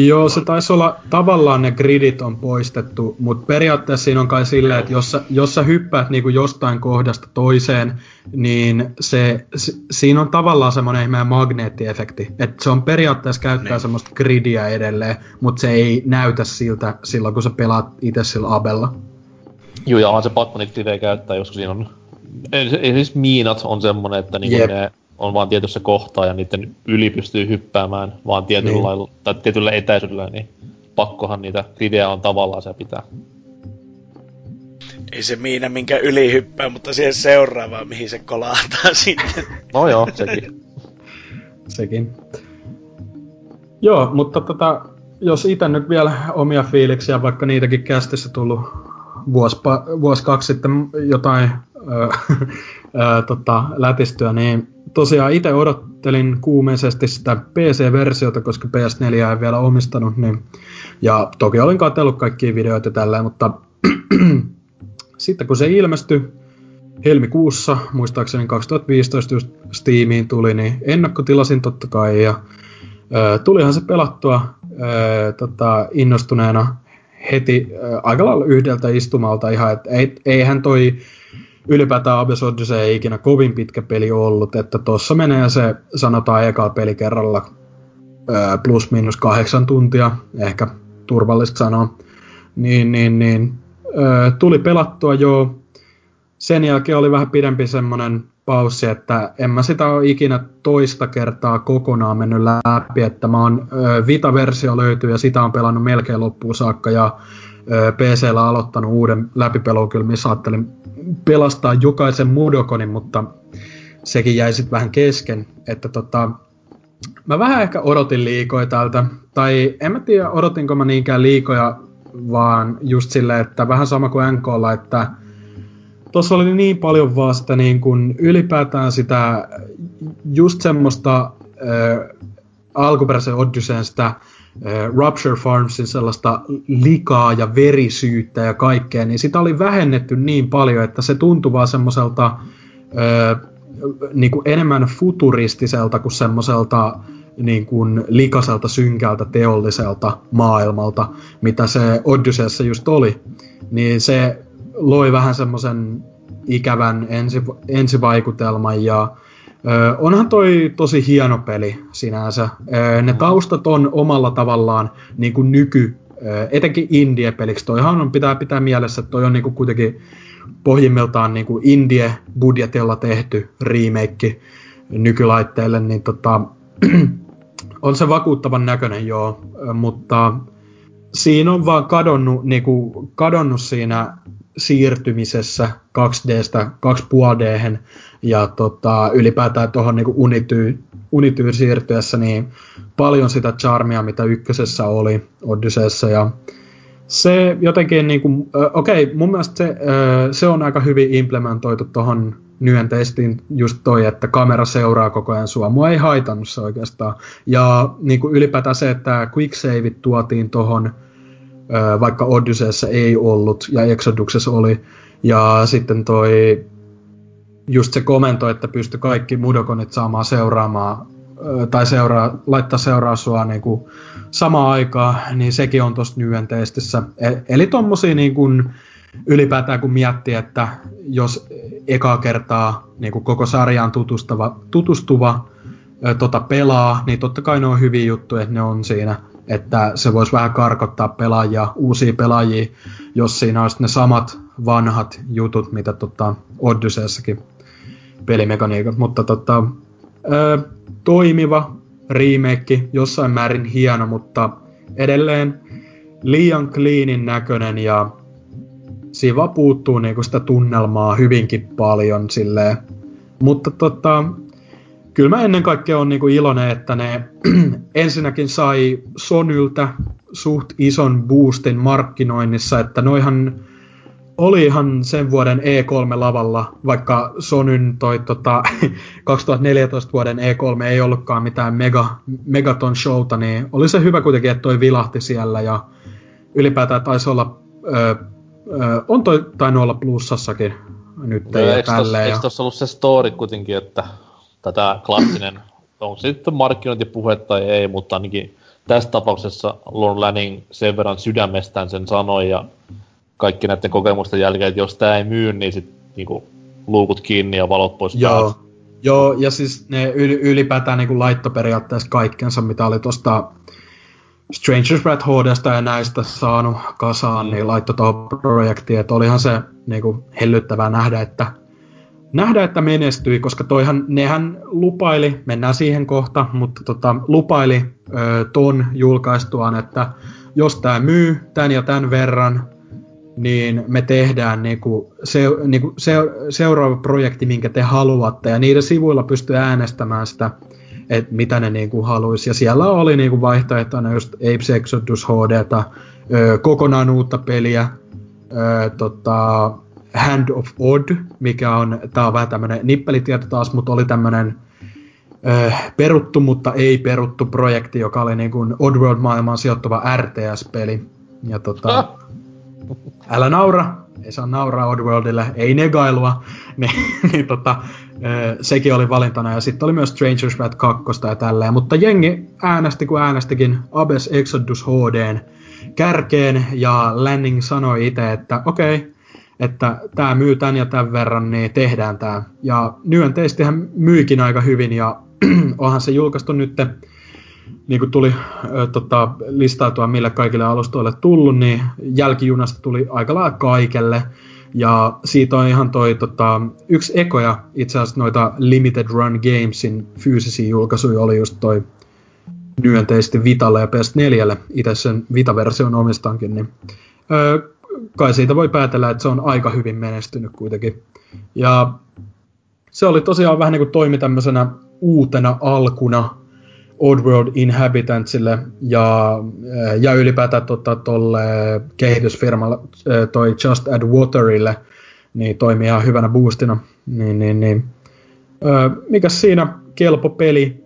Joo, se taisi olla, tavallaan ne gridit on poistettu, mutta periaatteessa siinä on kai silleen, että jos sä, jos sä hyppäät niinku jostain kohdasta toiseen, niin se, se siinä on tavallaan semmoinen ihme magneettiefekti. Että se on periaatteessa käyttää niin. semmoista gridiä edelleen, mutta se ei näytä siltä silloin, kun sä pelaat itse sillä abella. Joo, ja on se pakko niitä käyttää, jos siinä on... Siis miinat on semmonen, että niinku yep. ne on vaan tietyssä kohtaa ja niiden yli pystyy hyppäämään vaan tietyllä, niin. lailla, tai tietyllä etäisyydellä, niin pakkohan niitä gridejä on tavallaan se pitää. Ei se miina minkä yli hyppää, mutta siihen seuraavaan, mihin se kolahtaa [laughs] sitten. No joo, sekin. [laughs] sekin. Joo, mutta tota, jos itse nyt vielä omia fiiliksiä, vaikka niitäkin kästissä tullut vuosi, vuosi kaksi sitten jotain öö, [laughs] tota, lätistyä, niin tosiaan itse odottelin kuumeisesti sitä PC-versiota, koska PS4 ei vielä omistanut, niin, ja toki olin katsellut kaikkia videoita tällä, mutta [clears throat] sitten kun se ilmestyi helmikuussa, muistaakseni 2015 just Steamiin tuli, niin ennakkotilasin totta kai, ja ö, tulihan se pelattua ö, tota, innostuneena heti ö, aika lailla yhdeltä istumalta ihan, että ei, eihän toi ylipäätään Abyss Odyssey ei ikinä kovin pitkä peli ollut, että tuossa menee se, sanotaan eka peli kerralla plus minus kahdeksan tuntia, ehkä turvallista sanoa, niin, niin, niin tuli pelattua jo. Sen jälkeen oli vähän pidempi semmoinen paussi, että en mä sitä ole ikinä toista kertaa kokonaan mennyt läpi, että mä oon Vita-versio löytyy ja sitä on pelannut melkein loppuun saakka ja PCllä aloittanut uuden läpipelun kyllä, missä ajattelin pelastaa jokaisen Mudokonin, mutta sekin jäi sitten vähän kesken. Että tota, mä vähän ehkä odotin liikoja täältä, tai en mä tiedä odotinko mä niinkään liikoja, vaan just silleen, että vähän sama kuin NKlla, että tuossa oli niin paljon vaan sitä niin kuin ylipäätään sitä just semmoista äh, alkuperäisen Odysseen sitä Rupture Farmsin sellaista likaa ja verisyyttä ja kaikkea, niin sitä oli vähennetty niin paljon, että se tuntui vaan semmoiselta niin kuin enemmän futuristiselta kuin semmoiselta niin kuin likaselta, synkältä, teolliselta maailmalta, mitä se Odysseassa just oli. Niin se loi vähän semmoisen ikävän ensi, ensivaikutelman ja Ö, onhan toi tosi hieno peli sinänsä. Ö, ne taustat on omalla tavallaan niin kuin nyky, ö, etenkin indie-peliksi. Toihan on, pitää pitää mielessä, että toi on niin kuin kuitenkin pohjimmiltaan niin kuin indie-budjetilla tehty remake nykylaitteille, niin tota, [clears throat] on se vakuuttavan näköinen joo, mutta siinä on vaan kadonnut, niin kuin, kadonnut siinä siirtymisessä 2Dstä 2,5D ja tota, ylipäätään tuohon niin unityy, unityy siirtyessä niin paljon sitä charmia, mitä ykkösessä oli Odysseessa ja se jotenkin, niin kuin, okei, okay, mun mielestä se, se on aika hyvin implementoitu tuohon Nyen testiin just toi, että kamera seuraa koko ajan sua. Mua ei haitannut se oikeastaan. Ja niin kuin ylipäätään se, että quicksaveit tuotiin tuohon vaikka Odysseessa ei ollut ja Exoduksessa oli. Ja sitten toi just se komento, että pysty kaikki mudokonit saamaan seuraamaan tai seuraa, laittaa seuraa sua niin kuin samaan aikaan, niin sekin on tuossa Nyen testissä. E, eli tommosia niin kuin, ylipäätään kun miettii, että jos eka kertaa niin kuin koko sarjaan tutustuva, tutustuva tota pelaa, niin totta kai ne on hyviä juttuja, että ne on siinä että se voisi vähän karkottaa pelaajia, uusia pelaajia, jos siinä olisi ne samat vanhat jutut, mitä tota Odysseessakin pelimekaniikat, mutta tota, ö, toimiva remake, jossain määrin hieno, mutta edelleen liian cleanin näköinen ja siinä puuttuu niinku sitä tunnelmaa hyvinkin paljon silleen. Mutta tota, kyllä mä ennen kaikkea on niinku iloinen, että ne [clears throat] ensinnäkin sai Sonyltä suht ison boostin markkinoinnissa, että noihan oli ihan sen vuoden E3-lavalla, vaikka Sonyn toi tota, [laughs] 2014 vuoden E3 ei ollutkaan mitään mega, megaton showta, niin oli se hyvä kuitenkin, että toi vilahti siellä ja ylipäätään taisi olla, ö, ö, on toi tainnut olla plussassakin nyt no, ja tälleen. Eikö tuossa ollut se story kuitenkin, että tätä klassinen, [clears throat] se sitten markkinointipuhe tai ei, mutta ainakin tässä tapauksessa Lon Lanning sen verran sydämestään sen sanoi ja kaikki näiden kokemusten jälkeen, että jos tämä ei myy, niin sitten niinku, luukut kiinni ja valot pois Joo. Joo, ja siis ne yl- ylipäätään niinku laittoi periaatteessa kaikkensa, mitä oli tuosta Strangers Rat HDsta ja näistä saanut kasaan, mm. niin laittoi tuohon projektiin, että olihan se niinku hellyttävää nähdä, että nähdä, että menestyi, koska toihan, nehän lupaili, mennään siihen kohta, mutta tota, lupaili ö, ton julkaistuaan, että jos tämä myy tämän ja tämän verran, niin me tehdään niinku se, niinku se, seuraava projekti, minkä te haluatte, ja niiden sivuilla pystyy äänestämään sitä, että mitä ne niinku haluaisi. Ja siellä oli niinku vaihtoehtona just Apes Exodus HD, kokonaan uutta peliä, ö, tota, Hand of Odd, mikä on, tää on vähän tämmönen nippelitieto taas, mutta oli tämmönen ö, peruttu, mutta ei peruttu projekti, joka oli niin kuin Oddworld-maailmaan sijoittuva RTS-peli. Ja tota, ah älä naura, ei saa nauraa Oddworldille, ei negailua, [laughs] niin, niin tota, sekin oli valintana. Ja sitten oli myös Strangers Wrath 2 ja tälleen, mutta jengi äänesti kuin äänestikin Abes Exodus HDn kärkeen, ja Lanning sanoi itse, että okei, okay, että tämä myy tän ja tämän verran, niin tehdään tämä. Ja Nyen teistihän myykin aika hyvin, ja [clears throat] onhan se julkaistu nyt niin kuin tuli ö, tota, listautua mille kaikille alustoille tullut, niin jälkijunasta tuli aika lailla kaikelle. Ja siitä on ihan toi tota, yksi ekoja itse asiassa noita Limited Run Gamesin fyysisiä julkaisuja oli just toi nyönteisesti Vitalle ja PS4. Itse sen Vita-version omistankin, niin ö, kai siitä voi päätellä, että se on aika hyvin menestynyt kuitenkin. Ja se oli tosiaan vähän niin kuin toimi tämmöisenä uutena alkuna Oddworld Inhabitantsille ja, äh, ja ylipäätään tota, tolle kehitysfirmalle äh, toi Just Add Waterille niin toimii ihan hyvänä boostina. Niin, niin, niin. Öö, mikä siinä kelpo peli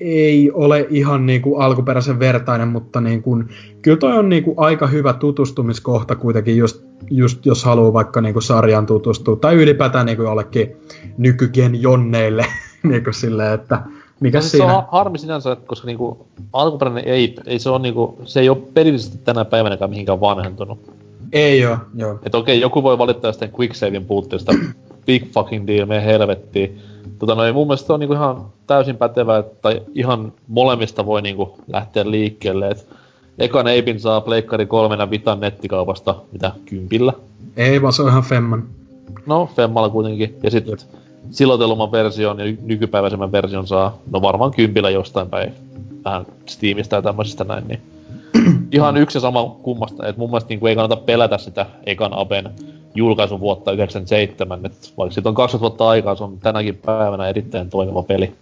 ei ole ihan niin kuin alkuperäisen vertainen, mutta niin kuin, kyllä toi on niin kuin aika hyvä tutustumiskohta kuitenkin, just, just jos haluaa vaikka niin kuin sarjan tutustua, tai ylipäätään niin kuin jollekin nykygen jonneille, [laughs] niin kuin silleen, että mikä no, siis siinä? Se on harmi sinänsä, koska niinku, alkuperäinen ei, ei se, on niinku, se ei ole pelillisesti tänä päivänäkään mihinkään vanhentunut. Ei joo, joo. Et okei, joku voi valittaa sitten quicksavein puutteesta, big fucking deal, me helvettiin. Tota no, mun mielestä se on niinku ihan täysin pätevä, että ihan molemmista voi niinku lähteä liikkeelle. Et ekan Apin saa Pleikkari kolmena Vitan nettikaupasta, mitä, kympillä? Ei, vaan se on ihan Femman. No, Femmalla kuitenkin. Ja sitten silotelman version ja nykypäiväisemmän version saa, no varmaan kympillä jostain päin, vähän Steamista ja tämmöisistä näin, niin [clears throat] ihan yksi ja sama kummasta, että mun mielestä niin kuin ei kannata pelätä sitä ekan Aben julkaisun vuotta 97, että vaikka siitä on 20 vuotta aikaa, se on tänäkin päivänä erittäin toimiva peli.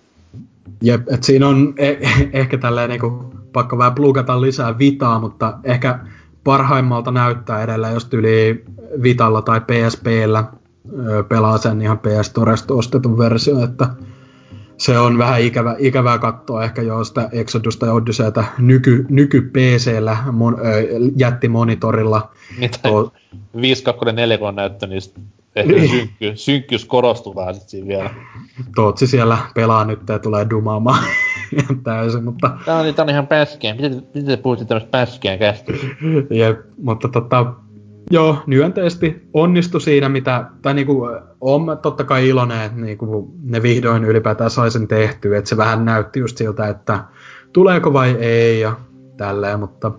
Jep, et siinä on e- [laughs] ehkä tälleen niinku, pakko vähän plugata lisää vitaa, mutta ehkä parhaimmalta näyttää edelleen, jos yli Vitalla tai PSPllä pelaa sen ihan PS Storesta ostetun versio, että se on vähän ikävä, ikävää katsoa ehkä jo sitä Exodusta ja Odysseyta nyky, nyky PCllä mon, ö, jättimonitorilla. Mitä? O- 524 on näyttö, niin ehkä niin. synkky, synkkyys korostuu vähän sit siinä vielä. Tootsi siellä pelaa nyt ja tulee dumaamaan [laughs] täysin, mutta... Tää on, tää on ihan päskeä. Miten, miten te puhutte tämmöstä päskeä kästä? Jep, mutta tota, Joo, nyönteisesti onnistui siinä, mitä, tai niinku, on totta kai iloinen, että niinku, ne vihdoin ylipäätään sai sen tehtyä, että se vähän näytti just siltä, että tuleeko vai ei, ja tälleen, mutta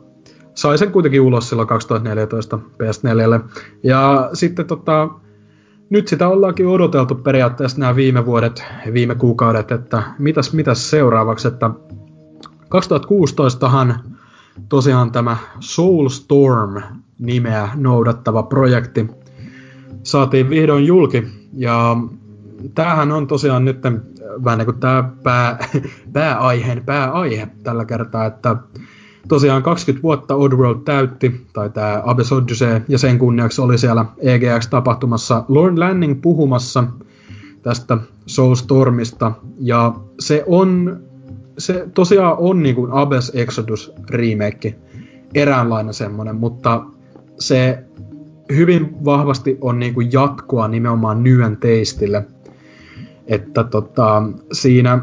sai sen kuitenkin ulos silloin 2014 PS4. Ja sitten tota, nyt sitä ollaankin odoteltu periaatteessa nämä viime vuodet, viime kuukaudet, että mitäs, mitäs seuraavaksi, että 2016han tosiaan tämä Soulstorm nimeä noudattava projekti saatiin vihdoin julki. Ja tämähän on tosiaan nyt vähän niin kuin tämä pää, [laughs] pääaiheen pääaihe tällä kertaa, että tosiaan 20 vuotta Oddworld täytti, tai tämä Abyss Odyssey, ja sen kunniaksi oli siellä EGX-tapahtumassa Lorne Lanning puhumassa tästä Soulstormista, ja se on, se tosiaan on niin kuin Abyss Exodus remake, eräänlainen semmonen, mutta se hyvin vahvasti on niin kuin jatkoa nimenomaan Nyen Teistille. Että tota, siinä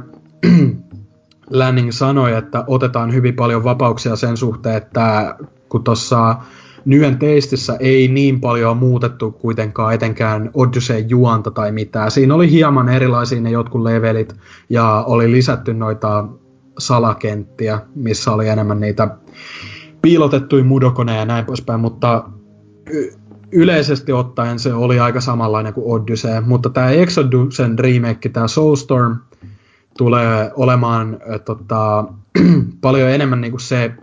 [clears throat] Lanning sanoi, että otetaan hyvin paljon vapauksia sen suhteen, että kun tuossa Nyen teistissä ei niin paljon muutettu kuitenkaan etenkään Odyssey juonta tai mitään. Siinä oli hieman erilaisia ne jotkut levelit ja oli lisätty noita salakenttiä, missä oli enemmän niitä piilotettuja mudokoneja ja näin poispäin, mutta yleisesti ottaen se oli aika samanlainen kuin Odyssey, mutta tämä Exodusen remake, tämä Soulstorm, tulee olemaan äh, tota, [clears throat] paljon enemmän niinku se,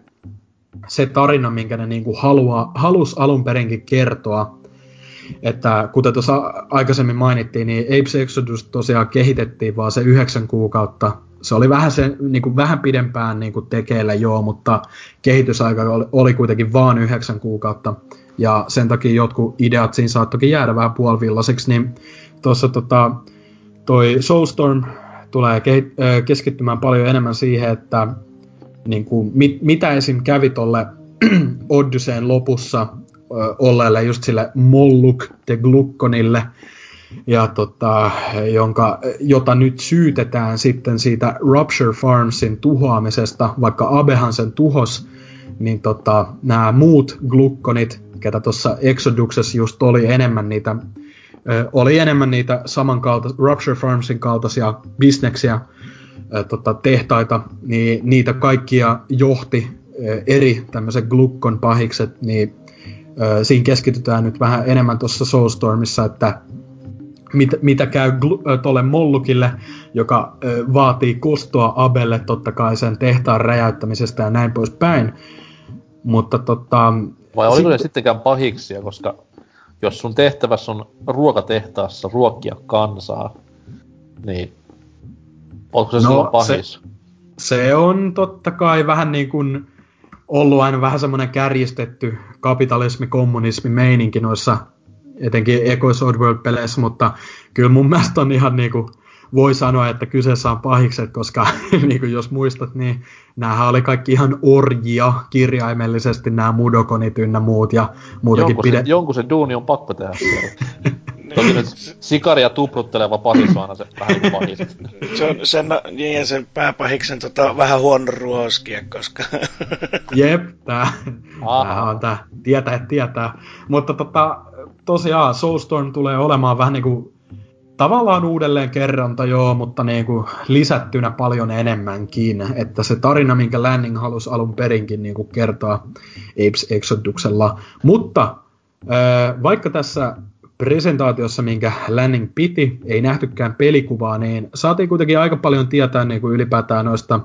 se tarina, minkä ne niinku halua, halus alun perinkin kertoa. Että kuten tuossa aikaisemmin mainittiin, niin Apes Exodus tosiaan kehitettiin vaan se yhdeksän kuukautta. Se oli vähän, se, niinku, vähän pidempään niinku tekeillä joo, mutta kehitysaika oli, oli kuitenkin vain yhdeksän kuukautta. Ja sen takia jotkut ideat siinä saattokin jäädä vähän puolivillaisiksi, niin tuossa tota, toi Soulstorm tulee keskittymään paljon enemmän siihen, että niin kuin, mit, mitä esim. kävi tolle [clears throat] Odysseen lopussa olleelle just sille Molluk de Glukkonille, ja tota, jonka, jota nyt syytetään sitten siitä Rupture Farmsin tuhoamisesta, vaikka Abehan sen tuhos, niin tota, nämä muut glukkonit, ketä tuossa Exoduksessa just oli enemmän niitä oli enemmän niitä samankaltaisia, Rupture Farmsin kaltaisia bisneksiä, tota, tehtaita, niin niitä kaikkia johti eri tämmöiset glukkon pahikset, niin siinä keskitytään nyt vähän enemmän tuossa Soulstormissa, että mit, mitä käy tuolle Mollukille, joka ö, vaatii kostoa Abelle totta kai sen tehtaan räjäyttämisestä ja näin poispäin. Mutta tota... Vai oliko sit... ne sittenkään pahiksia, koska jos sun tehtävässä on ruokatehtaassa ruokkia kansaa, niin onko se no, silloin pahis? Se, se on totta kai vähän niin kuin ollut aina vähän semmoinen kärjistetty kapitalismi, kommunismi meininki noissa etenkin Echoes Oddworld-peleissä, mutta kyllä mun mielestä on ihan niinku voi sanoa, että kyseessä on pahikset, koska [laughs] niin kuin jos muistat, niin näähän oli kaikki ihan orjia kirjaimellisesti, nämä mudokonit ynnä muut ja muutakin jonkun, pide... se, jonkun se duuni on pakko tehdä. [laughs] Toki nyt sikaria tuprutteleva pahis on aina se vähän niin pahis. [laughs] se on sen, niin ja sen pääpahiksen tota, vähän huono ruoskia, koska... Jep, tää, tää on tää, tietää, tietää. Mutta tota, tosiaan Soulstorm tulee olemaan vähän niinku tavallaan uudelleen kerronta joo, mutta niin kuin lisättynä paljon enemmänkin. Että se tarina, minkä Lanning halusi alun perinkin niin kuin kertoa Apes Exoduksella. Mutta vaikka tässä presentaatiossa, minkä Lanning piti, ei nähtykään pelikuvaa, niin saatiin kuitenkin aika paljon tietää niin kuin ylipäätään noista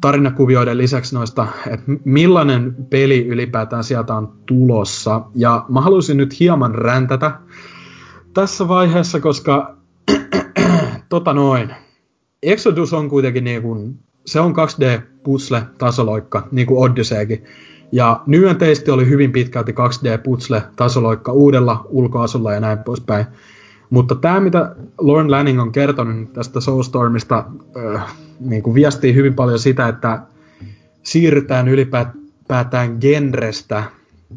tarinakuvioiden lisäksi noista, että millainen peli ylipäätään sieltä on tulossa. Ja mä haluaisin nyt hieman räntätä tässä vaiheessa, koska [clears throat] tota noin, Exodus on kuitenkin niin kuin, se on 2D-putsle tasoloikka, niin kuin Odysseykin. Ja Nyen teisti oli hyvin pitkälti 2D-putsle tasoloikka uudella ulkoasulla ja näin poispäin. Mutta tämä, mitä Lauren Lanning on kertonut tästä Soulstormista, äh, niin kuin viestii hyvin paljon sitä, että siirrytään ylipäätään genrestä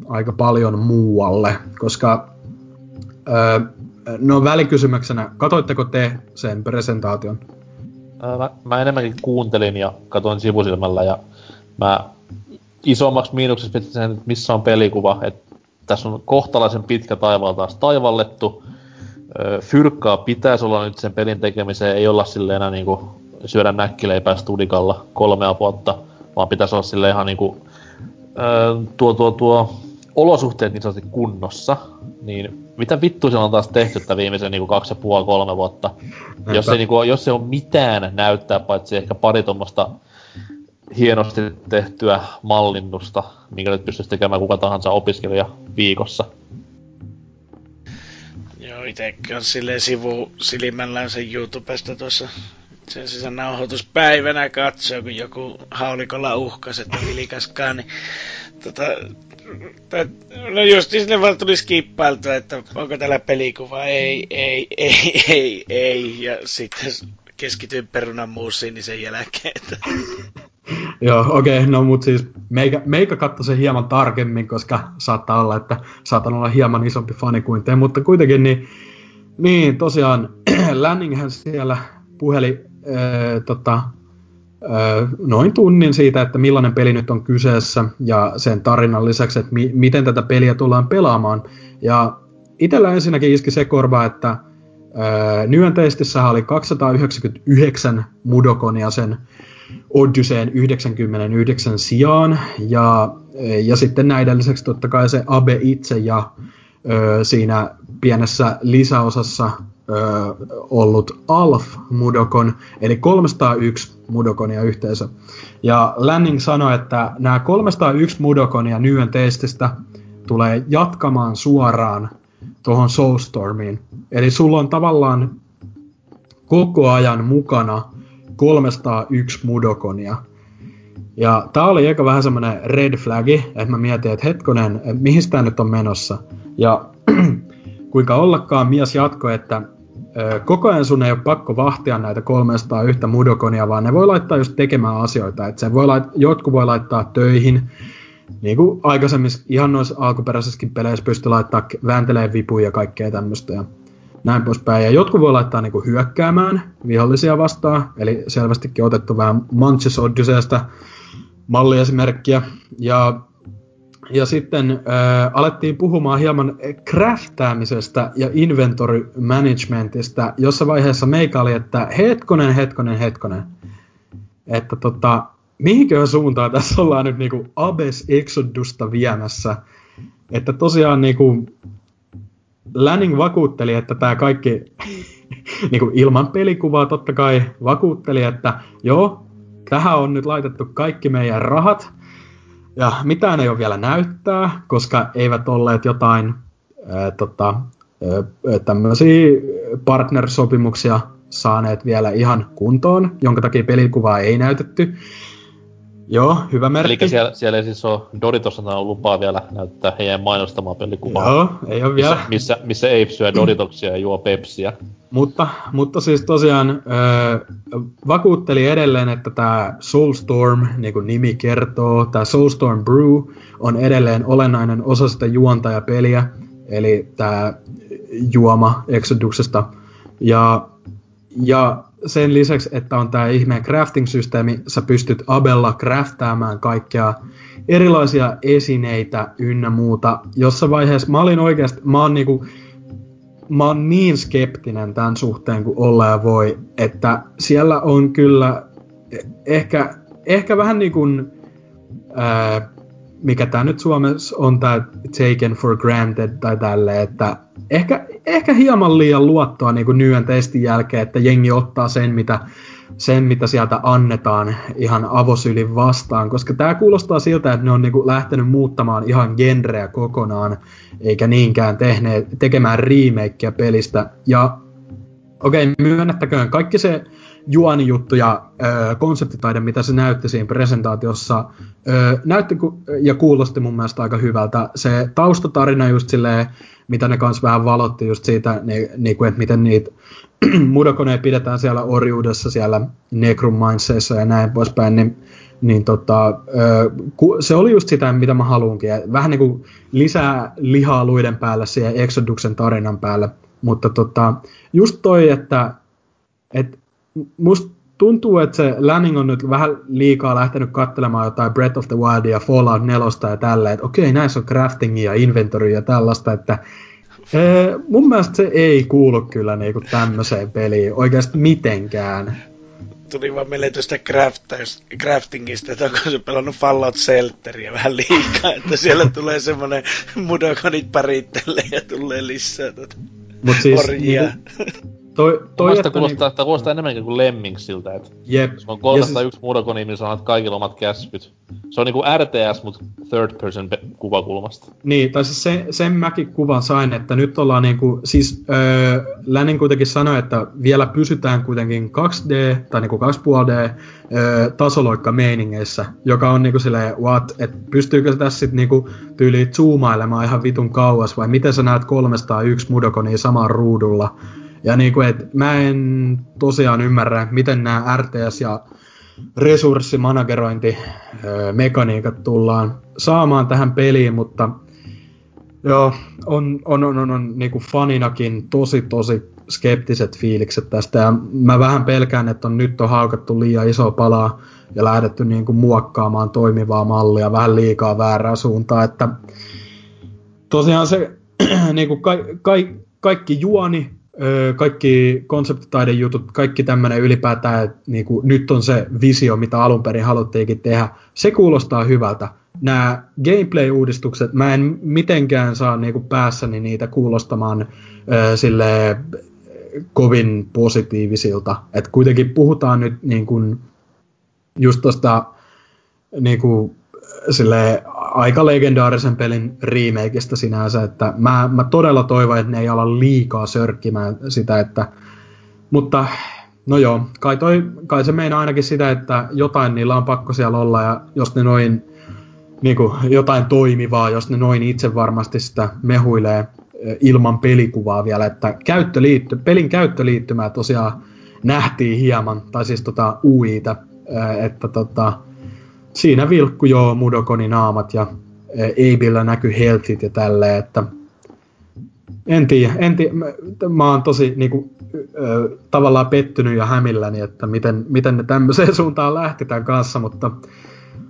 aika paljon muualle, koska äh, No välikysymyksenä, katoitteko te sen presentaation? Mä, mä enemmänkin kuuntelin ja katoin sivusilmällä ja mä isommaksi miinukseksi pistin sen, että missä on pelikuva. Että tässä on kohtalaisen pitkä taivaalla taas taivallettu. Fyrkkaa pitäisi olla nyt sen pelin tekemiseen, ei olla sille enää niinku syödä näkkileipää studikalla kolmea vuotta, vaan pitäisi olla sille ihan niinku, öö, tuo, tuo, tuo olosuhteet niin sanotusti kunnossa, niin mitä vittu siellä on taas tehty että viimeisen niinku kaksi ja puoli, kolme vuotta. Jos ei, niinku, jos ei ole mitään näyttää, paitsi ehkä pari tuommoista hienosti tehtyä mallinnusta, minkä nyt pystyisi tekemään kuka tahansa opiskelija viikossa. Joo, itse silleen sivu silmällään sen YouTubesta tuossa sen sisään nauhoituspäivänä katsoo, kun joku haulikolla uhkas, että vilkaskaan, niin tota, no just sille vaan tuli skippailtua, että onko täällä pelikuva, ei, ei, ei, ei, ei, ja sitten keskityin perunan muussiin niin sen jälkeen. Että... [laughs] Joo, okei, okay, no mut siis meikä, meikä katsoi sen hieman tarkemmin, koska saattaa olla, että saatan olla hieman isompi fani kuin te, mutta kuitenkin niin, niin tosiaan [clears throat] Lanninghän siellä puheli äh, tota, noin tunnin siitä, että millainen peli nyt on kyseessä ja sen tarinan lisäksi, että mi- miten tätä peliä tullaan pelaamaan. Ja itsellä ensinnäkin iski se korva, että testissä oli 299 Mudokonia sen Odysseen 99 sijaan, ja, ja sitten näiden lisäksi totta kai se Abe itse ja ö, siinä pienessä lisäosassa ö, ollut Alf Mudokon, eli 301 Mudokonia yhteensä. Ja Lanning sanoi, että nämä 301 Mudokonia Nyen testistä tulee jatkamaan suoraan tuohon Soulstormiin. Eli sulla on tavallaan koko ajan mukana 301 Mudokonia. Ja tää oli aika vähän semmonen red flagi, että mä mietin, että hetkonen, mihin tää nyt on menossa. Ja [clears throat] kuinka ollakaan mies jatkoi, että koko ajan sun ei ole pakko vahtia näitä 301 Mudokonia, vaan ne voi laittaa just tekemään asioita. Että se voi lait- jotkut voi laittaa töihin, niin kuin aikaisemmin ihan noissa alkuperäisissäkin peleissä pystyi laittaa väänteleen vipuja ja kaikkea tämmöistä. Ja näin poispäin. Ja jotkut voi laittaa niinku hyökkäämään vihollisia vastaan, eli selvästikin otettu vähän Manches Odysseystä malliesimerkkiä. Ja, ja sitten äh, alettiin puhumaan hieman craftaamisesta ja inventory managementista. Jossa vaiheessa meikä oli, että hetkonen, hetkonen, hetkonen. Että tota, mihinkö suuntaan tässä ollaan nyt niinku Abes Exodusta viemässä. Että tosiaan niinku, Lanning vakuutteli, että tämä kaikki [laughs] niin kuin ilman pelikuvaa totta kai vakuutteli, että joo, tähän on nyt laitettu kaikki meidän rahat, ja mitään ei ole vielä näyttää, koska eivät olleet jotain ää, tota, tämmöisiä partnersopimuksia saaneet vielä ihan kuntoon, jonka takia pelikuvaa ei näytetty. Joo, hyvä merkki. Eli siellä, siellä ei siis ole Doritossa lupaa vielä näyttää heidän mainostamaa pelikuvaa. Joo, ei ole vielä. Missä, missä, missä Ape syö Doritoksia ja juo Pepsiä. Mutta, mutta siis tosiaan äh, vakuutteli edelleen, että tämä Soulstorm, niin kuin nimi kertoo, tämä Soulstorm Brew on edelleen olennainen osa sitä juontajapeliä, eli tämä juoma Exoduksesta. Ja, ja sen lisäksi, että on tämä ihmeen crafting-systeemi, sä pystyt Abella craftaamaan kaikkea erilaisia esineitä ynnä muuta. Jossa vaiheessa mä olin oikeasti, mä oon niinku, mä oon niin skeptinen tämän suhteen kuin olla ja voi, että siellä on kyllä ehkä, ehkä vähän niin kuin, ää, mikä tämä nyt Suomessa on tämä taken for granted tai tälle, että ehkä, ehkä hieman liian luottoa niin Nyen testin jälkeen, että jengi ottaa sen mitä, sen, mitä sieltä annetaan ihan avosylin vastaan, koska tämä kuulostaa siltä, että ne on niinku lähtenyt muuttamaan ihan genreä kokonaan, eikä niinkään tehneet, tekemään remakeä pelistä. Ja okei, okay, myönnettäköön, kaikki se juonijuttu ja ö, konseptitaide, mitä se näytti siinä presentaatiossa, ö, näytti ku, ja kuulosti mun mielestä aika hyvältä. Se taustatarina just silleen, mitä ne kanssa vähän valotti just siitä, niin, niin kuin, että miten niitä [clears throat] mudokoneja pidetään siellä orjuudessa, siellä Necromanceissa ja näin poispäin, niin, niin tota, se oli just sitä, mitä mä haluunkin. Vähän niin kuin lisää lihaa luiden päällä siihen Exoduksen tarinan päälle. Mutta tota, just toi, että et musta tuntuu, että se Lanning on nyt vähän liikaa lähtenyt katselemaan jotain Breath of the Wild ja Fallout 4 ja tällä, että okei, näissä on craftingia ja inventory ja tällaista, että ee, mun mielestä se ei kuulu kyllä niinku tämmöiseen peliin oikeasti mitenkään. tuli vaan meille tuosta craftingista, että onko se pelannut Fallout Shelteria vähän liikaa, että siellä tulee semmoinen mudokonit parittelee ja tulee lisää tuota Mut siis, orjia. Niinku, Toi, toi että kuulostaa, niin... kuulostaa enemmänkin kuin Lemmingsiltä, että Jep. Jos on 301 siis... muodokoni, niin sanot kaikilla omat käskyt. Se on niinku RTS, mutta third person kuvakulmasta. Niin, tai siis se, sen mäkin kuvan sain, että nyt ollaan niinku, siis öö, Länin kuitenkin sanoi, että vielä pysytään kuitenkin 2D, tai niinku 2,5D öö, tasoloikka meiningeissä, joka on niinku silleen, what, että pystyykö se tässä sit niinku tyyliin zoomailemaan ihan vitun kauas, vai miten sä näet 301 mudokonia samaan ruudulla, ja niin kuin, että mä en tosiaan ymmärrä, miten nämä RTS ja resurssimanagerointi mekaniikat tullaan saamaan tähän peliin, mutta joo, on, on, on, on, on niin kuin faninakin tosi tosi skeptiset fiilikset tästä. Ja mä vähän pelkään, että on nyt on haukattu liian iso palaa ja lähdetty niin kuin muokkaamaan toimivaa mallia vähän liikaa väärää suuntaan, että tosiaan se [clears throat] niin kuin ka, ka, kaikki juoni kaikki konseptitaidejutut, kaikki tämmöinen ylipäätään, että niin kuin, nyt on se visio, mitä alun perin haluttiinkin tehdä, se kuulostaa hyvältä. Nämä gameplay-uudistukset, mä en mitenkään saa niin kuin päässäni niitä kuulostamaan äh, sille kovin positiivisilta. Et kuitenkin puhutaan nyt niin kuin, just tuosta niin kuin, sille aika legendaarisen pelin remakeista sinänsä, että mä, mä todella toivon, että ne ei ala liikaa sörkkimään sitä, että mutta no joo, kai, toi, kai se meinaa ainakin sitä, että jotain niillä on pakko siellä olla ja jos ne noin niin kuin jotain toimivaa, jos ne noin itse varmasti sitä mehuilee eh, ilman pelikuvaa vielä, että käyttöliitty, pelin käyttöliittymää tosiaan nähtiin hieman, tai siis tota UItä, eh, että tota, siinä vilkku joo Mudokoni naamat ja Eibillä näkyy healthit ja tälleen, että en tiedä, en tiedä. Mä, mä oon tosi niinku, ö, tavallaan pettynyt ja hämilläni, että miten, miten ne tämmöiseen [laughs] suuntaan lähti tämän kanssa, mutta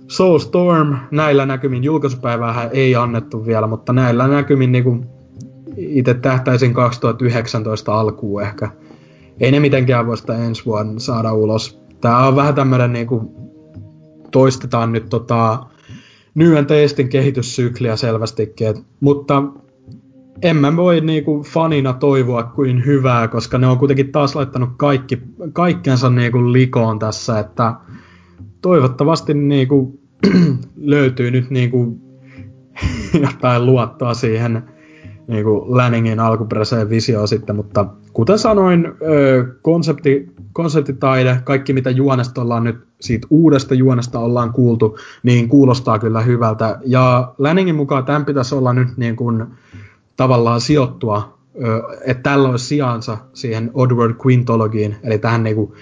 Soulstorm näillä näkymin julkaisupäivää ei annettu vielä, mutta näillä näkymin niinku, itse tähtäisin 2019 alkuun ehkä. Ei ne mitenkään voi sitä ensi vuonna saada ulos. Tää on vähän tämmönen niinku toistetaan nyt tota New Testin kehityssykliä selvästikin, mutta en mä voi niinku fanina toivoa kuin hyvää, koska ne on kuitenkin taas laittanut kaikki, kaikkensa niinku likoon tässä, että toivottavasti niinku [clears throat] löytyy nyt niinku [laughs] jotain luottoa siihen niinku Lanningin alkuperäiseen visioon sitten, mutta kuten sanoin, konsepti, konseptitaide, kaikki mitä juonesta ollaan nyt, siitä uudesta juonesta ollaan kuultu, niin kuulostaa kyllä hyvältä. Ja Lanningin mukaan tämän pitäisi olla nyt niin kuin tavallaan sijoittua, että tällä olisi sijansa siihen Oddworld Quintologiin, eli tähän niin kuin,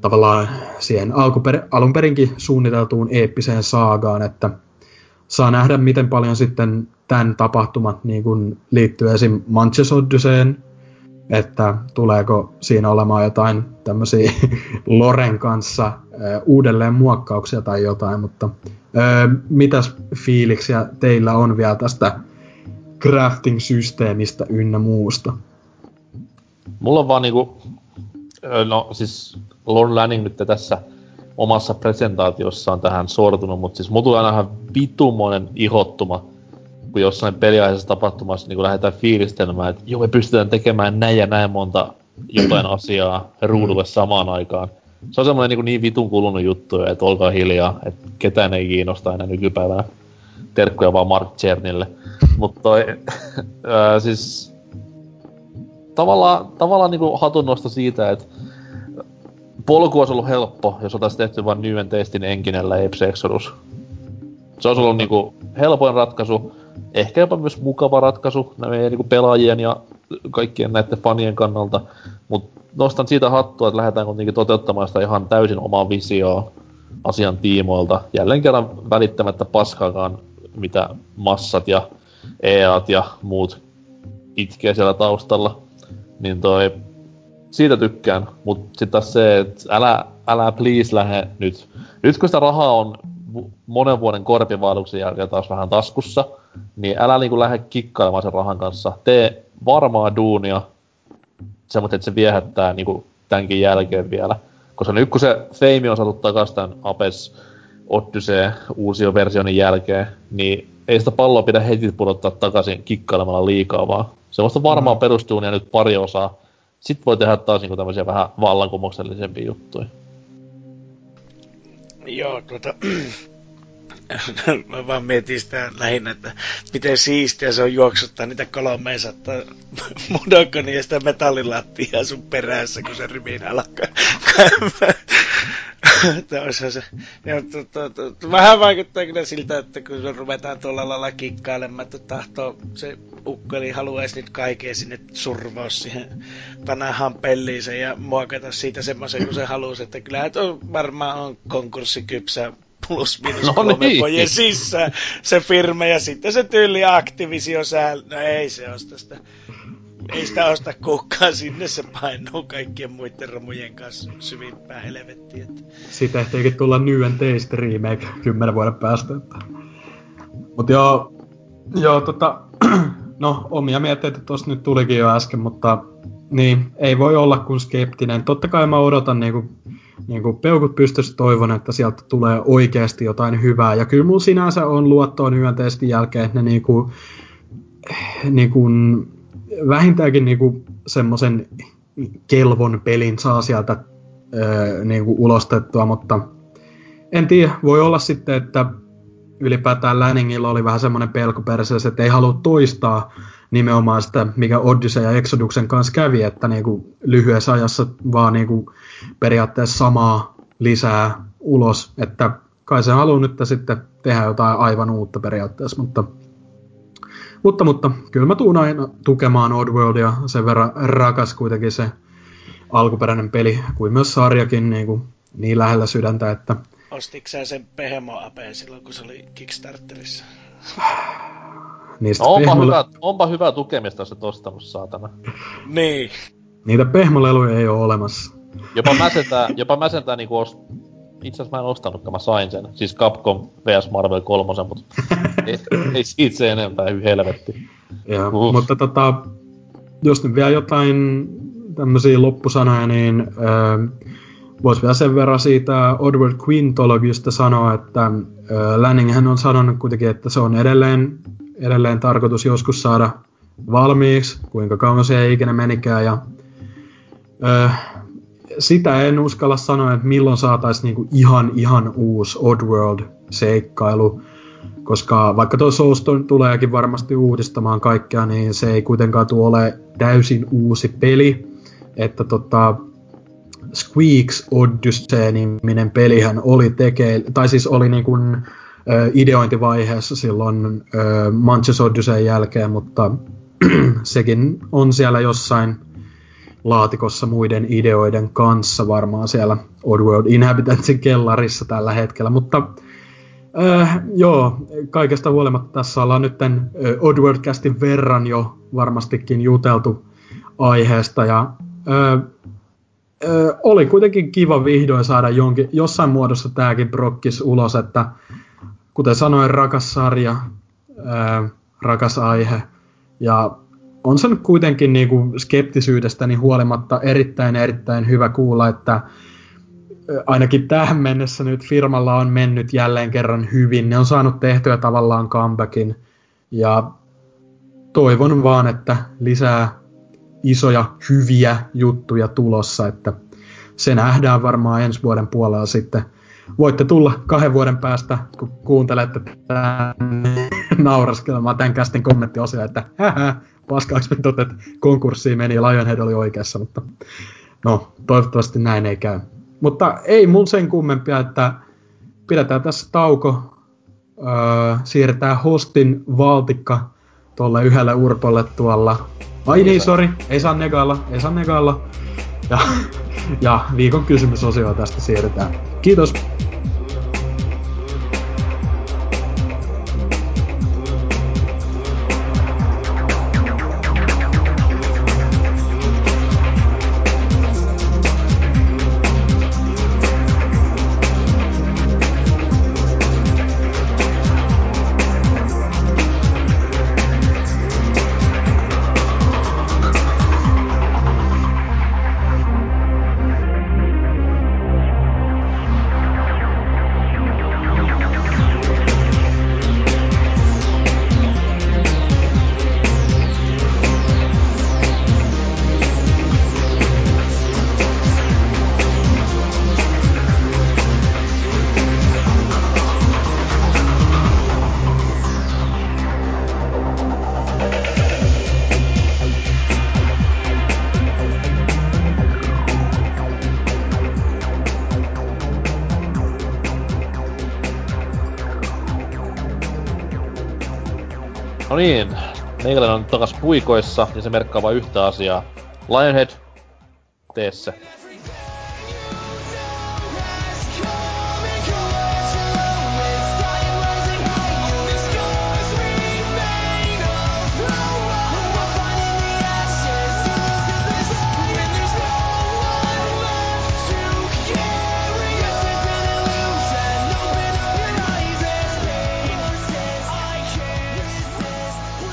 tavallaan siihen alkuper, alunperinkin suunniteltuun eeppiseen saagaan, että saa nähdä, miten paljon sitten tämän tapahtumat niin kuin liittyy esim. Manches Odysseen, että tuleeko siinä olemaan jotain tämmöisiä [laughs] Loren kanssa uudelleen muokkauksia tai jotain, mutta mitäs fiiliksiä teillä on vielä tästä crafting-systeemistä ynnä muusta? Mulla on vaan niinku, no siis Lord Lanning nyt tässä omassa presentaatiossaan tähän sortunut, mutta siis mulla tulee aina ihan vitumoinen ihottuma kun jossain peliaiheessa tapahtumassa niin lähdetään fiilistelemään, että joo, me pystytään tekemään näin ja näin monta jotain [clears throat] asiaa ruudulle samaan aikaan. Se on semmoinen niin, niin vitun kulunut juttu, että olkaa hiljaa, että ketään ei kiinnosta enää nykypäivänä. Terkkuja vaan Mark Chernille. [laughs] Mutta toi, [laughs] ää, siis tavallaan, tavallaan niin hatunnosto siitä, että polku olisi ollut helppo, jos oltaisiin tehty vain Nyen testin enkinellä Apes Exodus. Se olisi ollut niinku helpoin ratkaisu, ehkä jopa myös mukava ratkaisu meidän niinku pelaajien ja kaikkien näiden fanien kannalta. Mutta nostan siitä hattua, että lähdetään kuitenkin toteuttamaan sitä ihan täysin omaa visioa asian tiimoilta. Jälleen kerran välittämättä paskaakaan, mitä massat ja EAT ja muut itkee siellä taustalla. Niin toi, siitä tykkään, mutta sitten taas se, että älä, älä please lähde nyt. Nyt kun sitä rahaa on monen vuoden korpivaelluksen jälkeen taas vähän taskussa, niin älä niinku lähde kikkailemaan sen rahan kanssa. Tee varmaa duunia, semmoinen, että se viehättää niinku tämänkin jälkeen vielä. Koska nyt kun se Fame on saatu takas tämän Apes Odyssey uusio versionin jälkeen, niin ei sitä palloa pidä heti pudottaa takaisin kikkailemalla liikaa, vaan semmoista varmaan mm. perustuunia nyt pari osaa. Sitten voi tehdä taas niin tämmöisiä vähän vallankumouksellisempia juttuja. Joo, tuota, [clears throat] mä vaan mietin sitä lähinnä, että miten siistiä se on juoksuttaa niitä 300 [laughs] Mudokonia ja sitä metallilattia sun perässä, kun se rimin alkaa [laughs] [laughs] se. Ja, to, to, to, vähän vaikuttaa kyllä siltä, että kun ruvetaan tuolla lailla kikkailemaan, että tahtoo se ukkeli haluaisi nyt kaikkea sinne survoa siihen panahan pelliinsä ja muokata siitä semmoisen, kun se halusi, että kyllä on varmaan on konkurssikypsä plus minus no kolme niin. pojen sisään se firma ja sitten se tyyli Activision sääl... No ei se osta sitä. Ei sitä osta kukaan sinne, se painuu kaikkien muiden romujen kanssa syvimpään helvettiin. Että... Siitä ehtiikin tulla New and Taste remake kymmenen vuoden päästä. Että... Mut joo, joo tota, [clears throat] no omia mietteitä tossa nyt tulikin jo äsken, mutta niin, ei voi olla kuin skeptinen. Totta kai mä odotan niinku niin kuin peukut pystyssä toivon, että sieltä tulee oikeasti jotain hyvää. Ja kyllä mun sinänsä on luottoon hyvän testin jälkeen, että ne niin kuin, niin kuin, vähintäänkin niin kuin semmoisen kelvon pelin saa sieltä ää, niin kuin ulostettua, mutta en tiedä, voi olla sitten, että ylipäätään Lanningilla oli vähän semmoinen pelko perseessä, että ei halua toistaa nimenomaan sitä, mikä Odyssey ja Exoduksen kanssa kävi, että niin kuin lyhyessä ajassa vaan niin kuin periaatteessa samaa lisää ulos, että kai se haluaa nyt sitten tehdä jotain aivan uutta periaatteessa, mutta mutta, mutta kyllä mä tuun aina tukemaan Oddworldia, sen verran rakas kuitenkin se alkuperäinen peli, kuin myös sarjakin niin, kuin, niin lähellä sydäntä, että... Ostitko sen Pehemo Apeen silloin, kun se oli Kickstarterissa? Niistä no, onpa, pehmole... hyvä, onpa hyvä tukemista se tostanut, saatana. niin. Niitä pehmoleluja ei ole olemassa. Jopa mä sentään, jopa mä sentään niinku os... Itse asiassa mä en ostanut, mä sain sen. Siis Capcom vs Marvel 3, mutta [laughs] ei, ei siitä se enempää, hyvin helvetti. Uh. mutta tota, jos nyt vielä jotain tämmöisiä loppusanoja, niin äh, voisi vielä sen verran siitä Odward Quintologista sanoa, että äh, Lanning on sanonut kuitenkin, että se on edelleen edelleen tarkoitus joskus saada valmiiksi, kuinka kauan se ei ikinä menikään. Ja, ö, sitä en uskalla sanoa, että milloin saataisiin niinku ihan, ihan uusi Oddworld-seikkailu, koska vaikka tuo Souls tuleekin varmasti uudistamaan kaikkea, niin se ei kuitenkaan tule ole täysin uusi peli. Että tota, Squeaks Odyssey-niminen pelihän oli teke, tai siis oli niin kuin, ideointivaiheessa silloin Manches Odyssey jälkeen, mutta [clears throat] sekin on siellä jossain laatikossa muiden ideoiden kanssa. Varmaan siellä Oddworld Inhabitantsin kellarissa tällä hetkellä, mutta äh, joo, kaikesta huolimatta tässä ollaan nyt Oddworld-kästin verran jo varmastikin juteltu aiheesta. Ja äh, äh, oli kuitenkin kiva vihdoin saada jonkin, jossain muodossa tämäkin prokkis ulos, että kuten sanoin, rakas sarja, ää, rakas aihe. Ja on se nyt kuitenkin niin kuin skeptisyydestäni huolimatta erittäin erittäin hyvä kuulla, että ainakin tähän mennessä nyt firmalla on mennyt jälleen kerran hyvin. Ne on saanut tehtyä tavallaan comebackin. Ja toivon vaan, että lisää isoja hyviä juttuja tulossa, että se nähdään varmaan ensi vuoden puolella sitten – voitte tulla kahden vuoden päästä, kun kuuntelette tämän nauraskelemaan tämän kästin kommenttiosia, että paskaaksi me että konkurssiin meni ja Lionhead oli oikeassa, mutta no, toivottavasti näin ei käy. Mutta ei mun sen kummempia, että pidetään tässä tauko, öö, siirretään hostin valtikka tuolle yhdelle urpolle tuolla. Ai niin, sori, ei saa negailla, ei saa negailla. Ja, ja viikon kysymysosio tästä siirretään. Kiitos! Puikoissa ja se merkkaa vain yhtä asiaa. Lionhead, tee se.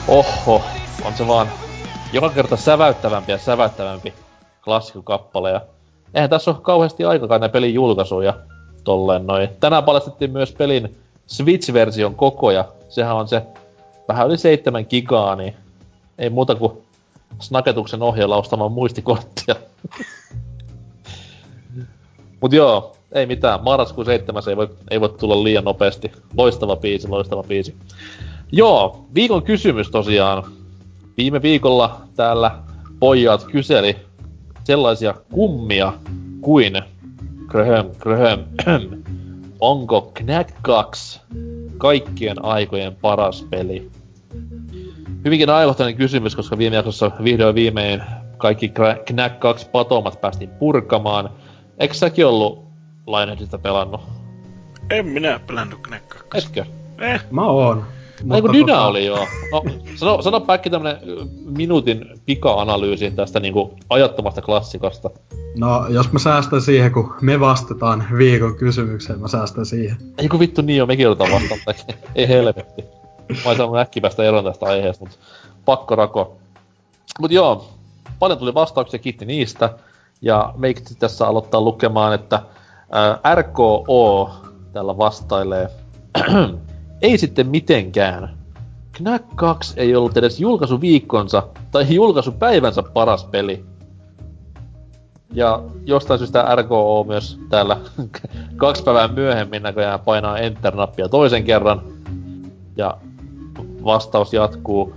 Oho, on se vaan joka kerta säväyttävämpi ja säväyttävämpi klassikokappale. Ja eihän tässä ole kauheasti aikakaan näin pelin julkaisuja tolleen noin. Tänään paljastettiin myös pelin Switch-version koko ja sehän on se vähän yli 7 gigaa, niin ei muuta kuin snaketuksen ohjeella ostamaan muistikorttia. [laughs] Mut joo, ei mitään. Marraskuun 7. ei voi, ei voi tulla liian nopeasti. Loistava biisi, loistava biisi. Joo, viikon kysymys tosiaan. Viime viikolla täällä pojat kyseli sellaisia kummia kuin kröhöm, kröhöm, [clears throat] onko Knack 2 kaikkien aikojen paras peli? Hyvinkin ajankohtainen kysymys, koska viime jaksossa vihdoin viimein kaikki Knack 2 patomat päästiin purkamaan. Eikö säkin ollut Lionheadista pelannut? En minä pelannut Knack 2. Etkö? Eh. Mä oon. Mutta kun Dyna tota... oli joo. No, sano, sano päkki tämmönen minuutin pika-analyysi tästä niinku ajattomasta klassikasta. No, jos mä säästän siihen, kun me vastataan viikon kysymykseen, mä säästän siihen. Ei kun vittu niin jo, mekin joudutaan vastaamaan. Ei helvetti. Mä oon saanut äkkipästä eron tästä aiheesta, mut pakko rako. Mut joo, paljon tuli vastauksia, kiitti niistä. Ja meikki tässä aloittaa lukemaan, että ää, RKO tällä vastailee ei sitten mitenkään. Knack 2 ei ollut edes julkaisuviikkonsa tai julkaisupäivänsä paras peli. Ja jostain syystä RKO myös täällä [laughs] kaksi päivää myöhemmin näköjään painaa Enter-nappia toisen kerran. Ja vastaus jatkuu.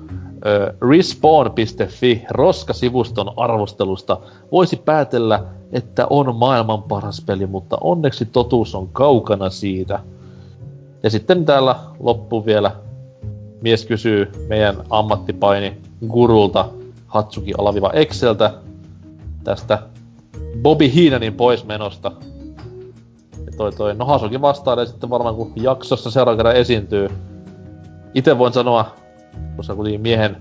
Respawn.fi roskasivuston arvostelusta voisi päätellä, että on maailman paras peli, mutta onneksi totuus on kaukana siitä – ja sitten täällä loppu vielä mies kysyy meidän ammattipaini gurulta Hatsuki alaviva Exceltä tästä Bobby Heenanin poismenosta. Ja toi toi, no Hasuki vastailee sitten varmaan kun jaksossa seuraavan kerran esiintyy. Itse voin sanoa, koska kuitenkin miehen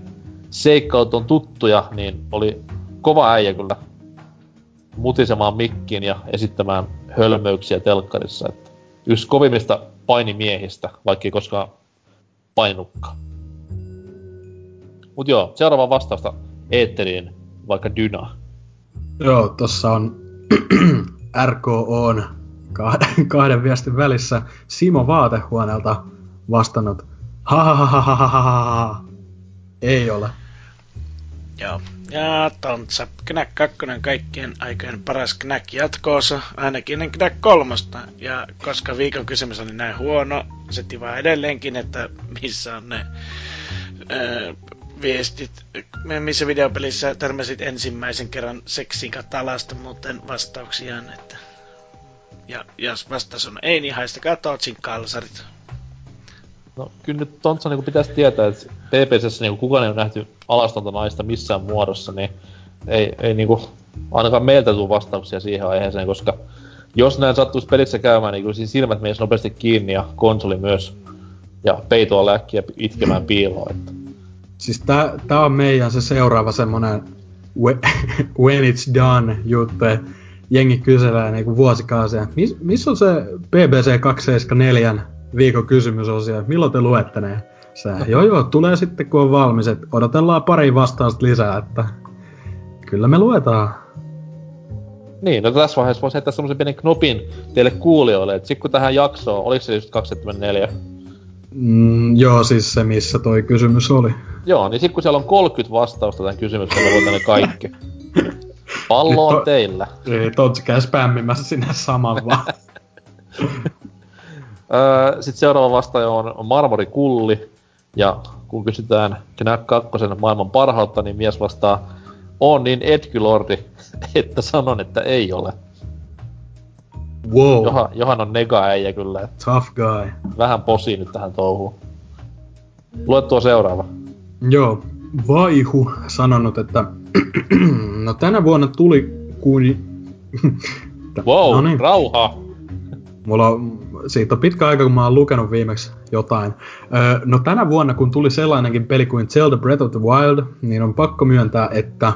seikkaut on tuttuja, niin oli kova äijä kyllä mutisemaan mikkiin ja esittämään hölmöyksiä telkkarissa. Että yksi kovimmista painimiehistä, vaikka ei koskaan painukka. Mut joo, seuraava vastausta Eetteriin, vaikka Dyna. Joo, tossa on RKOn kahden viestin välissä Simo Vaatehuoneelta vastannut ha ha ha ha ha ha ha Ei ole. Joo. Ja Tontsa, Knack 2 kaikkien aikojen paras Knack jatkoosa, ainakin ennen Knack 3. Ja koska viikon kysymys oli näin huono, se tivaa edelleenkin, että missä on ne öö, viestit, missä videopelissä törmäsit ensimmäisen kerran seksin katalasta muuten vastauksiaan, että ja jos vastaus on ei, niin haistakaa Tootsin kalsarit. No kyllä nyt Tontsa niin pitäisi tietää, että PPCssä niin kukaan ei ole nähty alastonta naista missään muodossa, niin ei, ei kuin, ainakaan meiltä tule vastauksia siihen aiheeseen, koska jos näin sattuisi pelissä käymään, niin kyllä siinä silmät menisi nopeasti kiinni ja konsoli myös. Ja peitoa läkkiä itkemään piiloon. Että. Siis tää, tää on meidän se seuraava semmonen [laughs] when it's done juttu, jengi kyselee niinku vuosikausia, missä mis on se BBC 274 viikon kysymysosio, milloin te luette ne? Sä, joo joo, tulee sitten kun on valmis, että odotellaan pari vastausta lisää, että kyllä me luetaan. Niin, no tässä vaiheessa voisi heittää semmoisen pienen knopin teille kuulijoille, että sitten kun tähän jaksoon, oliko se just 274? Mm, joo, siis se missä toi kysymys oli. Joo, niin sitten kun siellä on 30 vastausta tämän kysymyksen, niin voitan ne kaikki. Pallo on teillä. Ei, Totsi käy spämmimässä sinne saman vaan. [laughs] Sitten seuraava vastaaja on Marmori Kulli. Ja kun kysytään Knack 2 maailman parhautta, niin mies vastaa, on niin Edgylordi, [laughs] että sanon, että ei ole. Wow. Johan, Johan on nega äijä kyllä. Tough guy. Vähän posi nyt tähän touhuun. Lue tuo seuraava. Joo, Vaihu sanonut, että [clears throat] no tänä vuonna tuli kuin... [laughs] wow, no niin. rauha! Mulla on, siitä on pitkä aika, kun mä oon lukenut viimeksi jotain. Öö, no tänä vuonna, kun tuli sellainenkin peli kuin Zelda Breath of the Wild, niin on pakko myöntää, että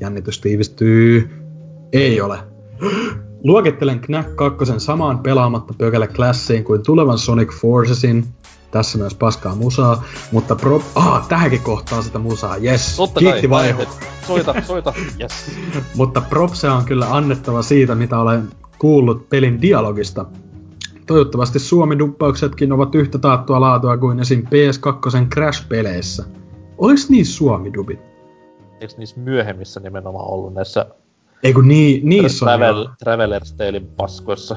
jännitys tiivistyy. Ei ole. Luokittelen Knack 2 samaan pelaamatta pökälä klassiin kuin tulevan Sonic Forcesin. Tässä myös paskaa musaa, mutta pro... Ah, tähänkin kohtaan sitä musaa, yes. Totta Kiitti kai, Soita, soita, yes. [laughs] mutta propse on kyllä annettava siitä, mitä olen kuullut pelin dialogista. Toivottavasti Suomi-duppauksetkin ovat yhtä taattua laatua kuin esim. PS2 Crash-peleissä. Oliks niin Suomi-dubit? Eikö niissä myöhemmissä nimenomaan ollut näissä ei kun niin, niissä Travel, on Traveler's Talein paskoissa.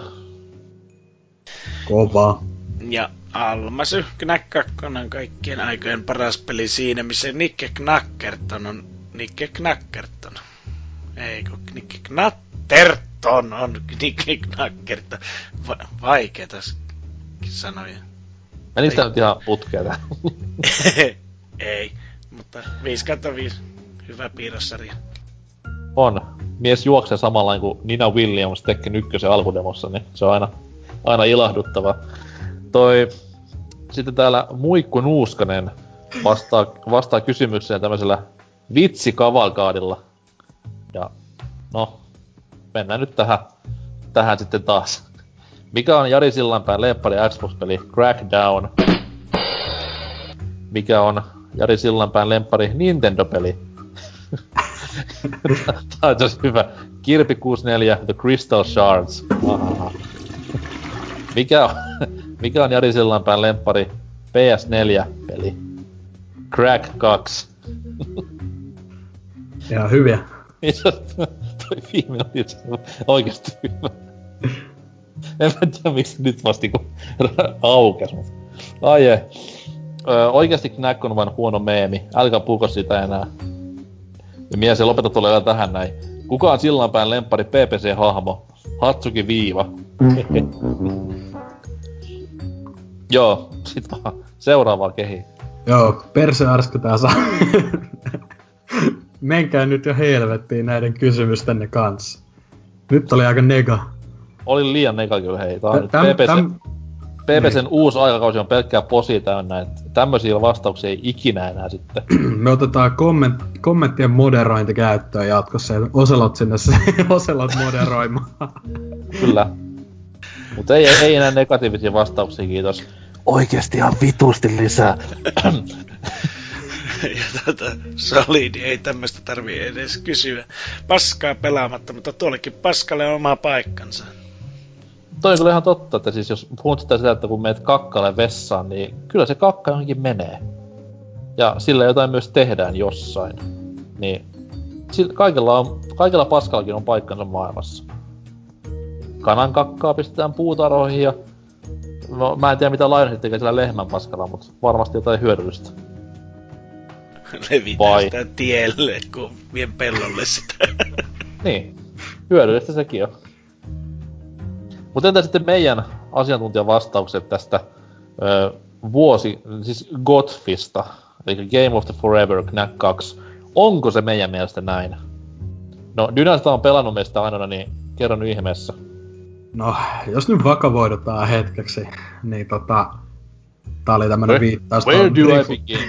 Kova. Ja Almasy Knack 2 on kaikkien aikojen paras peli siinä, missä Nikke Knackerton on Nikke Knackerton. Ei kun Nikke Knatterton on Nikke Knackerton. Va- vaikeeta sanoja. Menikö tää nyt ihan putkeen Ei, mutta 5 5 hyvä piirrossarja. On. Mies juoksee samalla kuin Nina Williams Tekken 1 alkudemossa, niin se on aina, aina ilahduttava. Toi, sitten täällä Muikku Nuuskanen vastaa, vastaa kysymykseen tämmöisellä vitsikavalkaadilla. Ja no, mennään nyt tähän, tähän sitten taas. Mikä on Jari Sillanpään lemppari Xbox-peli Crackdown? Mikä on Jari Sillanpään lemppari Nintendo-peli? [laughs] Tää on tosi hyvä. Kirpi 64, The Crystal Shards. Mikä on, [laughs] mikä on Jari Sillanpään lemppari PS4-peli? Crack 2. Ihan hyviä. Toi viimeinen oli oikeesti hyvä. En tiedä miksi nyt vasta niinku aukes, mut... Ai ei. Öö, oikeasti Knack on vain huono meemi. Älkää puhuko siitä enää. Ja mies ja lopeta tulee tähän näin. Kuka on sillanpään lempari PPC-hahmo? Hatsuki Viiva. [laughs] Joo, sit vaan seuraavaa kehi. Joo, perse tää saa. Menkää nyt jo helvettiin näiden kysymystenne kanssa. Nyt oli aika nega. Oli liian nega kyllä hei. Tää on täm, PPC, täm... PPCn niin. uusi aikakausi on pelkkää posi täynnä, että tämmöisiä vastauksia ei ikinä enää sitten. [clears throat] Me otetaan komment, kommenttien moderointi käyttöön jatkossa ja Oselot sinne se, [laughs] Oselot moderoimaan. [laughs] Kyllä. Mutta ei, ei enää negatiivisia vastauksia, kiitos. Oikeesti ihan vitusti lisää. [clears throat] [laughs] ja tota, solidi, ei tämmöistä tarvii edes kysyä. Paskaa pelaamatta, mutta tuollekin paskalle on oma paikkansa toi on kyllä ihan totta, että siis jos puhut sitä, että kun meet kakkalle vessaan, niin kyllä se kakka johonkin menee. Ja sillä jotain myös tehdään jossain. Niin kaikilla, on, kaikilla paskallakin on paikkansa maailmassa. Kanan kakkaa pistetään puutarhoihin ja No, mä en tiedä mitä Lionhead tekee sillä lehmän paskalla, mutta varmasti jotain hyödyllistä. [laughs] Levitään Vai? sitä tielle, kun vien pellolle sitä. [laughs] niin. Hyödyllistä sekin on. Mutta entä sitten meidän asiantuntijan vastaukset tästä ö, vuosi, siis Godfista, eli Game of the Forever Knack 2. Onko se meidän mielestä näin? No, Dynasta on pelannut meistä aina, niin kerro nyt ihmeessä. No, jos nyt vakavoidutaan hetkeksi, niin tota... Tää oli tämmönen viittaus... Where do Drifun, I begin?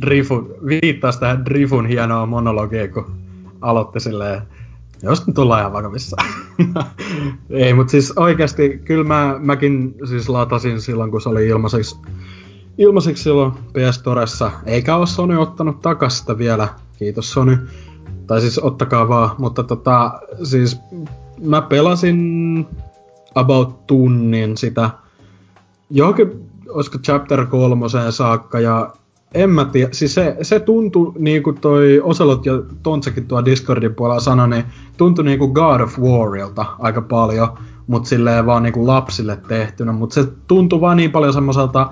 [laughs] Drifun, viittaus tähän Drifun hienoa monologiin, kun aloitti silleen jos nyt ollaan ihan vakavissa. [laughs] Ei, mutta siis oikeasti kyllä mä, mäkin siis latasin silloin, kun se oli ilmaiseksi, ilmaiseksi silloin PS Toressa. Eikä ole Sony ottanut takas sitä vielä. Kiitos Sony. Tai siis ottakaa vaan. Mutta tota, siis mä pelasin about tunnin sitä. Johonkin, olisiko chapter kolmoseen saakka ja en mä tiedä, siis se, se tuntui niin kuin toi Oselot ja Tontsakin tuo Discordin puolella sanoi, niin tuntui niin kuin God of Warilta aika paljon, mutta silleen vaan niin kuin lapsille tehtynä, mutta se tuntui vaan niin paljon semmoiselta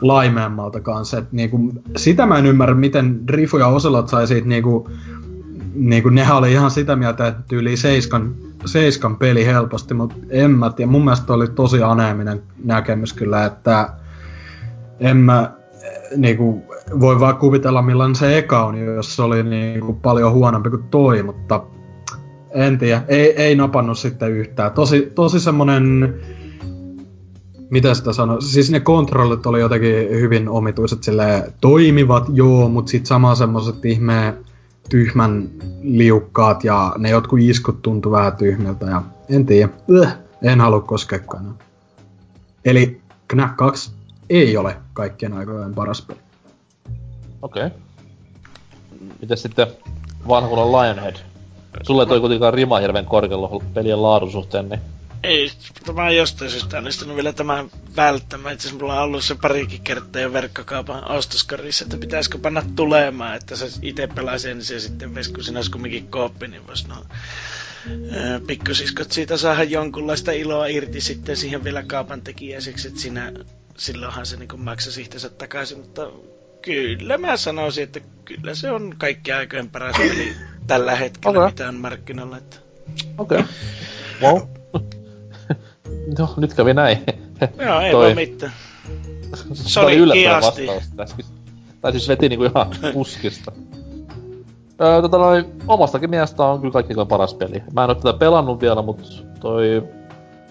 laimeammalta kanssa, että niin kuin, sitä mä en ymmärrä, miten Drifu ja Oselot sai siitä niin kuin, niin kuin nehän oli ihan sitä mieltä, että tyyli seiskan, seiskan peli helposti, mutta en mä tiedä, mun mielestä oli tosi aneeminen näkemys kyllä, että en mä, niinku, voi vaan kuvitella millainen se eka on, jos se oli niinku paljon huonompi kuin toi, mutta en tiedä, ei, ei napannut sitten yhtään. Tosi, tosi semmonen, mitä sitä sanoo, siis ne kontrollit oli jotenkin hyvin omituiset, sille toimivat, joo, mutta sitten sama semmoiset ihme tyhmän liukkaat ja ne jotkut iskut tuntuu vähän tyhmiltä ja en tiedä, äh, en halua koskekaan. Eli Knack 2 ei ole kaikkien aikojen paras peli. Okei. Okay. Miten sitten vanhulla Lionhead? Sulle toi kuitenkaan rima hirveän korkealla pelien laadun suhteen, niin... Ei, mä jostain syystä onnistunut vielä tämän välttämään. Itse mulla on ollut se parikin kertaa jo verkkokaupan ostoskorissa, että pitäisikö panna tulemaan, että se itse pelaisi ensin ja sitten ves, kun siinä olisi kumminkin kooppi, niin vois no, pikkusiskot siitä saada jonkunlaista iloa irti sitten siihen vielä kaupan tekijäiseksi, että siinä, silloinhan se niin maksaisi itsensä takaisin, mutta kyllä mä sanoisin, että kyllä se on kaikki aikojen paras peli tällä hetkellä, okay. mitä on markkinoilla. Että... Okei. Okay. Wow. No, nyt kävi näin. Joo, ei Toi... voi mitään. Se oli yllättävän vastaus Tai siis veti niinku ihan [laughs] puskista. Öö, tota noin, omastakin mielestä on kyllä kaikki paras peli. Mä en oo tätä pelannut vielä, mutta toi...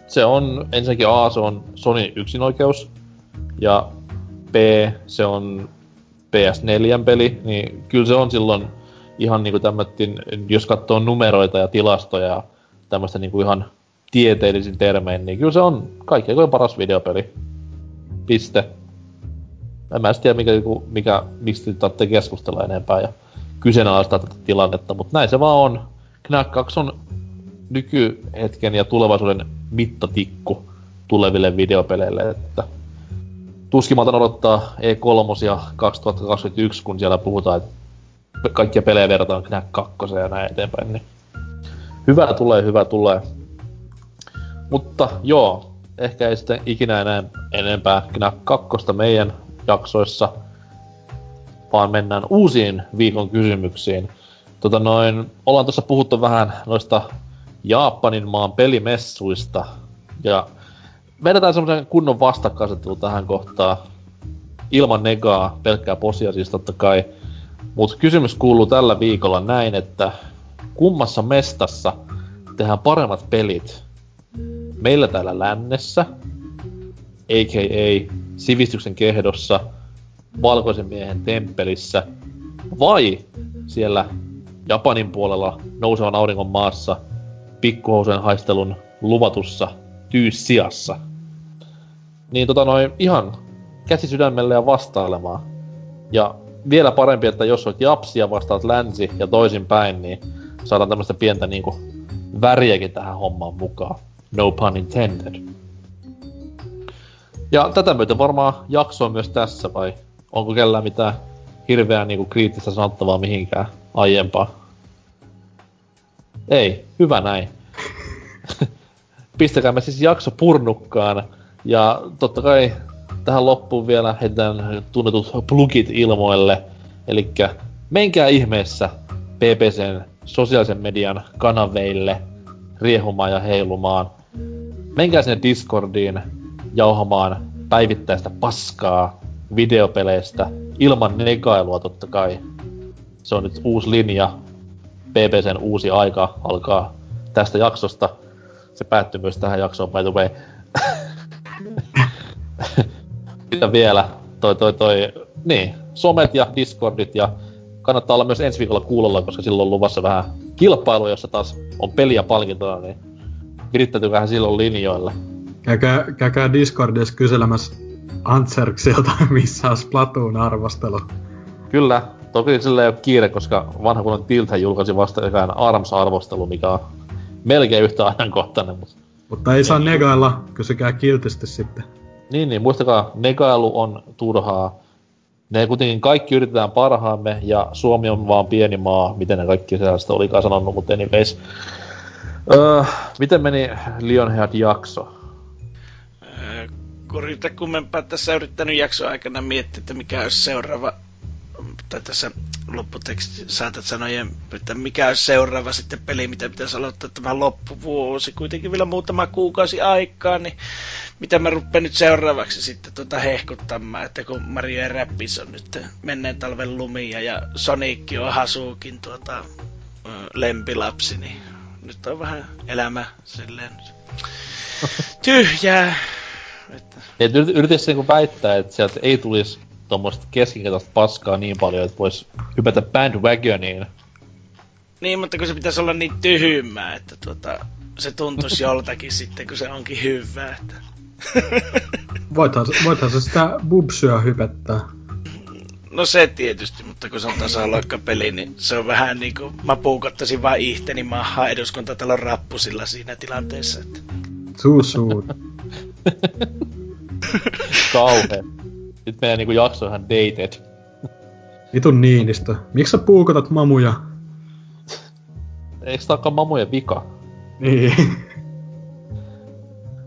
Se on, ensinnäkin A, se on Sony yksinoikeus. Ja B, se on PS4 peli, niin kyllä se on silloin ihan niinku tämmöttin, jos katsoo numeroita ja tilastoja ja tämmöistä niinku ihan tieteellisin termein, niin kyllä se on kaikkein paras videopeli. Piste. En mä tiedä, mikä, mikä, mistä tarvitsee keskustella enempää ja kyseenalaistaa tätä tilannetta, mutta näin se vaan on. Knack 2 on nykyhetken ja tulevaisuuden mittatikku tuleville videopeleille, että tuskin odottaa E3 2021, kun siellä puhutaan, että kaikkia pelejä verrataan Knack 2 ja näin eteenpäin, niin hyvä tulee, hyvä tulee. Mutta joo, ehkä ei sitten ikinä enää enempää Knack 2 meidän jaksoissa, vaan mennään uusiin viikon kysymyksiin. Tota noin, ollaan tuossa puhuttu vähän noista Japanin maan pelimessuista, ja vedetään semmoisen kunnon vastakkaisettelu tähän kohtaan. Ilman negaa, pelkkää posia siis totta kai. Mutta kysymys kuuluu tällä viikolla näin, että kummassa mestassa tehdään paremmat pelit? Meillä täällä lännessä, a.k.a. sivistyksen kehdossa, valkoisen miehen temppelissä, vai siellä Japanin puolella nousevan auringon maassa, pikkuhousen haistelun luvatussa Tyyssiassa. Niin tota noin, ihan käsi sydämelle ja vastailemaan. Ja vielä parempi, että jos olet japsi ja vastaat länsi ja toisinpäin, niin saadaan tämmöistä pientä niinku väriäkin tähän hommaan mukaan. No pun intended. Ja tätä myöten varmaan jaksoa myös tässä, vai onko kellään mitään hirveää niinku kriittistä sanottavaa mihinkään aiempaa? Ei, hyvä näin. [laughs] Pistäkäämme siis jakso purnukkaan. Ja totta kai tähän loppuun vielä heitetään tunnetut plugit ilmoille. Eli menkää ihmeessä PPCn sosiaalisen median kanaveille riehumaan ja heilumaan. Menkää sinne Discordiin jauhamaan päivittäistä paskaa videopeleistä ilman negailua totta kai. Se on nyt uusi linja. PPCn uusi aika alkaa tästä jaksosta. Se päättyy myös tähän jaksoon, by the way. [laughs] Mitä vielä? Toi, toi, toi, niin, somet ja Discordit ja kannattaa olla myös ensi viikolla kuulolla, koska silloin on luvassa vähän kilpailu, jossa taas on peliä palkintoa, niin virittäytykää silloin linjoille. Käykää, käykää Discordissa kyselemässä Antserksilta, [laughs] missä on Splatoon arvostelu. Kyllä, toki sillä ei ole kiire, koska vanha kunnon Tilthän julkaisi vasta ARMS-arvostelu, mikä on melkein yhtä ajankohtainen. Mutta, mutta ei saa negailla, kysykää kiltisti sitten. Niin, niin, muistakaa, negailu on turhaa. Ne kuitenkin kaikki yritetään parhaamme, ja Suomi on vaan pieni maa, miten ne kaikki sellaista olikaan sanonut, mutta anyways. Öö, miten meni Lionhead-jakso? Öö, Kurita kummempaa tässä yrittänyt jakson aikana miettiä, että mikä olisi seuraava tai tässä lopputeksti saatat sanojen, että mikä olisi seuraava sitten peli, mitä pitäisi aloittaa tämä loppuvuosi. Kuitenkin vielä muutama kuukausi aikaa, niin mitä mä rupean nyt seuraavaksi sitten tuota hehkuttamaan, että kun Mario ja Rappis on nyt menneen talven lumia ja Sonic on Hasukin tuota, lempilapsi, niin nyt on vähän elämä silleen tyhjää. Että... Et yritäisi niinku väittää, että sieltä ei tulisi tuommoista keskinkertaista paskaa niin paljon, että voisi hypätä bandwagoniin. Niin, mutta kun se pitäisi olla niin tyhmää, että tuota, se tuntuisi [laughs] joltakin sitten, kun se onkin hyvää. Että... voithan, voithan se sitä bubsyä hypettää. No se tietysti, mutta kun se on tasaloikkapeli, niin se on vähän niin kuin mä puukottaisin vaan ihteni mahaa eduskuntatalon rappusilla siinä tilanteessa. Että... Suu suu. [laughs] Kauhe. Nyt meidän niinku jakso ihan dated. Vitun Niinistö. Miksi sä puukotat mamuja? Eikö tää mamujen vika? Niin.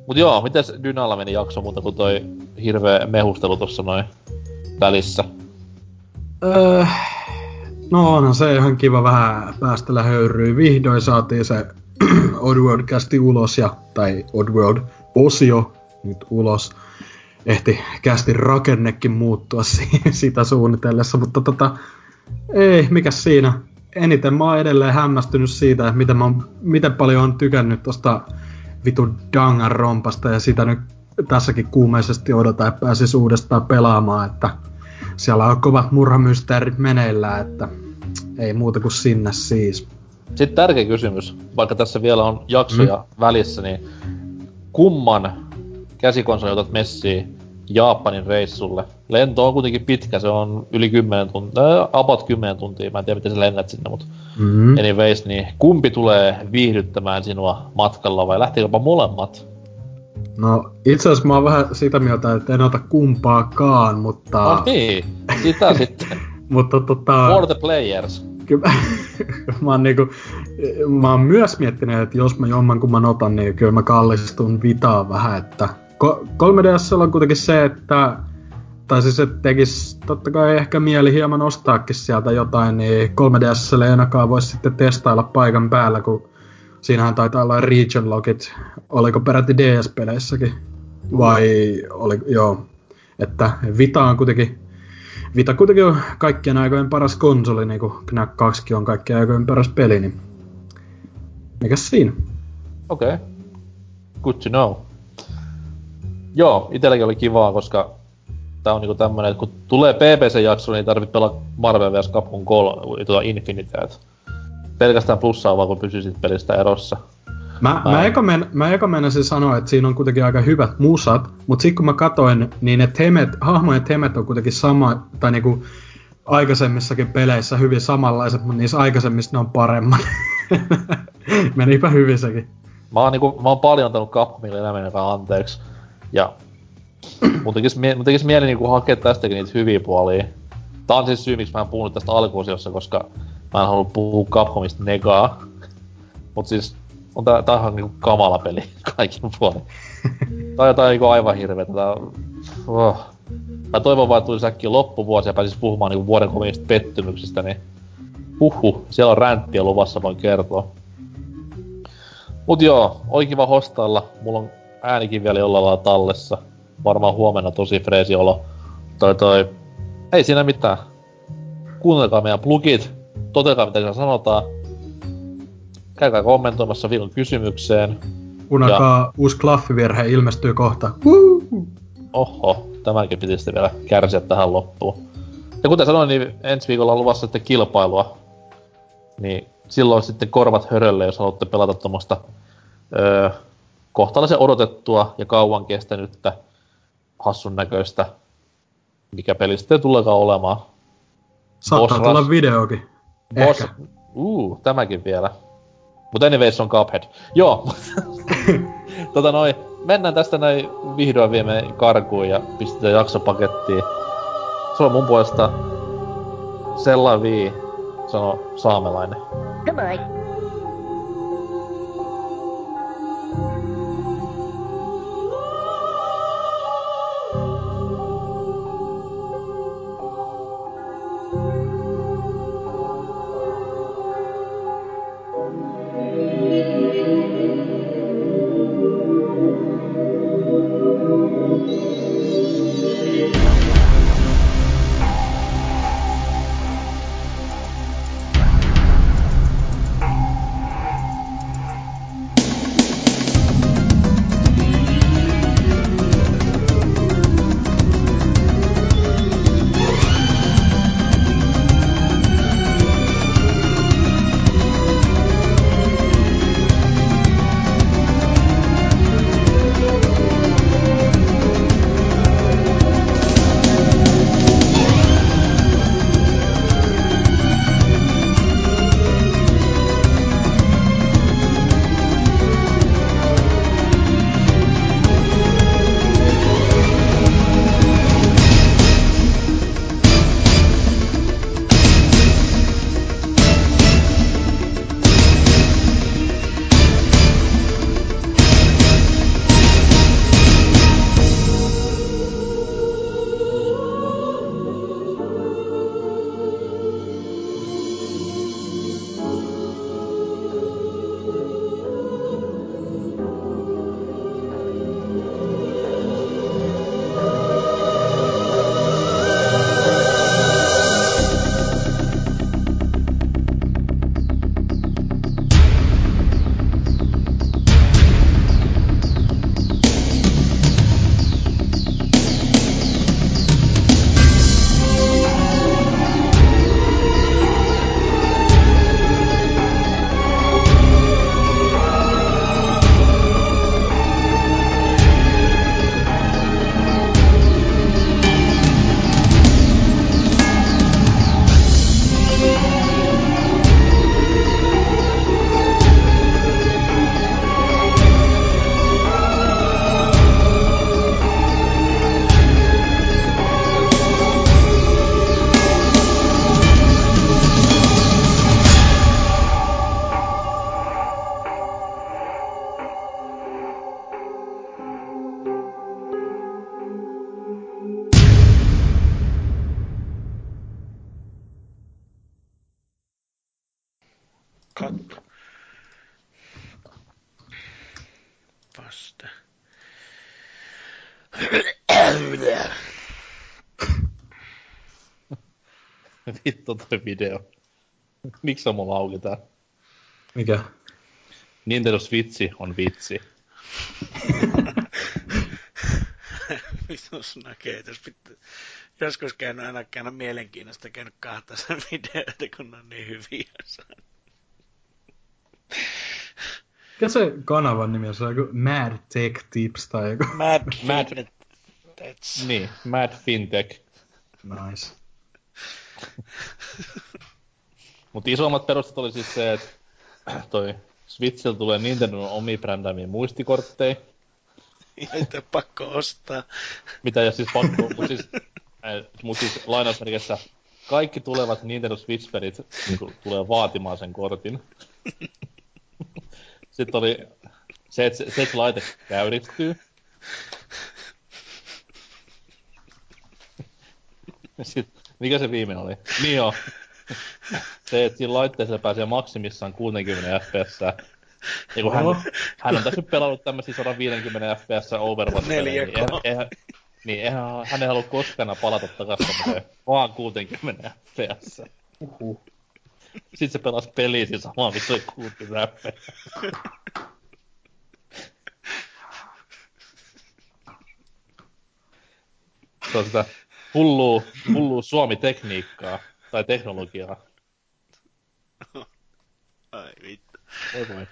Mut joo, mites Dynalla meni jakso muuta kuin toi hirveä mehustelu tossa noin välissä? Öö, no onhan se ihan kiva vähän päästellä höyryä. Vihdoin saatiin se [clears throat] Oddworld-kästi ulos ja, tai Oddworld-osio nyt ulos. Ehti kästi rakennekin muuttua [laughs] sitä suunnitellessa, mutta tota, ei, mikä siinä. Eniten mä oon edelleen hämmästynyt siitä, että miten, mä oon, miten paljon on tykännyt tosta vitu dangan rompasta ja sitä nyt tässäkin kuumeisesti odotan, että pääsis uudestaan pelaamaan, että siellä on kovat murhamysteerit meneillään, että ei muuta kuin sinne siis. Sitten tärkeä kysymys, vaikka tässä vielä on jaksoja mm. välissä, niin kumman käsikonsoli otat messiin Japanin reissulle? Lento on kuitenkin pitkä, se on yli 10 tuntia, äh, about 10 tuntia, mä en tiedä miten sä lennät sinne, mutta mm. anyways, niin kumpi tulee viihdyttämään sinua matkalla vai lähteekö molemmat? No itse asiassa mä oon vähän sitä mieltä, että en ota kumpaakaan, mutta... No niin, sitä [laughs] sitten. mutta tota... For the players. Kyllä, [laughs] mä, oon niinku, mä oon myös miettinyt, että jos mä jomman kun mä otan, niin kyllä mä kallistun Vitaan vähän, että 3DS on kuitenkin se, että tai siis että tekis totta kai ehkä mieli hieman ostaakin sieltä jotain, niin 3DS ei ainakaan voisi sitten testailla paikan päällä, kun siinähän taitaa olla region logit, oliko peräti DS-peleissäkin, vai oli, joo, että Vita on kuitenkin Vita kuitenkin on kaikkien aikojen paras konsoli, niin kuin Knack 2 on kaikkien aikojen paras peli, niin mikäs siinä? Okei. Okay. Good to know. Joo, itselläkin oli kivaa, koska tää on niinku tämmönen, että kun tulee PPC-jakso, niin tarvit pelaa Marvel vs. Capcom 3, tuota Infinity, pelkästään plussaa vaan, kun pysyisit pelistä erossa. Mä, mä, mä, eka, men, mä eka meinasin sanoa, että siinä on kuitenkin aika hyvät musat, mutta sitten kun mä katoin, niin ne temet, hahmojen temet on kuitenkin sama, tai niinku aikaisemmissakin peleissä hyvin samanlaiset, mutta niissä aikaisemmissa ne on paremmat. [laughs] Menipä hyvin sekin. Mä oon, niinku, mä oon paljon antanut Capcomille elämän anteeksi. Ja mun tekis, mie- mun tekis mieli niinku hakea tästäkin niitä hyviä puolia. Tää on siis syy, miksi mä en puhunut tästä alkuosiossa, koska mä en halua puhua Capcomista negaa. Mut siis on tää, tää on niinku kamala peli [laughs] kaikin puolin. tää on jotain niinku aivan hirveetä. Tää, oh. Mä toivon vaan, että tulisi äkkiä loppuvuosi ja pääsis puhumaan niinku vuoden komista pettymyksistä, niin huhu, siellä on ränttiä luvassa, voin kertoa. Mut joo, oikein kiva hostailla. Mulla on äänikin vielä jollain lailla tallessa. Varmaan huomenna tosi freesi olo. Toi toi, ei siinä mitään. Kuunnelkaa meidän plugit, totelkaa mitä siellä sanotaan. Käykää kommentoimassa viikon kysymykseen. Unakaa ja... uusi klaffivirhe ilmestyy kohta. Oho, tämäkin piti sitten vielä kärsiä tähän loppuun. Ja kuten sanoin, niin ensi viikolla on luvassa sitten kilpailua. Niin silloin sitten korvat hörölle, jos haluatte pelata tuommoista öö, kohtalaisen odotettua ja kauan kestänyttä hassun näköistä, mikä peli sitten tuleekaan olemaan. Saattaa tulla Rush. videokin. Boss... Ehkä. Uh, tämäkin vielä. Mutta anyways on Cuphead. Joo. [laughs] tota noin, mennään tästä näin vihdoin viime karkuun ja pistetään jaksopakettiin. Se on mun puolesta sellainen vii, sano saamelainen. Goodbye. Vittu toi video. Miksi on mulla auki tää? Mikä? Nintendo Switchi on vitsi. [laughs] Vitus näkee, jos pitää joskus käynyt aina käynyt mielenkiinnosta käynyt kahta sen videoita, kun ne on niin hyviä. Mikä se kanavan nimi on? Se on joku Mad Tech Tips tai joku... Mad, Mad, That's... niin, Mad Fintech. Nice. [laughs] Mutta isommat perustat oli siis se, että toi Switchillä tulee Nintendo omi brändäämiä muistikortteja. Joita pakko ostaa. Mitä jos siis pakko, mutta siis, mut siis lainausmerkissä kaikki tulevat Nintendo Switch-pelit niin tulee vaatimaan sen kortin. Sitten oli se, että se, se, että laite käyristyy. Sitten, mikä se viimeinen oli? Niin joo. Se, että siinä laitteessa pääsee maksimissaan 60 fps. Ja kun hän, hän on tässä nyt pelannut tämmöisiä 150 fps overwatch niin, eihän, eihän, niin eihän hän ei halua koskaan palata takaisin vaan 60 fps. Uhuh. Sitten se pelasi peliä siinä samaan, missä oli 60 fps. Se on sitä hullua, hullua Suomi-tekniikkaa tai teknologiaa. Ai vittu. Voi voi.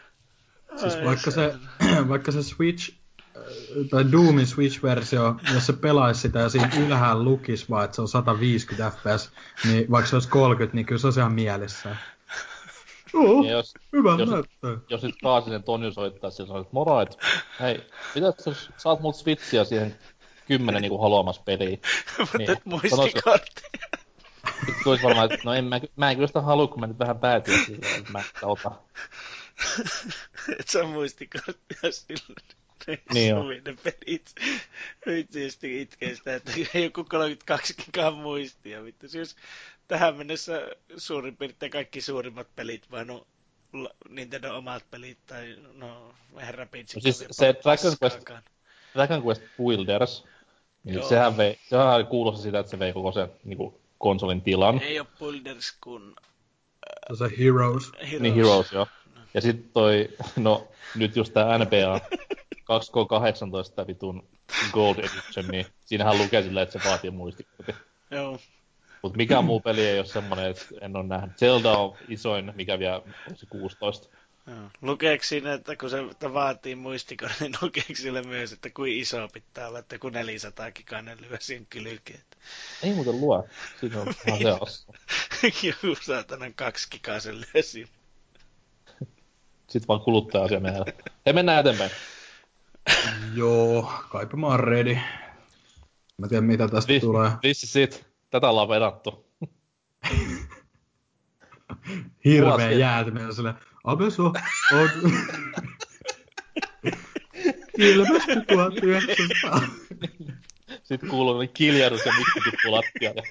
Siis vaikka se, [clears throat] vaikka se Switch, äh, tai Doomin Switch-versio, jos se pelaisi sitä ja siinä ylhäällä lukisi vaan, että se on 150 fps, niin vaikka se olisi 30, niin kyllä se on ihan mielessä. Oh, jos, hyvä jos, näyttää. Jos nyt Kaasinen Tonju soittaa, sillä että moro, et, hei, mitä jos saat multa Switchiä siihen kymmenen niinku haluamas peliin. [laughs] Mutta niin, et muistikortti. Sitten tulisi varmaan, että no en mä, mä en kyllä sitä halua, kun mä nyt vähän päätin silleen, että mä en ota. [laughs] Et sä muistikorttia sillä. Niin on. Ne pelit. Vitsi itkee sitä, että joku 32 gigaa muistia. Vittu, siis tähän mennessä suurin piirtein kaikki suurimmat pelit vaan on Nintendo omat pelit tai no herra Pitsi. No siis se Dragon Quest, Dragon Quest Builders, niin sehän, vei, sehän kuulosti sitä, että se vei koko sen niin kuin, konsolin tilan. Ei ole Builders kun... Äh, se Heroes. Heroes. Niin Heroes, joo. Ja sitten toi, no nyt just tää NBA 2K18 tää vitun Gold Edition, niin siinähän lukee silleen, että se vaatii muistikortin. Joo. Mut mikä muu peli ei ole semmonen, että en ole nähnyt. Zelda on isoin, mikä vielä se 16. Lukeeko siinä, että kun se vaatii muistikortin, niin lukeeko sille myös, että kuin iso pitää olla, että kun 400 gigainen lyö siinä kylkeet? Ei muuten luo. Siinä on ihan se osa. [laughs] Joku saatanan kaksi gigaisen lyö siinä. Sitten vaan kuluttaja-asia meillä. Hei, mennään eteenpäin. Joo, kaipa mä oon ready. Mä tiedän mitä tästä This, tulee. This is it. Tätä ollaan vedattu. [laughs] Hirveä jäätyminen aber so. Und ilmestyi 1900. Sitten kuuluu niin kiljarus ja mikki tippuu lattialle.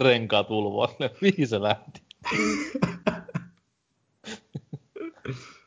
Renkaat ulvoa. Mihin se lähti? [laughs]